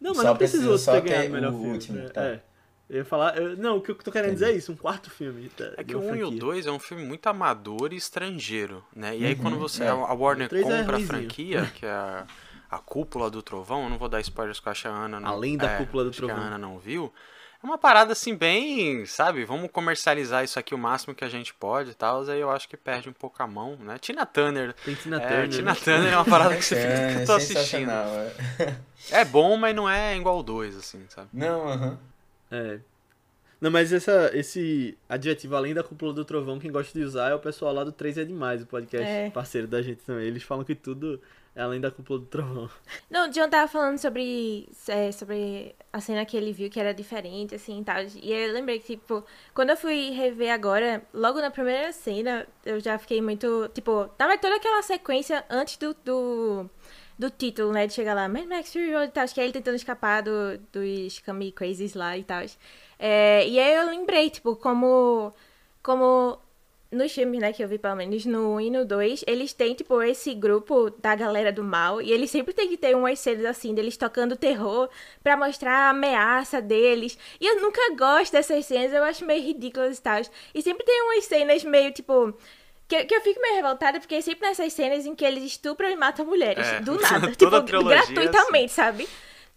Não, (laughs) mas só não precisou precisa ter só ganhado o melhor o filme. último, é, tá. é. Eu ia falar. eu- não, o que eu tô querendo dizer é isso, um quarto filme. da- É que o uma 1 e o franquia. 2 é um filme muito amador e estrangeiro, né? E aí Uhum, quando você é. a Warner é compra a ruinzinho. franquia, (laughs) que é a, a cúpula do trovão, eu não vou dar spoilers que eu acho que a Ana não, Além da é, Cúpula do acho que Trovão. a Ana não viu. É uma parada assim bem, sabe? Vamos comercializar isso aqui o máximo que a gente pode e tal, aí eu acho que perde um pouco a mão, né? Tina Turner. Tem Tina é, Turner. Tina né? Turner é uma parada que (laughs) você fica É, que eu tô assistindo. é. É bom, mas não é igual o 2, assim, sabe? Não, aham. É. Não, mas essa, esse adjetivo além da cúpula do trovão, quem gosta de usar é o pessoal lá do 3 é demais, o podcast É. parceiro da gente também. Eles falam que tudo é além da cúpula do trovão. Não, o John tava falando sobre, é, sobre a cena que ele viu que era diferente, assim, e tal. E eu lembrei que, tipo, quando eu fui rever agora, logo na primeira cena, eu já fiquei muito, tipo, tava toda aquela sequência antes do, do do título, né? De chegar lá, Mad Max Fury Road e tal. Acho que é ele tentando escapar do, dos Kami Crazies lá e tal. É, e aí eu lembrei, tipo, como. Como nos filmes, né, que eu vi pelo menos no 1 e no 2, eles têm, tipo, esse grupo da galera do mal, e eles sempre tem que ter umas cenas assim, deles tocando terror para mostrar a ameaça deles. E eu nunca gosto dessas cenas, eu acho meio ridículas e tal. E sempre tem umas cenas meio, tipo. Que, que eu fico meio revoltada, porque é sempre nessas cenas em que eles estupram e matam mulheres. É, do (laughs) nada. tipo, trilogia é assim. gratuitamente, sabe?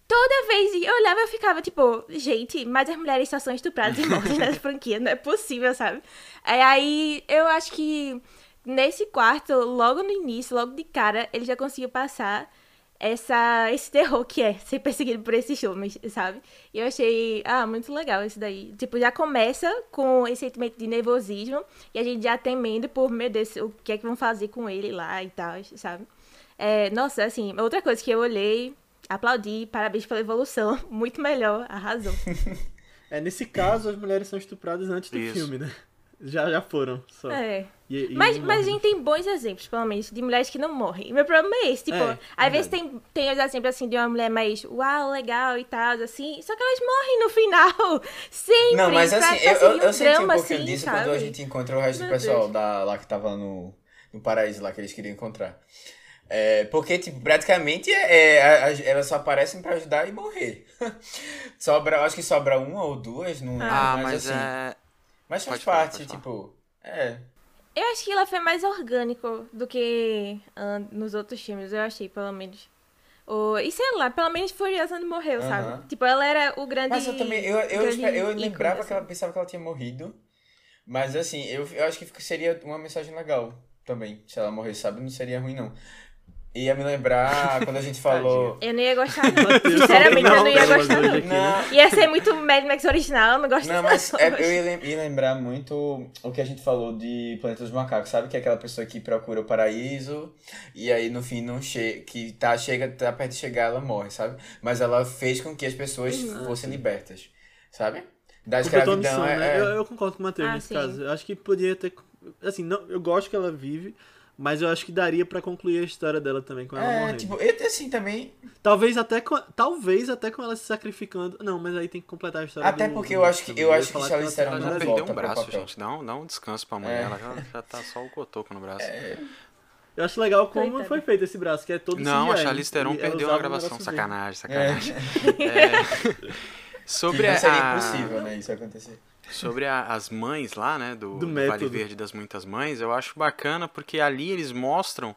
Toda vez eu olhava, eu ficava tipo, gente, mas as mulheres só são estupradas e mortas (laughs) nessa franquia, não é possível, sabe? É, aí eu acho que nesse quarto, logo no início, logo de cara, ele já conseguiu passar essa, esse terror que é ser perseguido por esses homens, sabe? E eu achei, ah, muito legal isso daí. Tipo, já começa com esse sentimento de nervosismo e a gente já temendo por, meu Deus, o que é que vão fazer com ele lá e tal, sabe? É, nossa, assim, outra coisa que eu olhei, aplaudi, parabéns pela evolução, (laughs) muito melhor, arrasou. (laughs) É, nesse caso, as mulheres são estupradas antes do Isso. filme, né? Já, já foram, só. É. E- e Mas, mas a gente tem bons exemplos, pelo menos, de mulheres que não morrem. E meu problema é esse, tipo, É, às vezes tem, tem os exemplos assim de uma mulher mais uau, legal e tal, assim, só que elas morrem no final. (laughs) Sempre. Não, mas assim, eu, eu, seguir eu senti um pouquinho assim, disso sabe? quando a gente encontra o resto do Meu pessoal Deus. da, lá que tava no, no paraíso lá que eles queriam encontrar. É, porque, tipo, praticamente é, a- elas só aparecem pra ajudar e morrer. (laughs) sobra, acho que sobra uma ou duas, não lembro, Ah, mas, mas assim. é. Mas faz Pode parte, falar. tipo. É. Eu acho que ela foi mais orgânico do que ah, nos outros filmes, eu achei, pelo menos. O, e sei lá, pelo menos Furiosa não morreu, sabe? Tipo, ela era o grande. Mas eu também. Eu, eu, eu ícone, lembrava assim. que ela pensava que ela tinha morrido. Mas assim, eu, eu acho que seria uma mensagem legal também. Se ela morresse, sabe? Não seria ruim, não. Ia me lembrar quando a gente (laughs) falou. Eu não ia gostar, (laughs) não. Sinceramente, eu não ia Não, gostar, não. Não, Ia ser muito Mad Max original, eu não gosto Não, mas não. é, eu ia, lem- ia lembrar muito o que a gente falou de Planeta dos Macacos, sabe? Que é aquela pessoa que procura o paraíso e aí no fim não chega, que tá, chega, tá perto de chegar, ela morre, sabe? Mas ela fez com que as pessoas Uhum. fossem libertas, sabe? Da escravidão, missão, é, né? é- Eu, eu concordo com o Matheus Ah, nesse sim. caso. Eu acho que podia ter. Assim, não, eu gosto que ela vive, mas eu acho que daria pra concluir a história dela também com ela é, morrendo. tipo, eu, assim, também, Talvez até com, talvez até com ela se sacrificando. Não, mas aí tem que completar a história Até do- porque do eu acho que- eu acho que Charlize ela Theron tá não já volta perdeu um braço, gente. Dá um, dá um descanso pra mulher. É. Ela já, já tá só o cotoco no braço. Eu acho legal como Coitada. foi feito esse braço, que é todo Não, a Charlize Theron perdeu usava a gravação. negócio Sacanagem, É. sacanagem. (laughs) É. Sobre não seria a- impossível, né, isso acontecer. Sobre a- as mães lá, né, do, Do do Vale. Verde das Muitas Mães, eu acho bacana porque ali eles mostram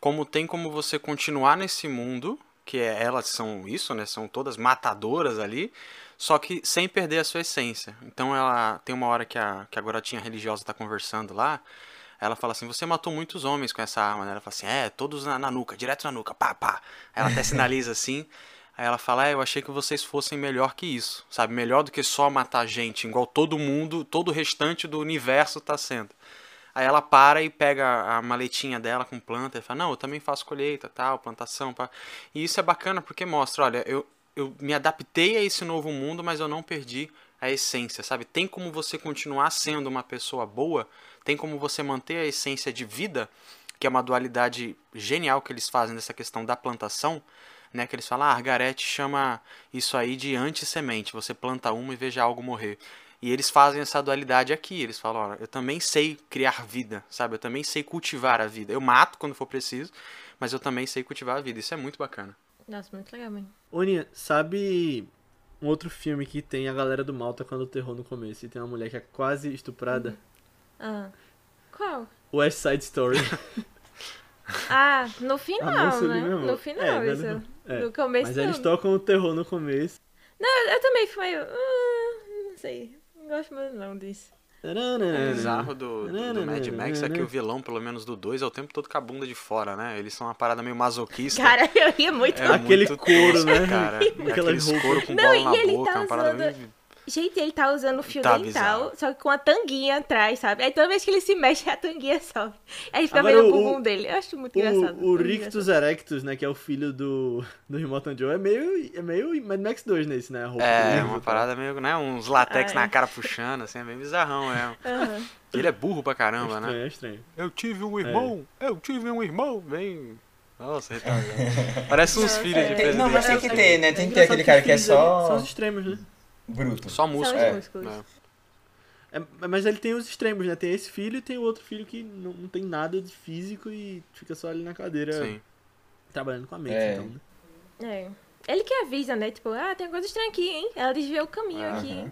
como tem como você continuar nesse mundo, que é, elas são isso, né, são todas matadoras ali, só que sem perder a sua essência. Então ela tem uma hora que a, que a garotinha religiosa tá conversando lá, ela fala assim, você matou muitos homens com essa arma, né? Ela fala assim, é, todos na, na nuca, direto na nuca, pá, pá. Ela até (laughs) sinaliza assim, Aí ela fala, é, eu achei que vocês fossem melhor que isso, sabe? Melhor do que só matar gente, igual todo mundo, todo o restante do universo tá sendo. Aí ela para e pega a maletinha dela com planta e fala, não, eu também faço colheita, tal, plantação, pá. E isso é bacana porque mostra, olha, eu, eu me adaptei a esse novo mundo, mas eu não perdi a essência, sabe? Tem como você continuar sendo uma pessoa boa, tem como você manter a essência de vida, que é uma dualidade genial que eles fazem nessa questão da plantação, né? Que eles falam, ah, Argarete chama isso aí de antissemente, você planta uma e veja algo morrer. E eles fazem essa dualidade aqui, eles falam, ó, eu também sei criar vida, sabe? Eu também sei cultivar a vida. Eu mato quando for preciso, mas eu também sei cultivar a vida. Isso é muito bacana. Nossa, muito legal mesmo. Oninha, sabe um outro filme que tem a galera do mal tocando terror no começo e tem uma mulher que é quase estuprada? Ah. Qual? West Side Story. (laughs) Ah, no A final, moça ali né? No final, É, isso. No- é. No começo Mas eles tocam o terror no começo. Não, eu também fui meio... ah, não sei. Não gosto muito não disso. O É. bizarro do, do, do Mad Max é que o vilão, pelo menos do 2, é o tempo todo com a bunda de fora, né? Eles são uma parada meio masoquista. Cara, (laughs) eu ria muito. é Aquele muito couro, né? Cara. (laughs) Aquela Aqueles couro com Não, bola e na ele boca, tá uma parada usando- meio... Gente, ele tá usando o fio Tá dental, bizarro. só que com a tanguinha atrás, sabe? Aí toda vez que ele se mexe, a tanguinha sobe. Aí fica Agora, vendo o o- bumbum dele. Eu acho muito engraçado. O, o muito Rictus Erectus, né, que é o filho do, do Remote Joe, é meio, é meio Mad Max 2 nesse, né? É, dele, uma tá? parada meio, né? Uns latex Ai. na cara puxando, assim, é bem bizarrão mesmo. engraçado. (laughs) Aham. Ele é burro pra É caramba, né? estranho, é estranho. Eu tive um irmão, eu tive um irmão, bem Nossa, retardado. (laughs) Parece uns filhos de é. presidente. Não, mas tem que ter, né? É Tem que ter aquele cara que é ali São só os extremos, né? Bruto. Só São músculo. os É. músculos. É. É, mas ele tem os extremos, né? Tem esse filho e tem o outro filho que não, não tem nada de físico e fica só ali na cadeira Sim. trabalhando com a mente. É. Então, né? É. Ele que avisa, né? Tipo, ah, tem uma coisa estranha aqui, hein? Ela desviou o caminho aqui. Aham.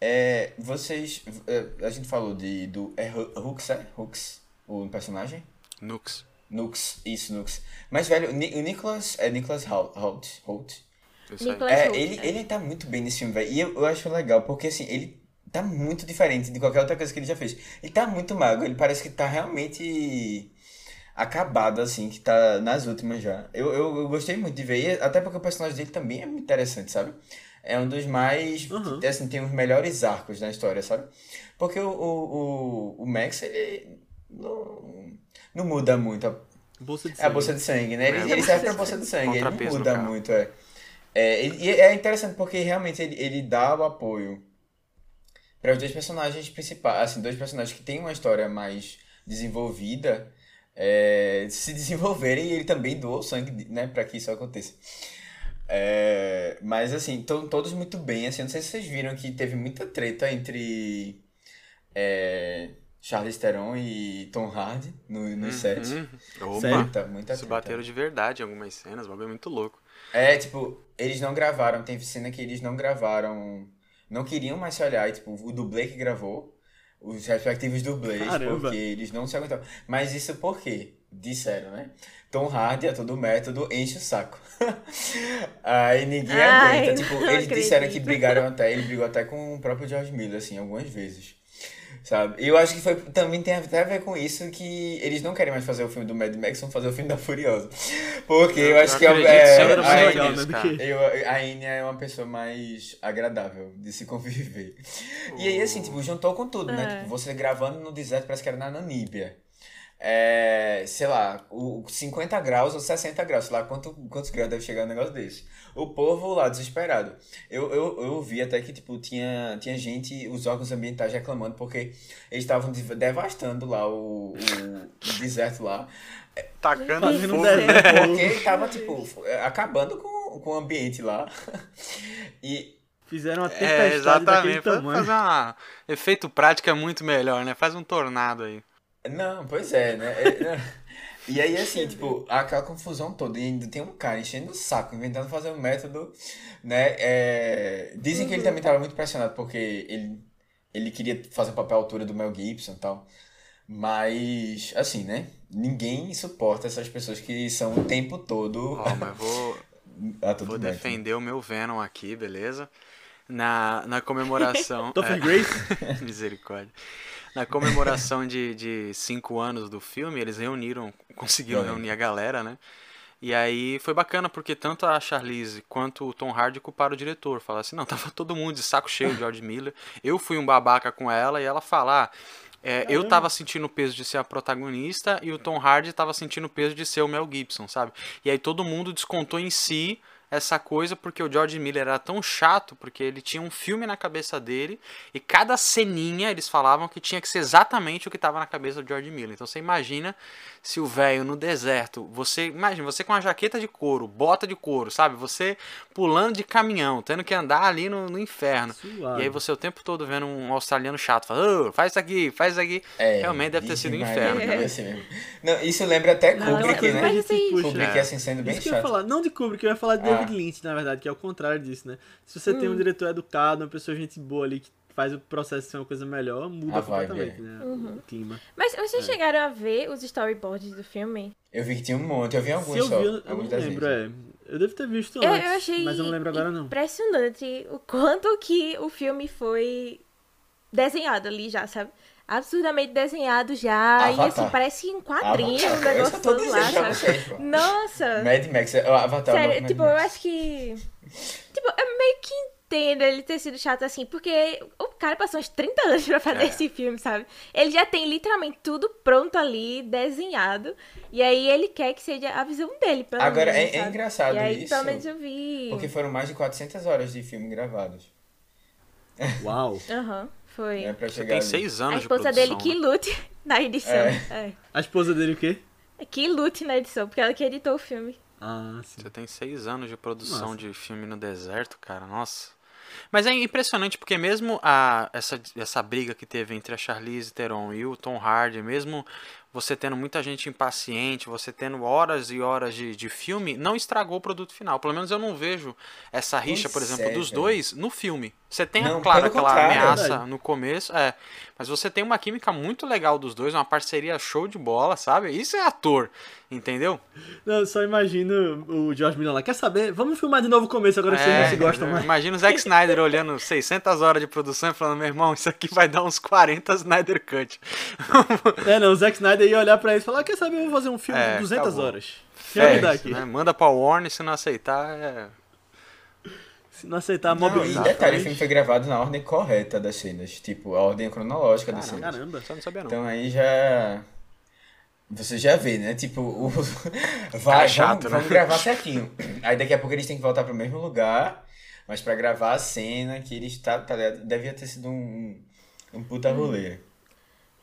É, vocês. é, A gente falou de, do. É Hu- Hux, é? Hux, o personagem? Nux. Nux, isso, Nux. Mas, velho, o Ni- o Nicholas. É Nicholas Holt. Holt. Holt. É, ele, é. ele tá muito bem nesse filme, velho. E eu, eu acho legal, porque assim, ele tá muito diferente de qualquer outra coisa que ele já fez. Ele tá muito magro, ele parece que tá realmente acabado, assim, que tá nas últimas já. Eu, eu, eu gostei muito de ver, e até porque o personagem dele também é muito interessante, sabe? É um dos mais. Uhum. Assim, tem os melhores arcos na história, sabe? Porque o, o, o, o Max, ele não, não muda muito. A, Bolsa de é a sangue. bolsa de sangue, né? Ele, É, ele serve pra bolsa de sangue, ele não muda muito, é. É, e é interessante porque realmente ele, ele dá o apoio para os dois personagens principais, assim, dois personagens que têm uma história mais desenvolvida é, se desenvolverem e ele também doou sangue, né, para que isso aconteça. É, mas assim, estão todos muito bem, assim, não sei se vocês viram que teve muita treta entre é, Charlize Theron e Tom Hardy no, no set. Uhum. Opa. Sério? Muita, muita Se treta. bateram de verdade em algumas cenas, o bagulho é muito louco. É, tipo, eles não gravaram, tem cena que eles não gravaram, não queriam mais se olhar, e, tipo, o dublê que gravou, os respectivos dublês, Caramba. porque eles não se aguentavam. Mas isso por quê? Disseram, né? Tom Hardy, a todo método, enche o saco. (laughs) Aí ninguém Ai, aguenta. Tipo, eles disseram que acredito. brigaram até, ele brigou até com o próprio George Miller, assim, algumas vezes. Sabe? E eu acho que foi, também tem até a ver com isso que eles não querem mais fazer o filme do Mad Max, vão fazer o filme da Furiosa. Porque eu, Eu acho que é, acredito é, a, legal, né? eu, a Anya é uma pessoa mais agradável de se conviver. E aí, assim, tipo, juntou com tudo, né? É. Tipo, você gravando no deserto, parece que era na Namíbia. É, sei lá, o 50 graus ou 60 graus, sei lá quanto, quantos graus deve chegar um negócio desse. O povo lá desesperado. Eu, eu, eu vi até que, tipo, tinha, tinha gente, os órgãos ambientais reclamando porque eles estavam de- devastando lá o, o, o deserto lá. Tacando fogo. (laughs) Porque tava, tipo, acabando com, com o ambiente lá. (laughs) E Fizeram uma É, tempestade daquele exatamente. Fazer um efeito prático é muito melhor, né? Faz um tornado aí. Não, pois é, né? É, não. E aí, (laughs) assim, tipo, aquela confusão toda, e ainda tem um cara enchendo o saco, inventando fazer um método, né? É, Dizem que ele também tava muito pressionado porque ele, ele queria fazer o papel à altura do Mel Gibson e tal. Mas, assim, né? Ninguém suporta essas pessoas que são o tempo todo Ó, mas vou, (laughs) a todo vou defender o meu Venom aqui, beleza? Na, na comemoração. (laughs) Topher é, Grace? Misericórdia. Na comemoração de, de cinco anos do filme, eles reuniram, (laughs) conseguiram lembro. reunir a galera, né? E aí foi bacana, porque tanto a Charlize quanto o Tom Hardy culparam o diretor. Falaram assim, não, tava todo mundo de saco cheio de (laughs) George Miller. Eu fui um babaca com ela e ela fala, ah, é, eu tava sentindo o peso de ser a protagonista e o Tom Hardy tava sentindo o peso de ser o Mel Gibson, sabe? E aí todo mundo descontou em si essa coisa porque o George Miller era tão chato, porque ele tinha um filme na cabeça dele e cada ceninha eles falavam que tinha que ser exatamente o que estava na cabeça do George Miller. Então você imagina se o velho no deserto, você imagina você com uma jaqueta de couro, bota de couro, sabe? Você pulando de caminhão, tendo que andar ali no, no inferno. Suave. E aí você o tempo todo vendo um australiano chato, falando, "Ô, faz isso aqui, faz isso aqui. É, Realmente deve ter sido um inferno. ser mesmo. Não, isso lembra até Não, Kubrick, mas- né? mas assim, Kubrick, É. assim, sendo bem Isso que eu ia chato. falar, não de Kubrick, eu ia falar de. David Lynch, na verdade, que é o contrário disso, né? Se você Hum. tem um diretor educado, uma pessoa gente boa ali que faz o processo ser uma coisa melhor, muda A vibe, completamente, é. né? Uhum. O clima. Mas vocês chegaram a ver os storyboards do filme? Eu vi que tinha um monte, eu vi alguns Se eu só. vi, eu, eu não lembro, é. Eu devo ter visto Eu, antes, eu achei mas eu não lembro agora não. impressionante o quanto que o filme foi desenhado ali já, sabe? Absurdamente desenhado já. E Avatar. assim, parece um quadrinho, Avatar, um negócio todo lá, sabe? vocês. Nossa! Mad Max, é, o Avatar. o Sério, Mad tipo, eu acho que. Tipo, eu meio que entendo ele ter sido chato assim, porque o cara passou uns 30 anos pra fazer É. esse filme, sabe? Ele já tem literalmente tudo pronto ali, desenhado. E aí ele quer que seja a visão dele, pelo Agora, menos. é, é sabe? engraçado E aí, isso. pelo menos eu vi. Porque foram mais de 400 horas de filme gravados. Uau. Aham, foi. Né, pra Você chegar tem ali. seis A anos de esposa produção. dele que né? lute (laughs) na edição. É. É. A esposa dele o quê? Que lute na edição, porque ela que editou o filme. Ah, sim. Você tem seis anos de produção Nossa. de filme no deserto, cara. Nossa. Mas é impressionante porque mesmo a, essa, essa briga que teve entre a Charlize Theron e o Tom Hardy, mesmo você tendo muita gente impaciente, você tendo horas e horas de, de filme, não estragou o produto final. Pelo menos eu não vejo essa rixa, por exemplo, é, dos dois no filme. Você tem, Não, claro, aquela contrário. ameaça no começo, é. Mas você tem uma química muito legal dos dois, uma parceria show de bola, sabe? Isso é ator, entendeu? Não, eu só imagino o George Miller lá. Quer saber? Vamos filmar de novo o começo agora que vocês não se gostam mais. Imagina o Zack Snyder olhando 600 horas de produção e falando, meu irmão, isso aqui vai dar uns 40 Snyder Cut. É, não, o Zack Snyder ia olhar pra ele e falar: quer saber? Eu vou fazer um filme É, de 200 acabou. horas. Já me dá Fez, aqui. né? Manda pra Warner, se não aceitar, é... Se não aceitar, Não, e mobilizar. detalhe, o filme foi gravado na ordem correta das cenas. Tipo, a ordem cronológica das cenas. Caramba. Só não sabia não. Então aí já. Você já vê, né? Tipo, o... (laughs) vai, chato, vamos, né? vamos gravar certinho. Aí daqui a pouco eles têm que voltar pro mesmo lugar, mas pra gravar a cena que eles tá, tá devia ter sido um, um puta rolê.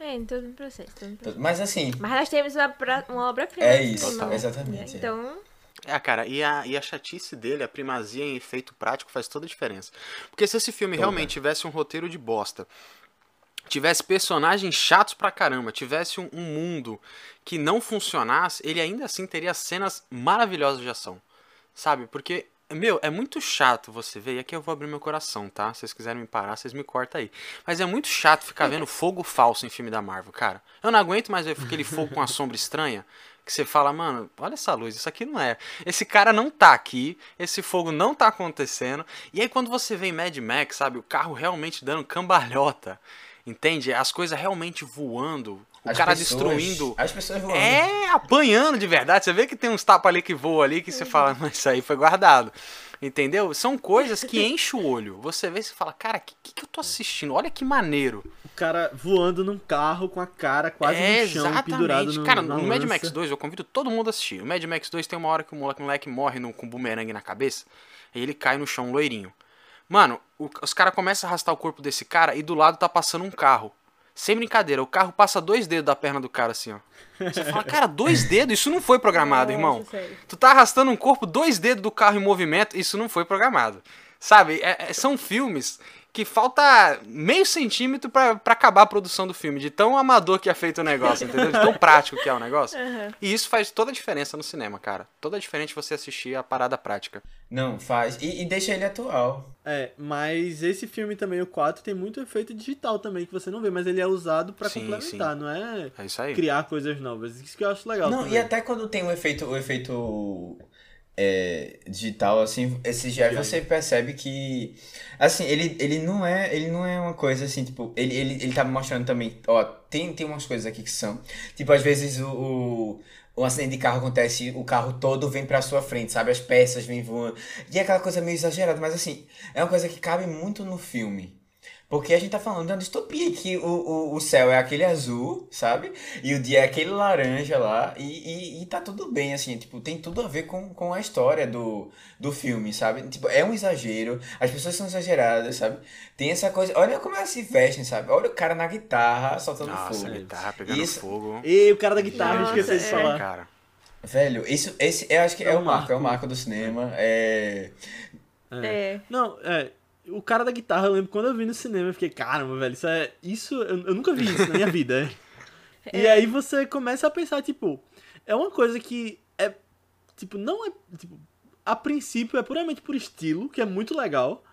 É, em todo o processo, todo processo. Mas assim, Mas nós temos uma, uma obra-prima. é isso, exatamente. né? Então, É, cara, e a, e a chatice dele, a primazia em efeito prático faz toda a diferença. Porque se esse filme Toda. realmente tivesse um roteiro de bosta, tivesse personagens chatos pra caramba, tivesse um, um mundo que não funcionasse, ele ainda assim teria cenas maravilhosas de ação. Sabe? Porque, meu, é muito chato você ver, e aqui eu vou abrir meu coração, tá? Se vocês quiserem me parar, vocês me cortam aí. Mas é muito chato ficar vendo fogo falso em filme da Marvel, cara. Eu não aguento mais ver aquele fogo com a sombra estranha. Que você fala, mano, olha essa luz, isso aqui não é. Esse cara não tá aqui, esse fogo não tá acontecendo. E aí quando você vê em Mad Max, sabe, o carro realmente dando cambalhota, entende? As coisas realmente voando, o as cara pessoas- destruindo. As pessoas voando. É, apanhando de verdade. Você vê que tem uns tapas ali que voam ali que você fala, mas isso aí foi guardado. Entendeu? São coisas que enchem o olho. Você vê e você fala, cara, o que, que, que eu tô assistindo? Olha que maneiro. O cara voando num carro com a cara quase é, no chão, pendurado no, Cara, no Mad. Max 2, eu convido todo mundo a assistir. O Mad Max 2 tem uma hora que o moleque, o moleque morre no, com um bumerangue na cabeça. E ele cai no chão loirinho. Mano, o- os caras começam a arrastar o corpo desse cara e do lado tá passando um carro. Sem brincadeira, o carro passa dois dedos da perna do cara assim, ó. Você fala, cara, dois dedos? Isso não foi programado, irmão. Nossa, sério. Tu tá arrastando um corpo, dois dedos do carro em movimento, isso não foi programado. Sabe? É- é- são filmes que falta meio centímetro pra, pra acabar a produção do filme, de tão amador que é feito o negócio, entendeu? De tão prático que é o negócio. (laughs) Aham. E isso faz toda a diferença no cinema, cara. Toda a diferença você assistir a parada prática. Não, faz. E, e deixa ele atual. É, mas esse filme também, o 4, tem muito efeito digital também, que você não vê, mas ele é usado pra Sim, complementar, não é É isso aí. criar coisas novas. Isso que eu acho legal Não, também. e até quando tem o efeito, o efeito é, digital, assim, esse Digital. você percebe que. Assim, ele, ele não é. Ele não é uma coisa assim, tipo, ele, ele, ele tá mostrando também. Ó, tem, tem umas coisas aqui que são. Tipo, às vezes o. o um acidente de carro acontece, o carro todo vem pra sua frente, sabe? As peças vêm voando. E é aquela coisa meio exagerada, mas assim, é uma coisa que cabe muito no filme. Porque a gente tá falando de uma distopia que o, o, o céu é aquele azul, sabe? E o dia é aquele laranja lá. E, e, e tá tudo bem, assim. Tipo, tem tudo a ver com, com a história do, do filme, sabe? Tipo, é um exagero. As pessoas são exageradas, sabe? Tem essa coisa. Olha como elas se vestem, sabe? Olha o cara na guitarra soltando Nossa, fogo. a guitarra pegando Isso- fogo. E o cara da guitarra, Nossa, esqueci de é. falar. Cara. Velho, isso, esse, eu acho que é, É o um marco, é o marco. marco do cinema. É. É. Não, é. O cara da guitarra, eu lembro quando eu vi no cinema, eu fiquei, caramba, velho, isso é. Isso. Eu, eu nunca vi isso na minha vida. (laughs) é. E aí você começa a pensar, tipo, é uma coisa que é. Tipo, não é. Tipo, a princípio é puramente por estilo, que é muito legal.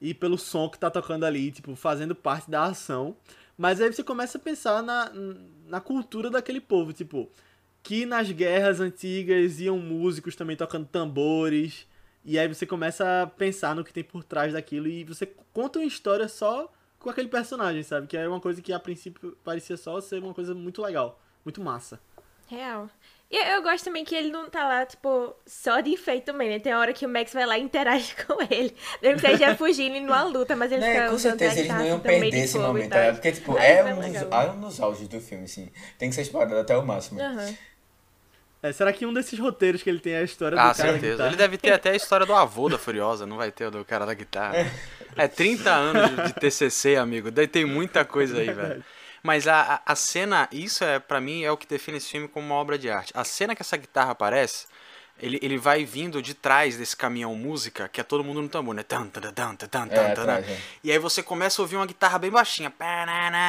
E pelo som que tá tocando ali, tipo, fazendo parte da ação. Mas aí você começa a pensar na, na cultura daquele povo, tipo, que nas guerras antigas iam músicos também tocando tambores. E aí você começa a pensar no que tem por trás daquilo e você conta uma história só com aquele personagem, sabe? Que é uma coisa que a princípio parecia só ser uma coisa muito legal, muito massa. Real. E eu, gosto também que ele não tá lá, tipo, só de enfeito também, né? Tem hora que o Max vai lá e interage (laughs) com ele. Mesmo que ele já fugindo e numa luta, mas ele fica com certeza eles não iam perder de esse momento, tá ligado? Porque, tipo, é um, dos, ah, um dos auges do filme, assim. Tem que ser explorado até o máximo. Aham. É, será que um desses roteiros que ele tem é a história Ah, do cara da certeza. guitarra? Ele deve ter até a história do avô da Furiosa, não vai ter o do cara da guitarra. É 30 anos de, TCC, amigo. Daí tem muita coisa aí, velho. Mas a, a, cena, isso é para mim é o que define esse filme como uma obra de arte. A cena que essa guitarra aparece, ele, ele vai vindo de trás desse caminhão música, que é todo mundo no tambor, né? Tan, tan, tan, tan, tan, É, tan, é. E aí você começa a ouvir uma guitarra bem baixinha.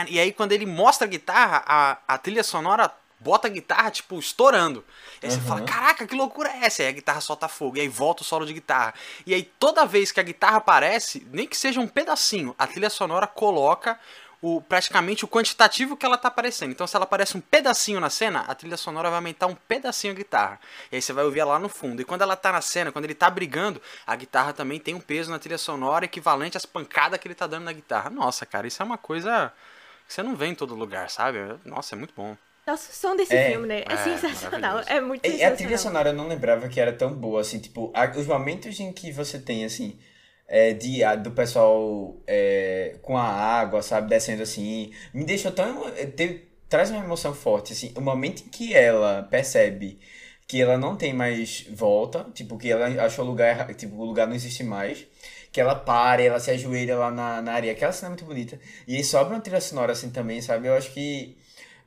E aí quando ele mostra a guitarra, a, a trilha sonora bota a guitarra, tipo, estourando. E aí você Uhum. fala, caraca, que loucura é essa? E aí a guitarra solta fogo. E aí volta o solo de guitarra. E aí toda vez que a guitarra aparece, nem que seja um pedacinho, a trilha sonora coloca o, praticamente o quantitativo que ela tá aparecendo. Então, se ela aparece um pedacinho na cena, a trilha sonora vai aumentar um pedacinho a guitarra. E aí você vai ouvir ela lá no fundo. E quando ela tá na cena, quando ele tá brigando, a guitarra também tem um peso na trilha sonora equivalente às pancadas que ele tá dando na guitarra. Nossa, cara, isso é uma coisa que você não vê em todo lugar, sabe? Nossa, é muito bom. Nossa, o som desse É, filme, né? É, é, sensacional. É muito E sensacional. a trilha sonora eu não lembrava que era tão boa, assim, tipo, a- os momentos em que você tem, assim, é, de, a- do pessoal é, com a água, sabe, descendo assim, me deixou tão. é, te- traz uma emoção forte, assim, o momento em que ela percebe que ela não tem mais volta, tipo, que ela achou o lugar, tipo, o lugar não existe mais, que ela para, e ela se ajoelha lá na, na areia, aquela cena é muito bonita, e aí sobra uma trilha sonora assim também, sabe, eu acho que.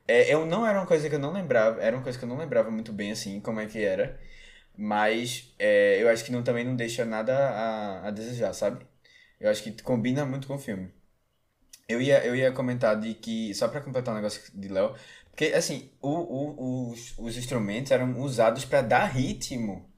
É, eu não era uma coisa que eu não lembrava, era uma coisa que eu não lembrava muito bem assim, como é que era. Mas é, eu acho que não, também não deixa nada a, a desejar, sabe? Eu acho que combina muito com o filme. Eu ia, eu ia comentar de que, só pra completar um negócio de Léo, porque assim, o, o, os, os instrumentos eram usados pra dar ritmo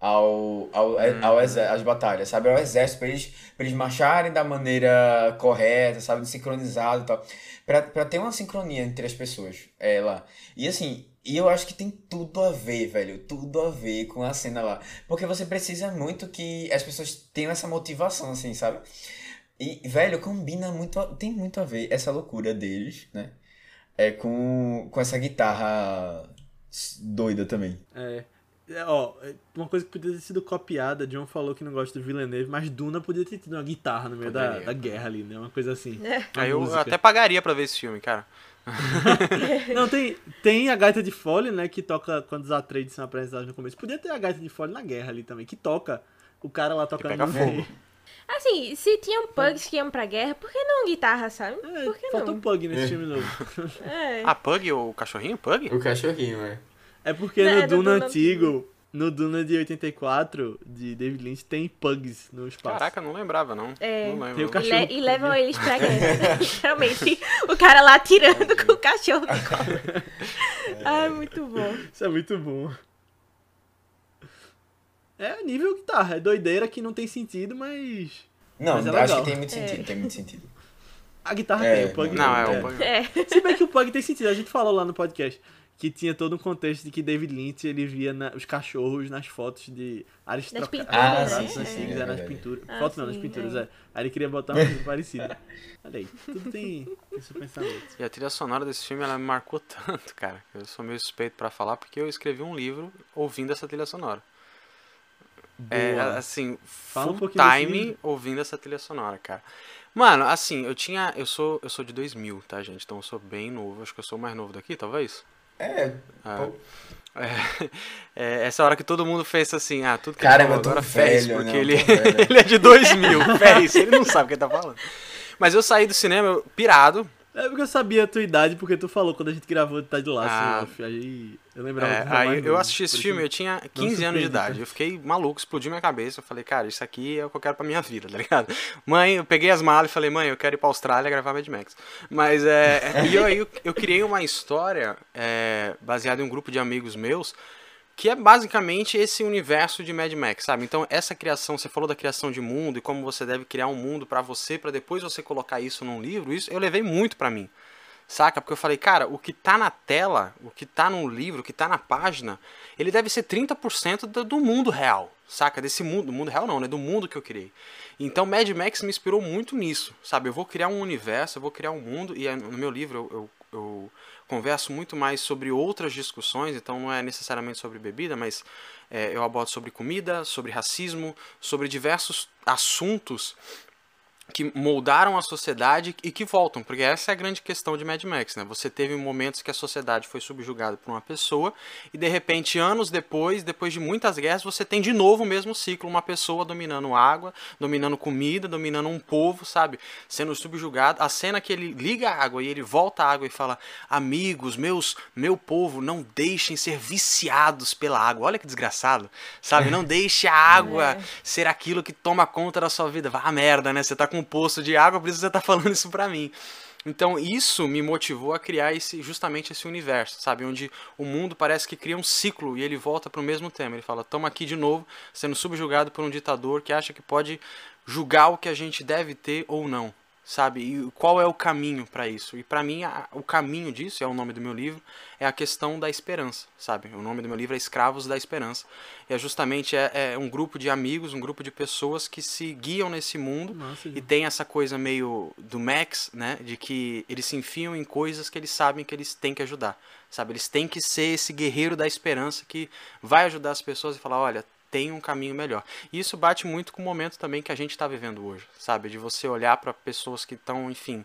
ao, ao, ao exé- às batalhas, sabe? Ao exército, pra eles, pra eles marcharem da maneira correta, sabe? Sincronizado e tal. Pra ter uma sincronia entre as pessoas, é, lá. E assim, e eu acho que tem tudo a ver, velho. Tudo a ver com a cena lá. Porque você precisa muito que as pessoas tenham essa motivação, assim, sabe? E, velho, combina muito. Tem muito a ver essa loucura deles, né? É com, com essa guitarra doida também. É. É, ó, é, uma coisa que podia ter sido copiada, John falou que não gosta do Villeneuve, mas Duna podia ter tido uma guitarra no meio da, da guerra ali, né? Uma coisa assim. É. Uma Aí eu música. até pagaria pra ver esse filme, cara. (laughs) (laughs) Não, tem, tem a gaita de Foley, né, que toca quando os Atreides são apresentados no começo. Podia ter a gaita de Foley na guerra ali também, que toca o cara lá tocando pega no fogo. Assim, se tinham pugs que iam pra guerra, por que não guitarra, sabe? É, por que faltou não? Pug nesse filme novo. (laughs) É. Ah, Pug, o cachorrinho? Pug? O cachorrinho, é. É porque Não, no é Duna Duna antigo, no Duna de 84, de David Lynch, tem Pugs no espaço. Caraca, não lembrava, não. É. Não lembro. Tem o E, cachorro. le- e levam eles pra guerra. (laughs) (laughs) Literalmente. O cara lá tirando com o cachorro colo. (laughs) Ai, muito bom. Isso é muito bom. É nível guitarra, é doideira que não tem sentido, mas. Não, Mas é acho que tem muito É. sentido, tem muito sentido. A guitarra É, tem, o Pug Não, tem, é o Pug. É. Se bem que o Pug tem sentido, a gente falou lá no podcast que tinha todo um contexto de que David Lynch ele via na- os cachorros nas fotos de aristocratas pinturas, Ah, antigos, sim, sim, é é, nas verdade. pinturas. Ah, fotos não, nas sim, pinturas, é. é. Aí ele queria botar uma coisa parecida. (laughs) Olha aí, tudo tem, seu pensamento. E a trilha sonora desse filme, ela me marcou tanto, cara. Eu sou meio suspeito pra falar, porque eu escrevi um livro ouvindo essa trilha sonora. É, Boa. assim, Fala um full desse time ouvindo essa trilha sonora, cara. Mano, assim, eu tinha. Eu sou, eu sou de 2000, tá, gente? Então eu sou bem novo. Acho que eu sou o mais novo daqui, talvez. É, Ah. É, (laughs) é, essa hora que todo mundo fez assim, ah, tudo que Caramba, ele falou agora fez, porque? Eu ele, (laughs) ele é de 2000, fez, ele não sabe o que ele tá falando. Mas eu saí do cinema eu- pirado, É porque eu sabia a tua idade, porque tu falou quando a gente gravou de Tá de Laço, Ah. off, aí eu lembrava É, aí eu novo, assisti esse filme, eu tinha 15 anos de idade. Eu fiquei maluco, explodiu minha cabeça. Eu falei, cara, isso aqui é o que eu quero pra minha vida, tá ligado? Mãe, eu peguei as malas e falei, mãe, eu quero ir pra Austrália gravar Mad Max. Mas é. e eu, aí eu, eu criei uma história é, baseada em um grupo de amigos meus. Que é basicamente esse universo de Mad Max, sabe? Então, essa criação, você falou da criação de mundo e como você deve criar um mundo pra você, pra depois você colocar isso num livro, isso eu levei muito pra mim. Saca? Porque eu falei, cara, o que tá na tela, o que tá no livro, o que tá na página, ele deve ser 30% do, do mundo real. Saca? Desse mundo. Do mundo real não, né? Do mundo que eu criei. Então Mad Max me inspirou muito nisso. Sabe? Eu vou criar um universo, eu vou criar um mundo. E no meu livro eu, eu, eu converso muito mais sobre outras discussões. Então não é necessariamente sobre bebida, mas é, eu abordo sobre comida, sobre racismo, sobre diversos assuntos que moldaram a sociedade e que voltam, porque essa é a grande questão de Mad Max, né? Você teve momentos que a sociedade foi subjugada por uma pessoa e de repente anos depois, depois de muitas guerras, você tem de novo o mesmo ciclo, uma pessoa dominando água, dominando comida, dominando um povo, sabe? Sendo subjugado. A cena que ele liga a água e ele volta a água e fala: "Amigos, meus, meu povo, não deixem ser viciados pela água". Olha que desgraçado, sabe? Não deixe a água é. ser aquilo que toma conta da sua vida. Vá merda, né? Você tá com com um poço de água, por isso você está falando isso para mim. Então isso me motivou a criar esse, justamente esse universo, sabe? Onde o mundo parece que cria um ciclo e ele volta para o mesmo tema. Ele fala: estamos aqui de novo sendo subjugado por um ditador que acha que pode julgar o que a gente deve ter ou não sabe? E qual é o caminho para isso? E para mim, a, o caminho disso, é o nome do meu livro, é a questão da esperança, sabe? O nome do meu livro é Escravos da Esperança. E é justamente é, é um grupo de amigos, um grupo de pessoas que se guiam nesse mundo Nossa, e tem essa coisa meio do Max, né? De que eles se enfiam em coisas que eles sabem que eles têm que ajudar, sabe? Eles têm que ser esse guerreiro da esperança que vai ajudar as pessoas e falar, olha, tem um caminho melhor. E isso bate muito com o momento também que a gente está vivendo hoje, sabe? De você olhar para pessoas que estão, enfim,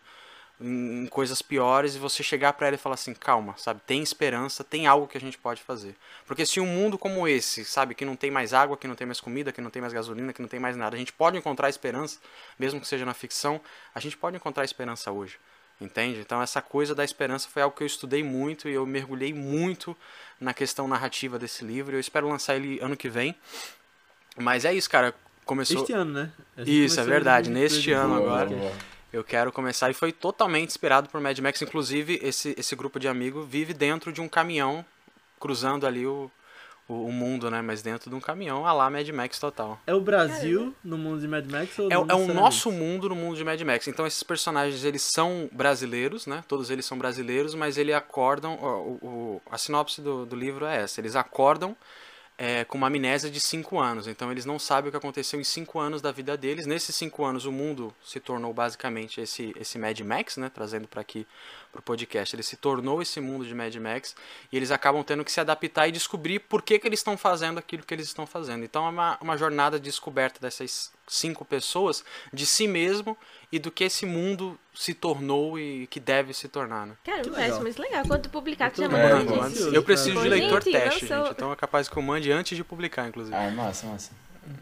em coisas piores e você chegar para ela e falar assim, calma, sabe? Tem esperança, tem algo que a gente pode fazer. Porque se um mundo como esse, sabe, que não tem mais água, que não tem mais comida, que não tem mais gasolina, que não tem mais nada, a gente pode encontrar esperança, mesmo que seja na ficção, a gente pode encontrar esperança hoje. Entende? Então essa coisa da esperança foi algo que eu estudei muito e eu mergulhei muito na questão narrativa desse livro. Eu espero lançar ele ano que vem. Mas é isso, cara. Começou. Este ano, né? Isso, é verdade. Neste ano agora. Eu quero começar e foi totalmente inspirado por Mad Max. Inclusive, esse, esse grupo de amigos vive dentro de um caminhão, cruzando ali o, o, o, mundo, né? Mas dentro de um caminhão, a lá Mad Max total. É o Brasil no mundo de Mad Max ou É, é o nosso mundo no mundo de Mad Max. Então esses personagens, eles são brasileiros, né? Todos eles são brasileiros, mas eles acordam... o, o, a sinopse do, do livro é essa. Eles acordam é, com uma amnésia de 5 anos. Então eles não sabem o que aconteceu em 5 anos da vida deles. Nesses 5 anos o mundo se tornou basicamente esse, esse Mad Max, né? Trazendo para aqui pro podcast. Ele se tornou esse mundo de Mad Max e eles acabam tendo que se adaptar e descobrir por que, que eles estão fazendo aquilo que eles estão fazendo. Então é uma, uma jornada de descoberta dessas cinco pessoas de si mesmo e do que esse mundo se tornou e que deve se tornar, né? Cara, me parece muito legal. Quando tu publicar, tu já manda é, Eu preciso de leitor gente, teste, sou... gente. Então é capaz que eu mande antes de publicar, inclusive. Ah, massa, massa.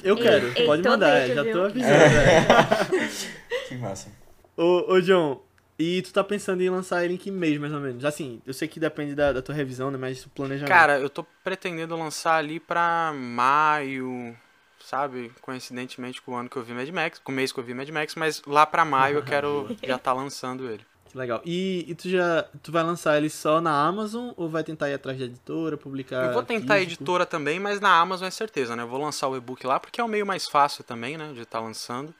Eu quero, ei, pode ei, mandar, já tô avisando. (laughs) É. que massa. Ô, ô, John, e tu tá pensando em lançar ele em que mês, mais ou menos? Assim, eu sei que depende da, da tua revisão, né? Mas o planejamento. Cara, eu tô pretendendo lançar ali pra maio, sabe? Coincidentemente com o ano que eu vi Mad Max, com o mês que eu vi Mad Max, mas lá pra maio eu (laughs) quero já estar tá lançando ele. Que legal. E, e, tu já tu vai lançar ele só na Amazon ou vai tentar ir atrás da editora, publicar? Eu vou tentar físico? a editora também, mas na Amazon é certeza, né? Eu vou lançar o e-book lá porque é o meio mais fácil também, né? De estar tá lançando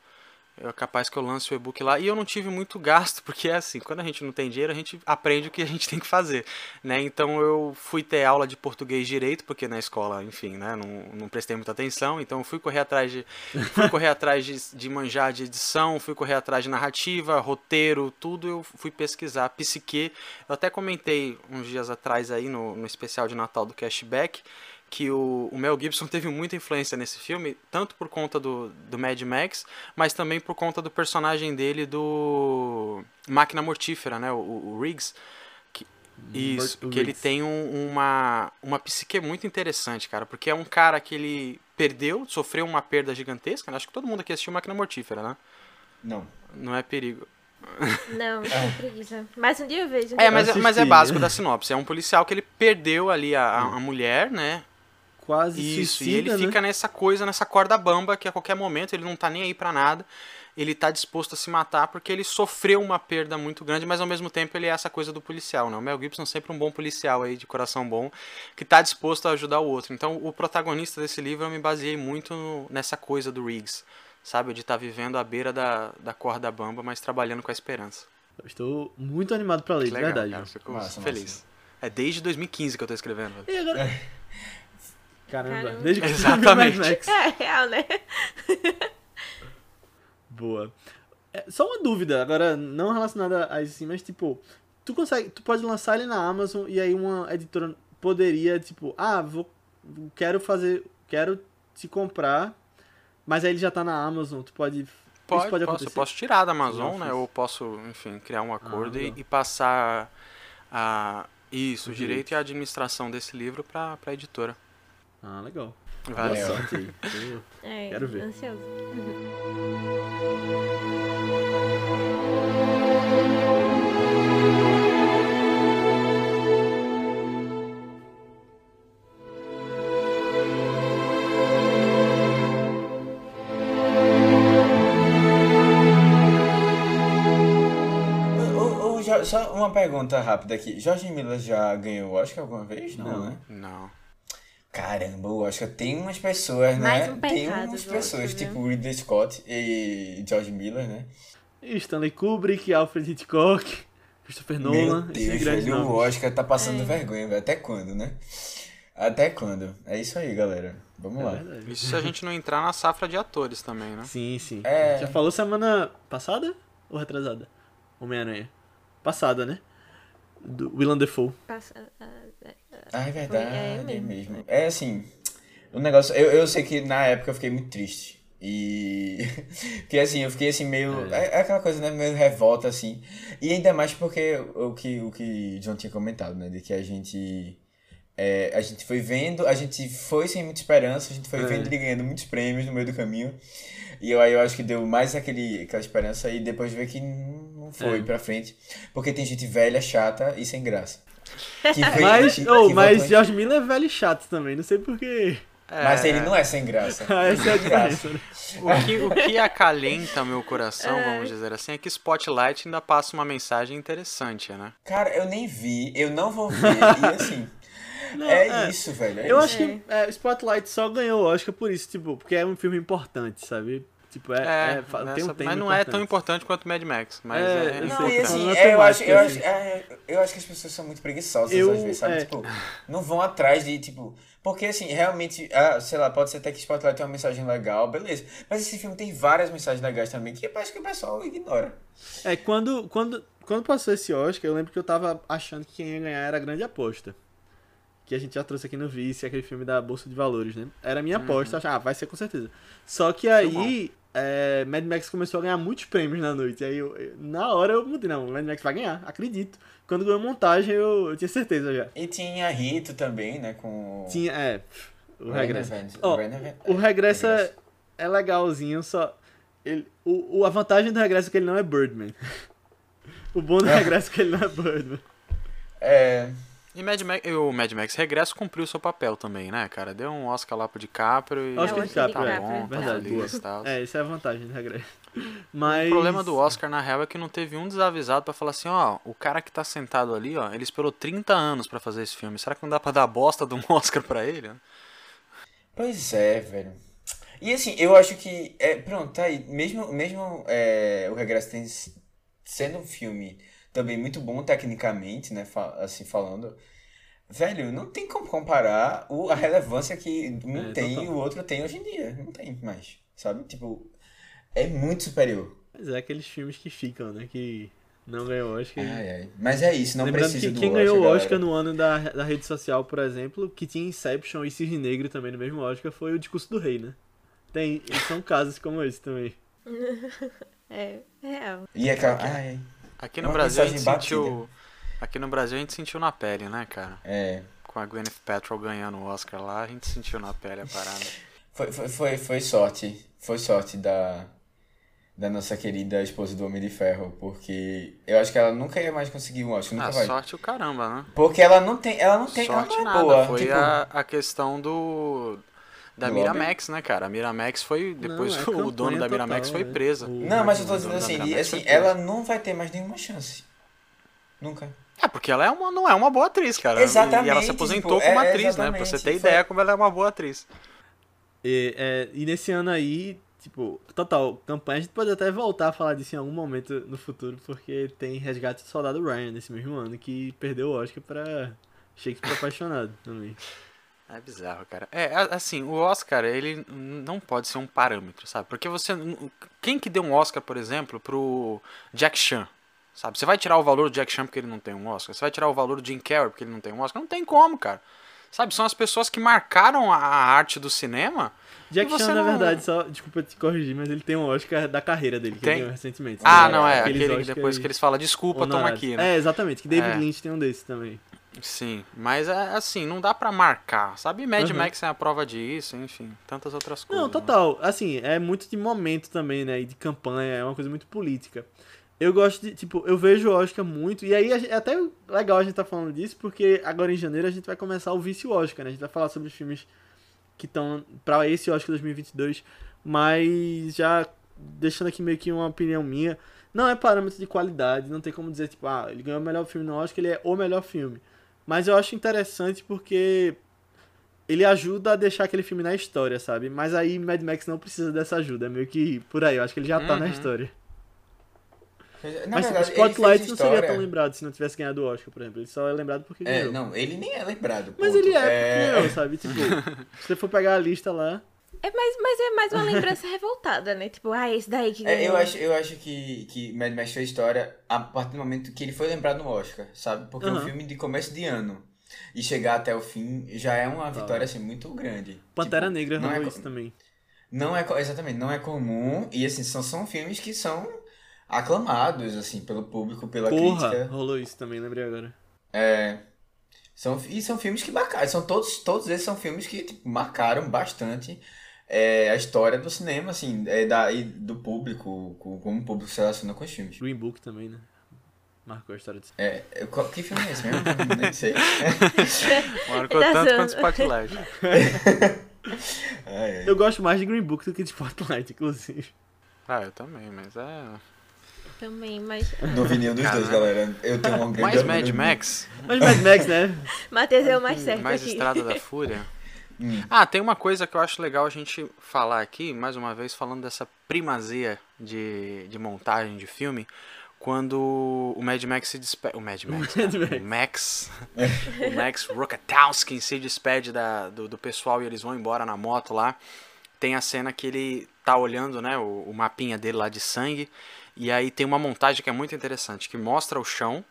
é capaz que eu lance o e-book lá. E eu não tive muito gasto, (laughs) porque é assim, quando a gente não tem dinheiro, a gente aprende o que a gente tem que fazer, né? Então eu fui ter aula de português direito, porque na escola, enfim, né, não, não prestei muita atenção, então eu fui correr atrás de (laughs) fui correr atrás de, de manjar de edição, fui correr atrás de narrativa, roteiro, tudo eu fui pesquisar, psique. Eu até comentei uns dias atrás aí no, no especial de Natal do Cashback, que o, o, Mel Gibson teve muita influência nesse filme, tanto por conta do, do Mad Max, mas também por conta do personagem dele do Máquina Mortífera, né, o, o Riggs. Que, isso, que Riggs. ele tem um, uma, uma psique muito interessante, cara, porque é um cara que ele perdeu, sofreu uma perda gigantesca, né? acho que todo mundo aqui assistiu Máquina Mortífera, né? Não. Não é perigo. Não, é preguiça. Mas um dia eu vejo. É, mas, é, mas é básico da sinopse. É um policial que ele perdeu ali a, a, a mulher, né? Quase Isso, suicida, e ele né? fica nessa coisa, nessa corda bamba, que a qualquer momento ele não tá nem aí para nada. Ele tá disposto a se matar porque ele sofreu uma perda muito grande, mas ao mesmo tempo ele é essa coisa do policial, né? O Mel Gibson é sempre um bom policial aí, de coração bom, que tá disposto a ajudar o outro. Então, o protagonista desse livro eu me baseei muito no, nessa coisa do Riggs, sabe? De estar tá vivendo à beira da, da corda bamba, mas trabalhando com a esperança. Eu estou muito animado para ler, de verdade. Cara, fico massa, feliz. Massa. É desde 2015 que eu tô escrevendo. E agora... (laughs) Caramba, Caramba. desde que Exatamente. Mad Max. É real, né? (laughs) Boa. É, só uma dúvida, agora não relacionada a isso, mas tipo, tu consegue, tu pode lançar ele na Amazon e aí uma editora poderia, tipo, ah, vou quero fazer, quero te comprar, mas aí ele já tá na Amazon, tu pode Pode, isso pode posso, acontecer? posso tirar da Amazon, né? Ou posso, enfim, criar um acordo e, legal. e passar a, isso, o direito direito. e a administração desse livro pra, pra editora. Ah, legal. Valeu. Legal. Sorte aí. Eu- É, Quero ver. ansioso. Só uma pergunta rápida aqui. Jorge Miller já ganhou o Oscar alguma vez? Não, Não. né? Não. Caramba, o Oscar tem umas pessoas, né? Mais um tem umas pessoas, Oscar, tipo Ridley Scott e George Miller, né? E Stanley Kubrick, Alfred Hitchcock, Christopher Meu Nolan, Deus, grandes velho, o. Oscar tá passando É. vergonha, velho. Até quando, né? Até quando? É isso aí, galera. Vamos É lá. verdade. Isso se a gente não entrar na safra de atores também, né? Sim, sim. É. Já falou semana passada ou retrasada? Homem-Aranha. Passada, né? Do Willem Dafoe. Passa, ah, é, é verdade, É é mesmo. mesmo. É assim, o negócio. Eu, eu sei que na época eu fiquei muito triste. E. (laughs) Porque assim, eu fiquei assim meio. É, é aquela coisa, né? Meio revolta, assim. E ainda mais porque o que o que John tinha comentado, né? De que a gente. é, a gente foi vendo, a gente foi sem muita esperança, a gente foi É. vendo ele ganhando muitos prêmios no meio do caminho. E eu, aí eu acho que deu mais aquele, aquela esperança e depois ver que não foi É. pra frente. Porque tem gente velha, chata e sem graça. Que (laughs) foi- Mas, que- oh, que mas George Miller é velho e chato também, não sei porquê. Mas ele não é sem graça. (laughs) Essa é a Graça. diferença, né? O que, o que acalenta meu coração, É. vamos dizer assim, é que Spotlight ainda passa uma mensagem interessante, né? Cara, eu nem vi, eu não vou ver. (laughs) E assim, Não, é, é. isso, velho. é Eu isso. acho que é, Spotlight só ganhou o Oscar por isso, tipo, porque é um filme importante, sabe? Tipo, é, é, fa- tem um tema mas não é importante. tão importante quanto Mad Max. Mas É, é, eu Não, sei, e assim, é, eu, acho, eu, acho, é, eu acho que as pessoas são muito preguiçosas Eu- às vezes, sabe? é. Tipo, não vão atrás de, tipo. Porque assim, realmente, ah, sei lá, pode ser até que Spotlight tem uma mensagem legal, beleza. Mas esse filme tem várias mensagens legais também que eu acho que o pessoal ignora. É, quando, quando, quando passou esse Oscar, eu lembro que eu tava achando que quem ia ganhar era a grande aposta. Que a gente já trouxe aqui no Vice, aquele filme da Bolsa de Valores, né? Era a minha aposta, eu achava, ah, vai ser com certeza. Só que aí, é, Mad Max começou a ganhar muitos prêmios na noite. Aí, eu, eu- na hora, eu mudei, não, Mad Max vai ganhar, acredito. Quando ganhou a montagem, eu, eu tinha certeza já. E tinha Rito também, né? Com. Tinha, é, o regresso. Revenant- O regresso é, Regresso. é legalzinho, só. Ele, o, o, a vantagem do regresso é que ele não é Birdman. (laughs) O bom do regresso é que ele não é Birdman. É. E Mad Max, e o Mad Max Regresso cumpriu seu papel também, né, cara? Deu um Oscar lá pro DiCaprio e... Oscar É, o DiCaprio, Oscar é, DiCaprio, bom, tá verdade. feliz tal. É, isso é a vantagem do regresso. (laughs) Mas... O problema do Oscar, na real, é que não teve um desavisado pra falar assim, ó, o cara que tá sentado ali, ó, ele esperou 30 anos pra fazer esse filme. Será que não dá pra dar bosta de um (laughs) Oscar pra ele? Pois é, velho. E assim, eu acho que. É, pronto, tá aí. Mesmo, mesmo é, o Regresso tem, sendo um filme também muito bom tecnicamente, né? fa- assim, falando. Velho, não tem como comparar o, a relevância que um É, tem e o outro tem hoje em dia. Não tem mais. Sabe? Tipo, é muito superior. Mas é aqueles filmes que ficam, né? Que não ganhou Oscar. Ai, ai. Mas é isso, não Lembrando precisa que do quem ganhou o galera. Oscar no ano da, da rede social, por exemplo, que tinha Inception e Cisne Negro também no mesmo Oscar, foi o Discurso do Rei, né? Tem, são casos como esse também. (laughs) É, é real. E é aquela. Ai, Aqui no uma Brasil a gente sentiu... Aqui no Brasil a gente sentiu na pele, né, cara? é. Com a Gwyneth Paltrow ganhando o Oscar lá, a gente sentiu na pele a parada. Foi, foi, foi, foi sorte. Foi sorte da, da nossa querida esposa do Homem de Ferro. Porque eu acho que ela nunca ia mais conseguir um Oscar. Nunca Ah, vai. sorte o caramba, né? Porque ela não tem. Ela não tem. Sorte ela não é nada, boa. foi tipo, a, a questão do... Da Miramax, né, cara? A Miramax foi... Depois é (laughs) o dono da Miramax total, foi né? presa. O- Não, mas eu tô dizendo assim, assim, preso. ela não vai ter mais nenhuma chance. Nunca. É, porque ela é uma, não é uma boa atriz, cara. Exatamente, E ela se aposentou tipo, como é, atriz, né? Pra você ter exatamente, ideia foi- como ela é uma boa atriz. E, é, e nesse ano aí, tipo, total, campanha, a gente pode até voltar a falar disso em algum momento no futuro, porque tem Resgate do Soldado Ryan nesse mesmo ano, que perdeu o Oscar pra Shakespeare Apaixonado também. É bizarro, cara. É, assim, o Oscar, ele não pode ser um parâmetro, sabe? Porque você. Quem que deu um Oscar, por exemplo, pro Jack Chan? Sabe? Você vai tirar o valor do Jack Chan porque ele não tem um Oscar? Você vai tirar o valor do Jim Carrey porque ele não tem um Oscar? Não tem como, cara. Sabe, são as pessoas que marcaram a arte do cinema. Jack Chan, não... na verdade, só, desculpa te corrigir, mas ele tem um Oscar da carreira dele, que tem? ele ganhou recentemente. Ah, não, é, aquele depois que eles falam, desculpa, toma aqui, né? É, exatamente, que David é. Lynch tem um desse também. Sim, mas é assim, não dá pra marcar, sabe? Mad uhum. Max é a prova disso, enfim, tantas outras coisas. Não, total. Né? Assim, é muito de momento também, né? E de campanha, é uma coisa muito política. Eu gosto de, tipo, eu vejo o Oscar muito, e aí é até legal a gente tá falando disso, porque agora em janeiro a gente vai começar o Vice Oscar, né? A gente vai falar sobre os filmes que estão pra esse Oscar 2022, mas já deixando aqui meio que uma opinião minha, não é parâmetro de qualidade, não tem como dizer, tipo, ah, ele ganhou o melhor filme no Oscar, ele é o melhor filme. Mas eu acho interessante porque ele ajuda a deixar aquele filme na história, sabe? Mas aí Mad Max não precisa dessa ajuda, é meio que por aí, eu acho que ele já tá Uhum. na história. Na Mas verdade, Spotlight não seria tão lembrado se não tivesse ganhado o Oscar, por exemplo. Ele só é lembrado porque É, ganhou. não, ele nem é lembrado. Mas ponto. ele é, é... porque ganhou, sabe? Tipo, (laughs) se você for pegar a lista lá. É mais, mas é mais uma lembrança (laughs) revoltada, né? Tipo, ah, esse daí que É, ganhou. eu acho, eu acho que, que Mad Max fez história a partir do momento que ele foi lembrado no Oscar, sabe? Porque é um filme de começo de ano. E chegar até o fim já é uma vitória, assim, muito grande. Pantera Tipo, Negra não rolou é, isso também. Não é, exatamente, não é comum. E, assim, são, são filmes que são aclamados, assim, pelo público, pela Porra, crítica. rolou isso também, lembrei agora. É... São, e são filmes que marcaram. São todos, todos esses são filmes que tipo, marcaram bastante é, a história do cinema, assim, é, da, e do público, com- como o público se relaciona com os filmes. Green Book também, né? Marcou a história disso. É, eu- qual- que filme é esse mesmo? Nem sei. (laughs) Marcou Tá tanto quanto Spotlight. (laughs) (laughs) Ai. Eu gosto mais de Green Book do que de Spotlight, inclusive. Ah, eu também, mas é. Também, mas. Não vi nenhum dos dois, Caramba. galera. Eu tenho um grande Mais Mad Max, Mas Mad Max, né? Matheus é o mais certo mais aqui. Estrada da Fúria. Hum. Ah, tem uma coisa que eu acho legal a gente falar aqui, mais uma vez, falando dessa primazia de, de montagem de filme, quando o Mad Max se despede. O Mad Max. (laughs) Mad né? O Max. (laughs) o Max Rokatowski se despede da, do, do pessoal e eles vão embora na moto lá. Tem a cena que ele tá olhando, né, o, o mapinha dele lá de sangue. E aí tem uma montagem que é muito interessante, que mostra o chão,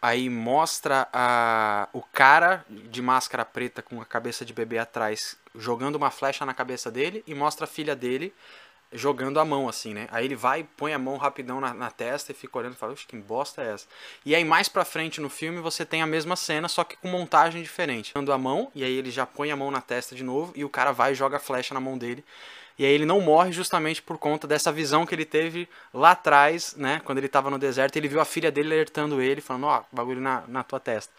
aí mostra a, o cara de máscara preta com a cabeça de bebê atrás jogando uma flecha na cabeça dele e mostra a filha dele jogando a mão assim, né? Aí ele vai, põe a mão rapidão na, na testa e fica olhando e fala, que bosta é essa? E aí mais pra frente no filme você tem a mesma cena, só que com montagem diferente. Dando a mão, e aí ele já põe a mão na testa de novo e o cara vai e joga a flecha na mão dele. E aí ele não morre justamente por conta dessa visão que ele teve lá atrás, né? Quando ele tava no deserto, ele viu a filha dele alertando ele, falando, ó, bagulho na, na tua testa.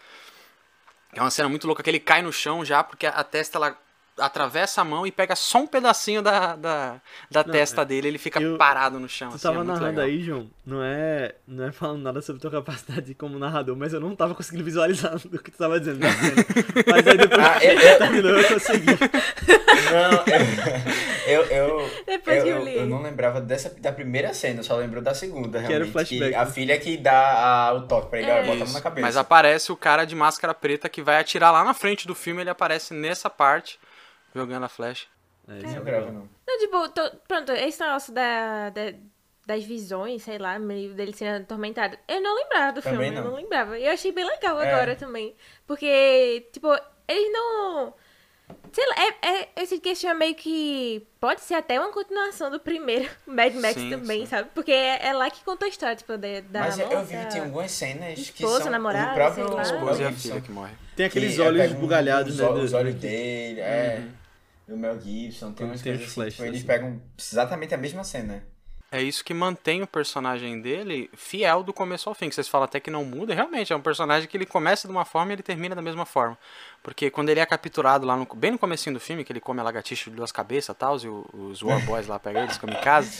É uma cena muito louca que ele cai no chão já, porque a testa ela atravessa a mão e pega só um pedacinho da, da, da Não, testa dele, ele fica eu- parado no chão. Tu assim, tava é narrando legal. aí, João, não é, não é falando nada sobre tua capacidade como narrador, mas eu não tava conseguindo visualizar (laughs) o que tu tava dizendo na cena. Mas aí depois Ah, que eu- você eu- terminou, eu consegui. Não, eu, eu, eu, Depois eu, que eu eu, li. eu não lembrava dessa, da primeira cena, eu só lembro da segunda, era o realmente. flashback, a né? filha que dá a- o toque pra ele, É. bota na cabeça. Mas aparece o cara de máscara preta que vai atirar lá na frente do filme, ele aparece nessa parte, jogando a flecha. É, Não isso é legal. não. Não, tipo, tô- pronto, esse negócio da, da- das visões, sei lá, meio dele sendo atormentado. Eu não lembrava do Também filme, eu não. não lembrava. E eu achei bem legal É. agora também. Porque, tipo, eles não. Sei lá, é, é, eu que esse é meio que. Pode ser até uma continuação do primeiro (laughs) Mad Max Sim, também, sim. sabe? Porque é, é lá que conta a história, tipo, da. da Mas eu morte, vi que tem algumas cenas que esposa, são namorada, o próprio sei lá. A esposa e a filha que morre. Tem aqueles que, é, olhos um- bugalhados, os, né? Os olhos dele, é. Uhum. Do Mel Gibson, tem umas coisas assim, tipo, eles assim. pegam exatamente a mesma cena. É isso que mantém o personagem dele fiel do começo ao fim. Que vocês falam até que não muda. Realmente, é um personagem que ele começa de uma forma e ele termina da mesma forma. Porque quando ele é capturado lá no, bem no comecinho do filme, que ele come a lagartixa de duas cabeças e tal, e o- os (laughs) War Boys lá pegam eles, comem em casa,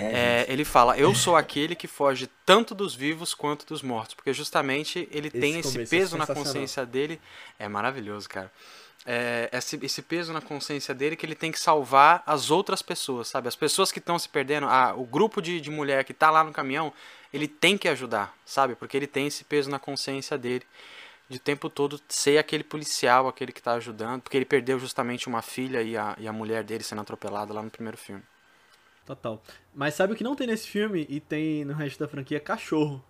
é, ele fala, eu sou aquele que foge tanto dos vivos quanto dos mortos. Porque justamente ele tem esse é peso na sensacional. consciência dele. É maravilhoso, cara. É, esse, esse peso na consciência dele que ele tem que salvar as outras pessoas, sabe? As pessoas que estão se perdendo, a, o grupo de, de mulher que tá lá no caminhão, ele tem que ajudar, sabe? Porque ele tem esse peso na consciência dele de tempo todo ser aquele policial, aquele que tá ajudando, porque ele perdeu justamente uma filha e a, e a mulher dele sendo atropelada lá no primeiro filme. Total. Mas sabe o que não tem nesse filme e tem no resto da franquia? Cachorro.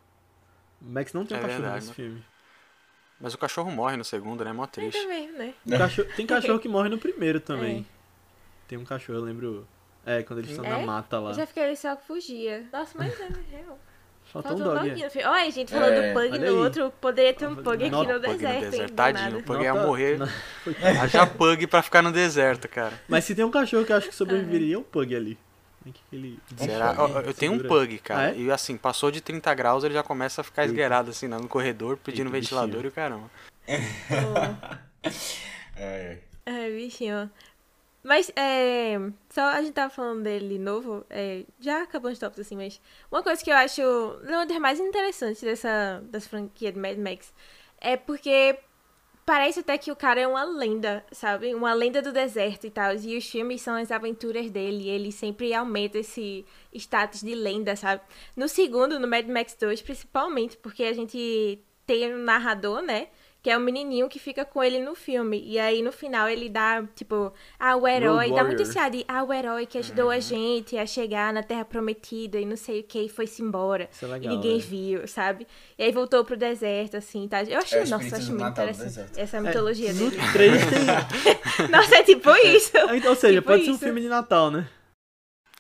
O Max não tem um É cachorro verdade, nesse né? filme. Mas o cachorro morre no segundo, né? Mó triste. Também, né? Cachorro- tem cachorro que morre no primeiro também. Tem um cachorro, eu lembro. É, quando eles estão na É? mata lá. Eu já fiquei só que fugia. Nossa, mas é (laughs) real. Faltou um Faltou um dog. doguinho. Olha, a gente falou É, do pug olha no aí. outro. Poderia ter um pug aqui no Pug no deserto, deserto. Tadinho, o pug ia morrer. (laughs) Haja pug pra ficar no deserto, cara. Mas se tem um cachorro que eu acho que sobreviveria, é o Pug ali. Tem que ele Será? Eu tenho um pug, cara. Ah, é? E assim, passou de 30 graus, ele já começa a ficar Eita. esgueirado assim no corredor, pedindo Eita, ventilador bichinho. e o caramba. (laughs) É, É, bichinho. Mas, é. Só a gente tava falando dele novo. É, já acabou os tops, assim, mas. Uma coisa que eu acho. Uma das mais interessantes dessa, dessa franquia de Mad Max é porque. Parece até que o cara é uma lenda, sabe? Uma lenda do deserto e tal. E os filmes são as aventuras dele. E ele sempre aumenta esse status de lenda, sabe? No segundo, no Mad Max 2, principalmente, porque a gente tem um narrador, né? Que é o menininho que fica com ele no filme. E aí, no final, ele dá, tipo, ah, o herói. Dá muito esse ar de, ah, o herói que ajudou a gente a chegar na Terra Prometida e não sei o que, e foi-se embora. Isso é legal, e ninguém é. viu, sabe? E aí voltou pro deserto, assim, tá? Eu acho, É nossa, muito interessante. Essa mitologia No dele. 3 tem. (laughs) Nossa, é tipo isso. Então, ou seja, Tipo pode ser um isso. filme de Natal, né?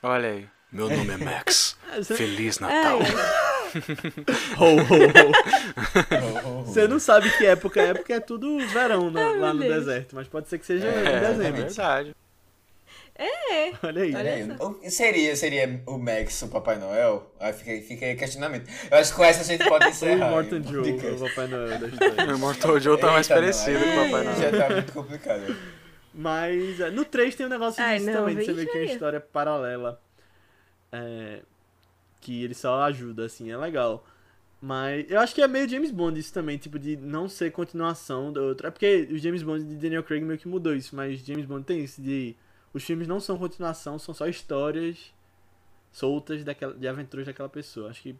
Olha aí. Meu nome é Max. (laughs) É, Feliz Natal. Ho, ho, ho. Oh, oh, oh. Você não sabe que época é, porque é tudo verão lá no Deus. deserto. Mas pode ser que seja É, em É, é dezembro. verdade. Olha aí. Olha aí, o- seria, seria o Max o Papai Noel? Aí fica, fica aí questionamento. Eu acho que com essa a gente pode (laughs) O encerrar. Morton hein? Joe, o Papai Noel da história. (laughs) O Immortal Joe tá mais Eita, não, parecido aí com o Papai Noel. Já tá muito complicado. Mas é, no 3 tem um negócio Ai, disso não, também, de você ver que é uma história paralela. é, que ele só ajuda, assim, é legal. Mas eu acho que é meio James Bond isso também, tipo, de não ser continuação do outro. É porque o James Bond de Daniel Craig meio que mudou isso, mas James Bond tem isso de. Os filmes não são continuação, são só histórias soltas daquela, de aventuras daquela pessoa. Acho que.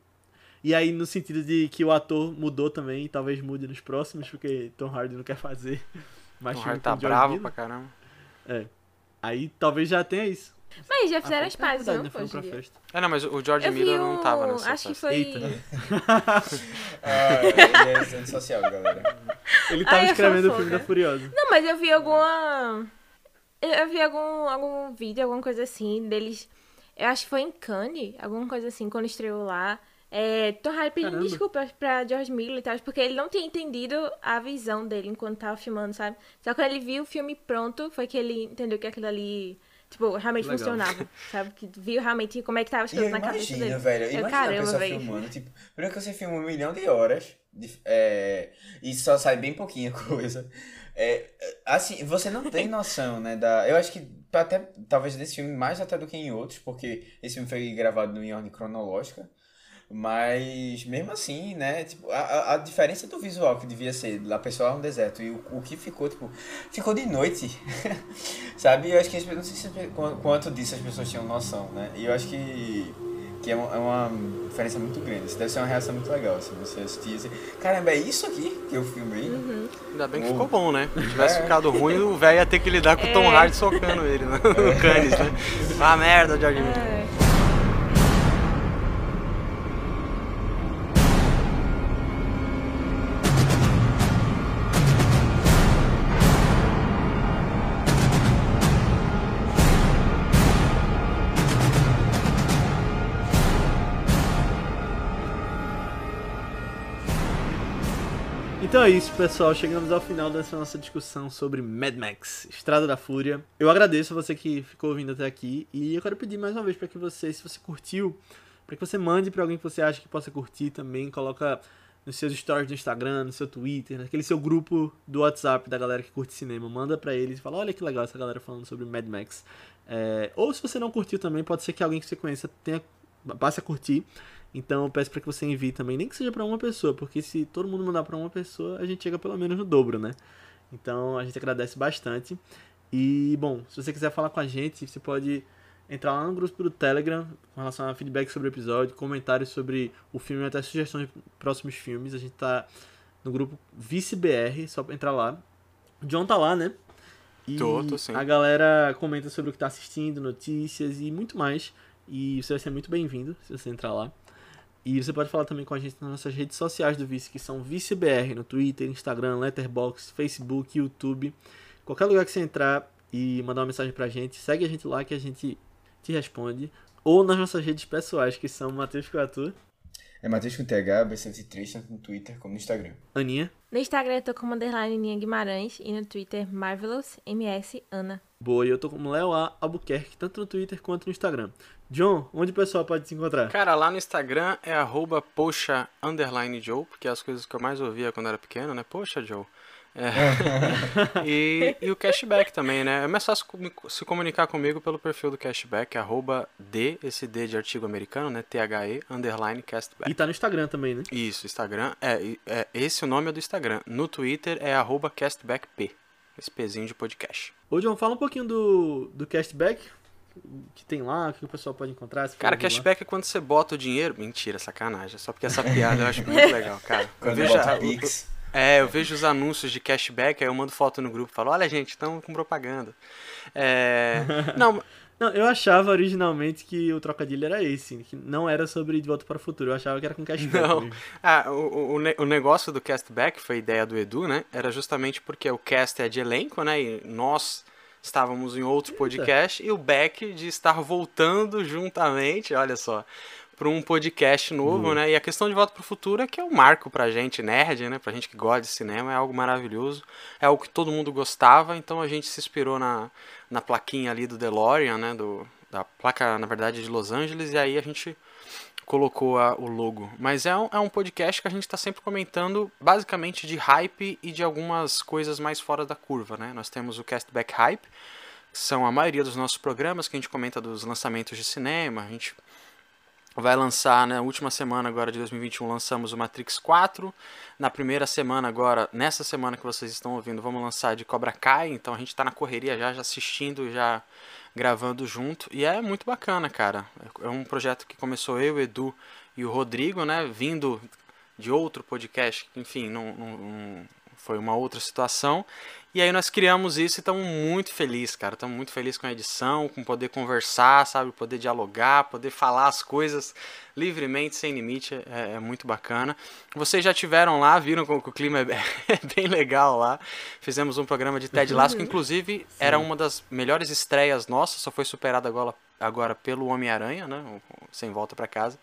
E aí, no sentido de que o ator mudou também, e talvez mude nos próximos, porque Tom Hardy não quer fazer (laughs) O filme Hart tá bravo Miller. pra caramba. Aí talvez já tenha isso. Mas já fizeram Ah, as é pazes, não? Foram Hoje pra festa. É, não, mas o George Miller não tava nessa Acho que foi... Eita. (laughs) Ah, ele é antissocial, galera. Ele tava Ai, é escrevendo o filme da Furiosa. Não, mas eu vi alguma. Eu vi algum, algum vídeo, alguma coisa assim, deles. Eu acho que foi em Cannes, alguma coisa assim, quando estreou lá. É, Tom Hardy pedindo Caramba. desculpas pra George Miller e tal, porque ele não tinha entendido a visão dele enquanto tava filmando, sabe? Só quando ele viu o filme pronto, foi que ele entendeu que aquilo ali, tipo, realmente Legal. funcionava, sabe? Que viu realmente como é que tava as coisas na cabeça dele. velho. Eu, Imagina a pessoa filmando. Tipo, primeiro que você filma um milhão de horas de- é, e só sai bem pouquinha (laughs) coisa. É, assim, você não tem noção, né? Da, eu acho que até talvez desse filme mais até do que em outros, porque esse filme foi gravado em ordem cronológica. Mas mesmo assim, né? Tipo, a, a- diferença do visual que devia ser da pessoa no deserto e o, o que ficou, tipo, ficou de noite. (laughs) Sabe? Eu acho que as pessoas- não sei se, qu- quanto disso as pessoas tinham noção, né? E eu acho que, que é, uma, é uma diferença muito grande. Isso deve ser uma reação muito legal, se você assistir assim, caramba, é isso aqui que eu filmei? Uhum. Ainda bem que ficou bom, né? Se tivesse É. ficado ruim, o velho ia ter que lidar com o Tom É. Hardy socando ele no, no Cannes, né? (laughs) (laughs) Ah, merda, George. É. Então é isso, pessoal. Chegamos ao final dessa nossa discussão sobre Mad Max, Estrada da Fúria. Eu agradeço a você que ficou ouvindo até aqui e eu quero pedir mais uma vez para que você, se você curtiu, para que você mande para alguém que você acha que possa curtir também, coloca nos seus stories do Instagram, no seu Twitter, naquele seu grupo do WhatsApp da galera que curte cinema, manda para eles e fala: "Olha que legal essa galera falando sobre Mad Max". É, ou se você não curtiu também, pode ser que alguém que você conheça tenha passe a curtir. Então eu peço para que você envie também, nem que seja para uma pessoa, porque se todo mundo mandar para uma pessoa, a gente chega pelo menos no dobro, né? Então a gente agradece bastante. E bom, se você quiser falar com a gente, você pode entrar lá no grupo do Telegram com relação a feedback sobre o episódio, comentários sobre o filme, até sugestões de próximos filmes. A gente tá no grupo ViceBR, só pra entrar lá. O John tá lá, né? E Tô, tô sim. a galera comenta sobre o que tá assistindo, notícias e muito mais. E você vai ser muito bem-vindo se você entrar lá. E você pode falar também com a gente nas nossas redes sociais do Vice, que são ViceBR, no Twitter, Instagram, Letterboxd, Facebook, YouTube. Qualquer lugar que você entrar e mandar uma mensagem pra gente, segue a gente lá que a gente te responde. Ou nas nossas redes pessoais, que são Matheus Coatur. É Matheus com TH, B103, tanto no Twitter como no Instagram. Aninha. No Instagram eu tô como underline Ninha Guimarães e no Twitter Marvelous MS Ana. Boa, e eu tô como Léo A. Albuquerque, tanto no Twitter quanto no Instagram. John, onde o pessoal pode se encontrar? Cara, lá no Instagram é arroba poxa underline Joe, porque é as coisas que eu mais ouvia quando era pequeno, né? Poxa, Joe. É. (laughs) e, e, o cashback também, né? É mais fácil se comunicar comigo pelo perfil do cashback, arroba D, esse D de artigo americano, né? THE, underline cashback. E tá no Instagram também, né? Isso, Instagram. É, é esse o nome é do Instagram. No Twitter é arroba castbackp. Esse pezinho de podcast. Ô, John, fala um pouquinho do, do cashback que tem lá, o que o pessoal pode encontrar. Cara, cashback lá. é quando você bota o dinheiro. Mentira, sacanagem. Só porque essa piada eu acho muito (laughs) legal, cara. Quando eu bota Pix. É, eu vejo os anúncios de cashback, aí eu mando foto no grupo, falo, olha gente, estão com propaganda. É... (laughs) Não, não, eu achava originalmente que o trocadilho era esse, que não era sobre De Volta para o Futuro, eu achava que era com cashback. Não, ah, o, o, o negócio do cashback, foi ideia do Edu, né, era justamente porque o cast é de elenco, né, e nós estávamos em outro podcast, Eita. e o back de estar voltando juntamente, olha só para um podcast novo, uhum. né? E a questão de Volta para o Futuro é que é um marco pra gente nerd, né? Pra gente que gosta de cinema, é algo maravilhoso. É algo que todo mundo gostava, então a gente se inspirou na, na plaquinha ali do DeLorean, né? Do, da placa, na verdade, de Los Angeles, e aí a gente colocou a, o logo. Mas é um, é um podcast que a gente está sempre comentando basicamente de hype e de algumas coisas mais fora da curva, né? Nós temos o Castback Hype, que são a maioria dos nossos programas que a gente comenta dos lançamentos de cinema, a gente vai lançar, na né, última semana agora de 2021, lançamos o Matrix 4. Na primeira semana agora, nessa semana que vocês estão ouvindo, vamos lançar de Cobra Kai. Então a gente está na correria já, já assistindo, já gravando junto. E é muito bacana, cara. É um projeto que começou eu, Edu e o Rodrigo, né? Vindo de outro podcast, enfim, não, não, não foi uma outra situação. E aí nós criamos isso e estamos muito felizes, cara. Estamos muito felizes com a edição, com poder conversar, sabe? Poder dialogar, poder falar as coisas livremente, sem limite. É, é muito bacana. Vocês já tiveram lá, viram que o clima é, (laughs) é bem legal lá. Fizemos um programa de Ted Lasso, que inclusive Sim. era uma das melhores estreias nossas, só foi superada agora, agora pelo Homem-Aranha, né? Sem volta para casa.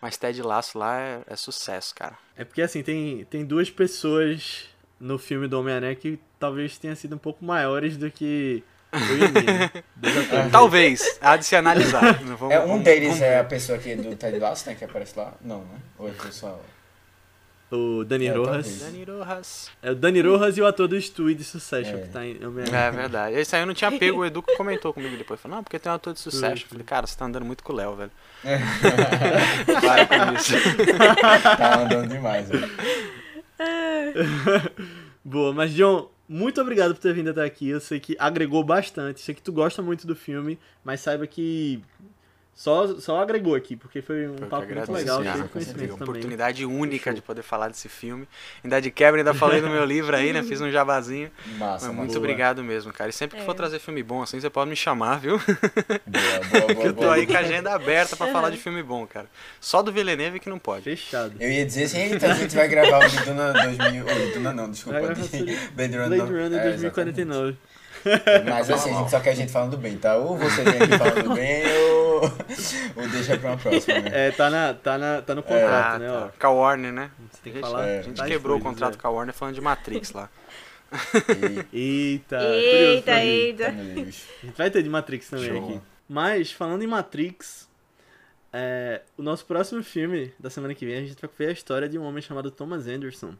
Mas Ted Lasso lá é, é sucesso, cara. É porque assim, tem, tem duas pessoas no filme do Homem-Aranha que talvez tenha sido um pouco maiores do que o Talvez, há de se analisar. (laughs) Vamos, é, um deles vamos é a pessoa que do Ted Lasso, né, que aparece lá? Não, né? Ou é o pessoal... O Dani é, Rojas. Dani Rojas. É o Dani Rojas e o ator do Stu de Succession, é. que tá em Homem-Aranha. É verdade. Esse aí eu não tinha pego, o Edu que comentou comigo depois. Falou, não, porque tem um ator de Succession. Eu falei, cara, você tá andando muito com o Léo, velho. (laughs) Para com isso. tá andando demais, velho. (laughs) Boa, mas John, muito obrigado por ter vindo até aqui. Eu sei que agregou bastante. Sei que tu gosta muito do filme, mas saiba que só, só agregou aqui, porque foi um papo muito legal, cheio de conhecimento Uma oportunidade única de poder falar desse filme. Ainda de quebra, ainda falei no meu livro aí, né? Fiz um jabazinho. Massa, Mas muito boa. obrigado mesmo, cara. E sempre que é. for trazer filme bom assim, você pode me chamar, viu? (laughs) Boa, boa, boa. eu tô aí com a agenda aberta pra falar de filme bom, cara. Só do Villeneuve que não pode. Fechado. Eu ia dizer assim, então a gente vai gravar o Duna 2000... Oh, Duna não, desculpa. (laughs) De Blade Runner, Blade Runner 2049. Mas assim, a gente só quer a gente falando bem, tá? Ou você vem aqui falando (laughs) bem, ou, ou deixa pra uma próxima. Né? É, tá, na, tá, na, tá no contrato, é, né? Tá. Com a Warner, né? Tem que falar. É. A gente quebrou o contrato é. com a Warner falando de Matrix lá. (laughs) Eita, eita, eita. A gente vai ter de Matrix também Show. aqui. Mas, falando em Matrix, é, o nosso próximo filme da semana que vem, a gente vai ver a história de um homem chamado Thomas Anderson.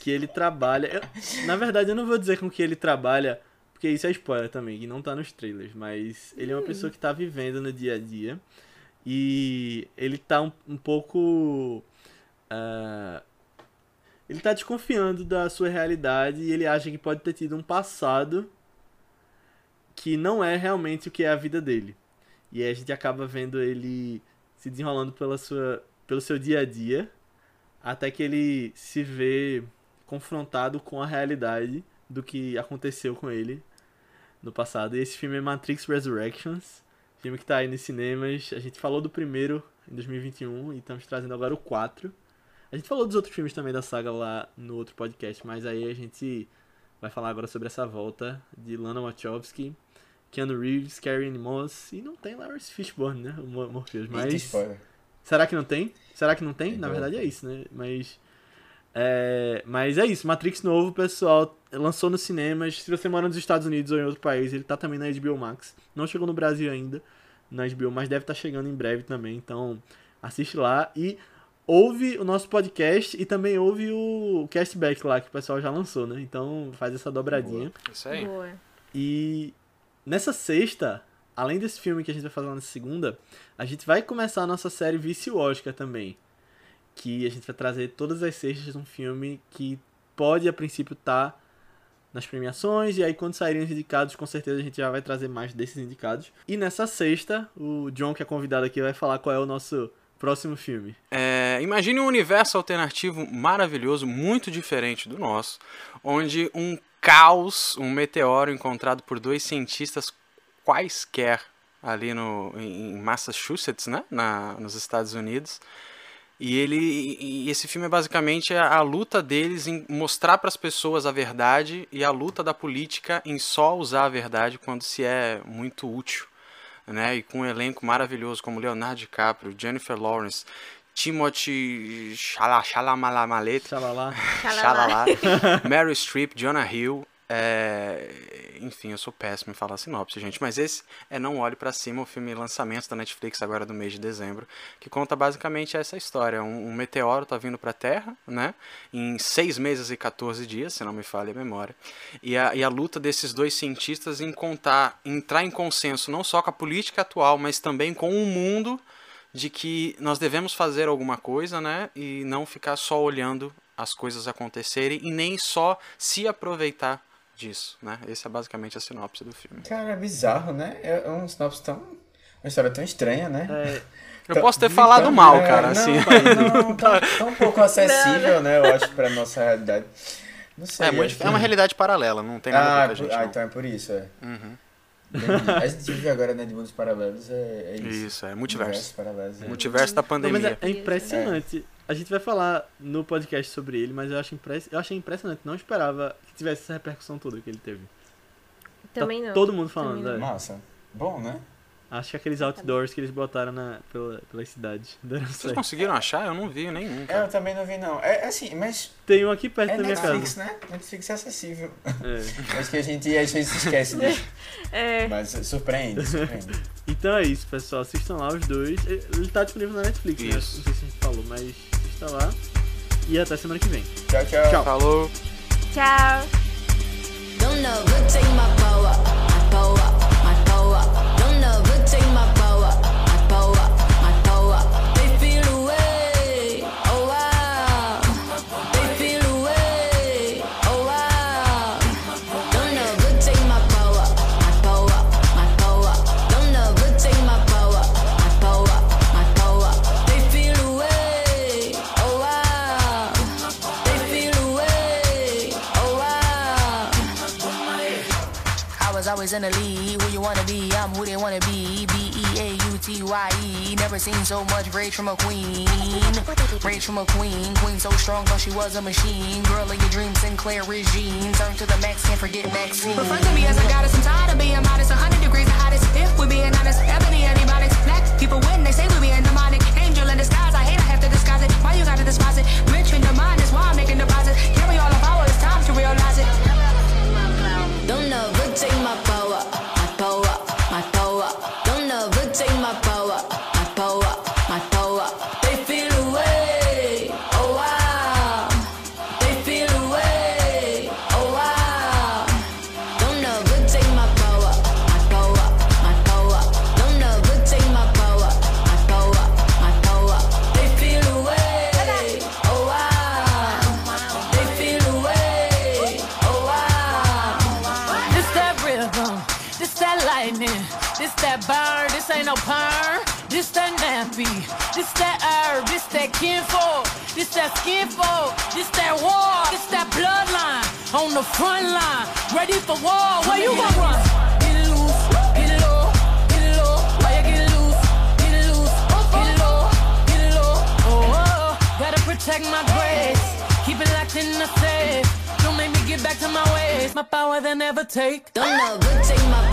Que ele trabalha. Eu, na verdade, eu não vou dizer com que ele trabalha porque isso é spoiler também, e não tá nos trailers, mas ele é uma pessoa que tá vivendo no dia a dia. E ele tá um, um pouco. Uh, ele tá desconfiando da sua realidade e ele acha que pode ter tido um passado que não é realmente o que é a vida dele. E aí a gente acaba vendo ele se desenrolando pela sua, pelo seu dia a dia, até que ele se vê confrontado com a realidade do que aconteceu com ele no passado. E esse filme é Matrix Resurrections, filme que tá aí nos cinemas. A gente falou do primeiro em 2021 e estamos trazendo agora o 4. A gente falou dos outros filmes também da saga lá no outro podcast, mas aí a gente vai falar agora sobre essa volta de Lana Wachowski, Keanu Reeves, Carrie Moss e não tem Lawrence Fishburne, né? O Morpheus, mas será que não tem? Será que não tem? Na verdade é isso, né? Mas é, mas é isso, Matrix novo, pessoal, lançou nos cinemas. Se você mora nos Estados Unidos ou em outro país, ele tá também na HBO Max. Não chegou no Brasil ainda, na HBO, mas deve estar tá chegando em breve também. Então, assiste lá e ouve o nosso podcast e também ouve o castback lá que o pessoal já lançou, né? Então faz essa dobradinha. Boa. Isso aí. Boa. E nessa sexta, além desse filme que a gente vai fazer na segunda, a gente vai começar a nossa série Vício Oscar também. Que a gente vai trazer todas as sextas um filme que pode a princípio estar tá nas premiações, e aí quando saírem os indicados, com certeza a gente já vai trazer mais desses indicados. E nessa sexta, o John, que é convidado aqui, vai falar qual é o nosso Próximo filme. É, imagine um universo alternativo maravilhoso, muito diferente do nosso, onde um caos, um meteoro encontrado por dois cientistas quaisquer ali no, em Massachusetts, né, Na, nos Estados Unidos. E ele, e esse filme é basicamente a, a luta deles em mostrar para as pessoas a verdade e a luta da política em só usar a verdade quando se é muito útil né? E com um elenco maravilhoso como Leonardo DiCaprio, Jennifer Lawrence, Timothy Chalamalamalet, Chalala, Chalala, Meryl Streep, Jonah Hill, é... Enfim, eu sou péssimo em falar sinopse, gente. Mas esse é Não Olhe para Cima, o filme lançamento da Netflix agora do mês de dezembro, que conta basicamente essa história. Um, um meteoro tá vindo para a Terra, né? Em seis meses e 14 dias, se não me falha a memória. E a, e a luta desses dois cientistas em contar, entrar em consenso não só com a política atual, mas também com o mundo de que nós devemos fazer alguma coisa, né? E não ficar só olhando as coisas acontecerem e nem só se aproveitar disso, né? Essa é basicamente a sinopse do filme. Cara, é bizarro, né? É um sinopse tão... Uma história tão estranha, né? É, (laughs) eu posso ter falado tão, mal, cara, não, assim. Não, (laughs) tão, tão pouco acessível, né? Eu acho, pra nossa realidade. Não sei. É, muito, é uma realidade paralela, não tem nada ah, a ver com a gente. Ah, não. então é por isso, é. Uhum. A gente vive agora, né, de mundos paralelos, é, é isso. Isso, é multiverso. Paralelos, é. Multiverso da Não, pandemia. mas é, é impressionante. A gente vai falar no podcast sobre ele, mas eu, acho impress... eu achei impressionante. Não esperava que tivesse essa repercussão toda que ele teve. Também tá não. Todo mundo falando, Também né? Massa. Bom, né? Acho que aqueles outdoors que eles botaram na, pela, pela cidade. (laughs) deram Vocês certo. conseguiram achar? Eu não vi nenhum. É, Cara. eu também não vi, não. É assim, mas Tem um aqui perto é da minha Netflix, casa. né? Netflix é acessível. É. (laughs) Acho que a gente às vezes esquece disso. (laughs) É. Mas surpreende, surpreende. Então é isso, pessoal. Assistam lá os dois. Ele tá disponível na Netflix, né? Isso. Não sei se a gente falou, mas assista lá. E até semana que vem. Tchau, tchau. Tchau. Falou! Tchau. Always in the lead. Who you wanna be? I'm who they wanna be. B E A U T Y E. Never seen so much rage from a queen. Rage from a queen. Queen so strong, thought she was a machine. Girl of your dreams, Sinclair Regine. Turn to the max, can't forget Maxine. Refer to me as a goddess. I'm tired of being modest. 100 degrees the hottest. If we're being honest, ebony antibiotics. Black people win, they say we being demonic. Angel in disguise, I hate I have to disguise it. Why you gotta despise it? Rich in the mind is why I'm making deposits. Carry all the power, it's time to realize it. Don't ever take my power, ain't no perm, this that nappy, this that herb, this that kinfolk, this that skinfolk, this that war, this that bloodline on the front line, ready for war. Where you gonna run? Protect my grace. Keep it locked in the safe. Don't make me get back to my ways. My power they never take. Don't ever take my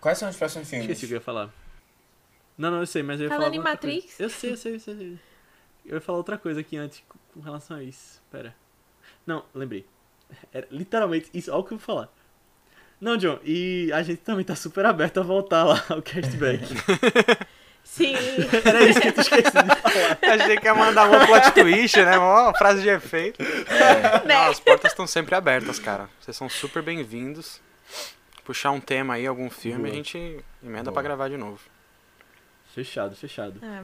Quais são os próximos filmes? Esqueci o que eu ia falar. Não, não, eu sei, mas eu ia Falando falar. em alguma outra Matrix. coisa. Eu sei, eu sei, eu sei, eu sei. Eu ia falar outra coisa aqui antes com- relação a isso. Pera. Não, lembrei. Era (laughs) literalmente isso, olha o que eu vou falar. Não, John, e a gente também tá super aberto a voltar lá ao castback. (laughs) Sim. Era isso que eu tinha esquecido de falar. Achei que ia mandar uma plot twist, né? Uma frase de efeito. Né? (laughs) Não, as portas estão sempre abertas, cara. Vocês são super bem-vindos. Puxar um tema aí, algum filme, Boa. a gente emenda Boa. pra gravar de novo. Fechado, fechado.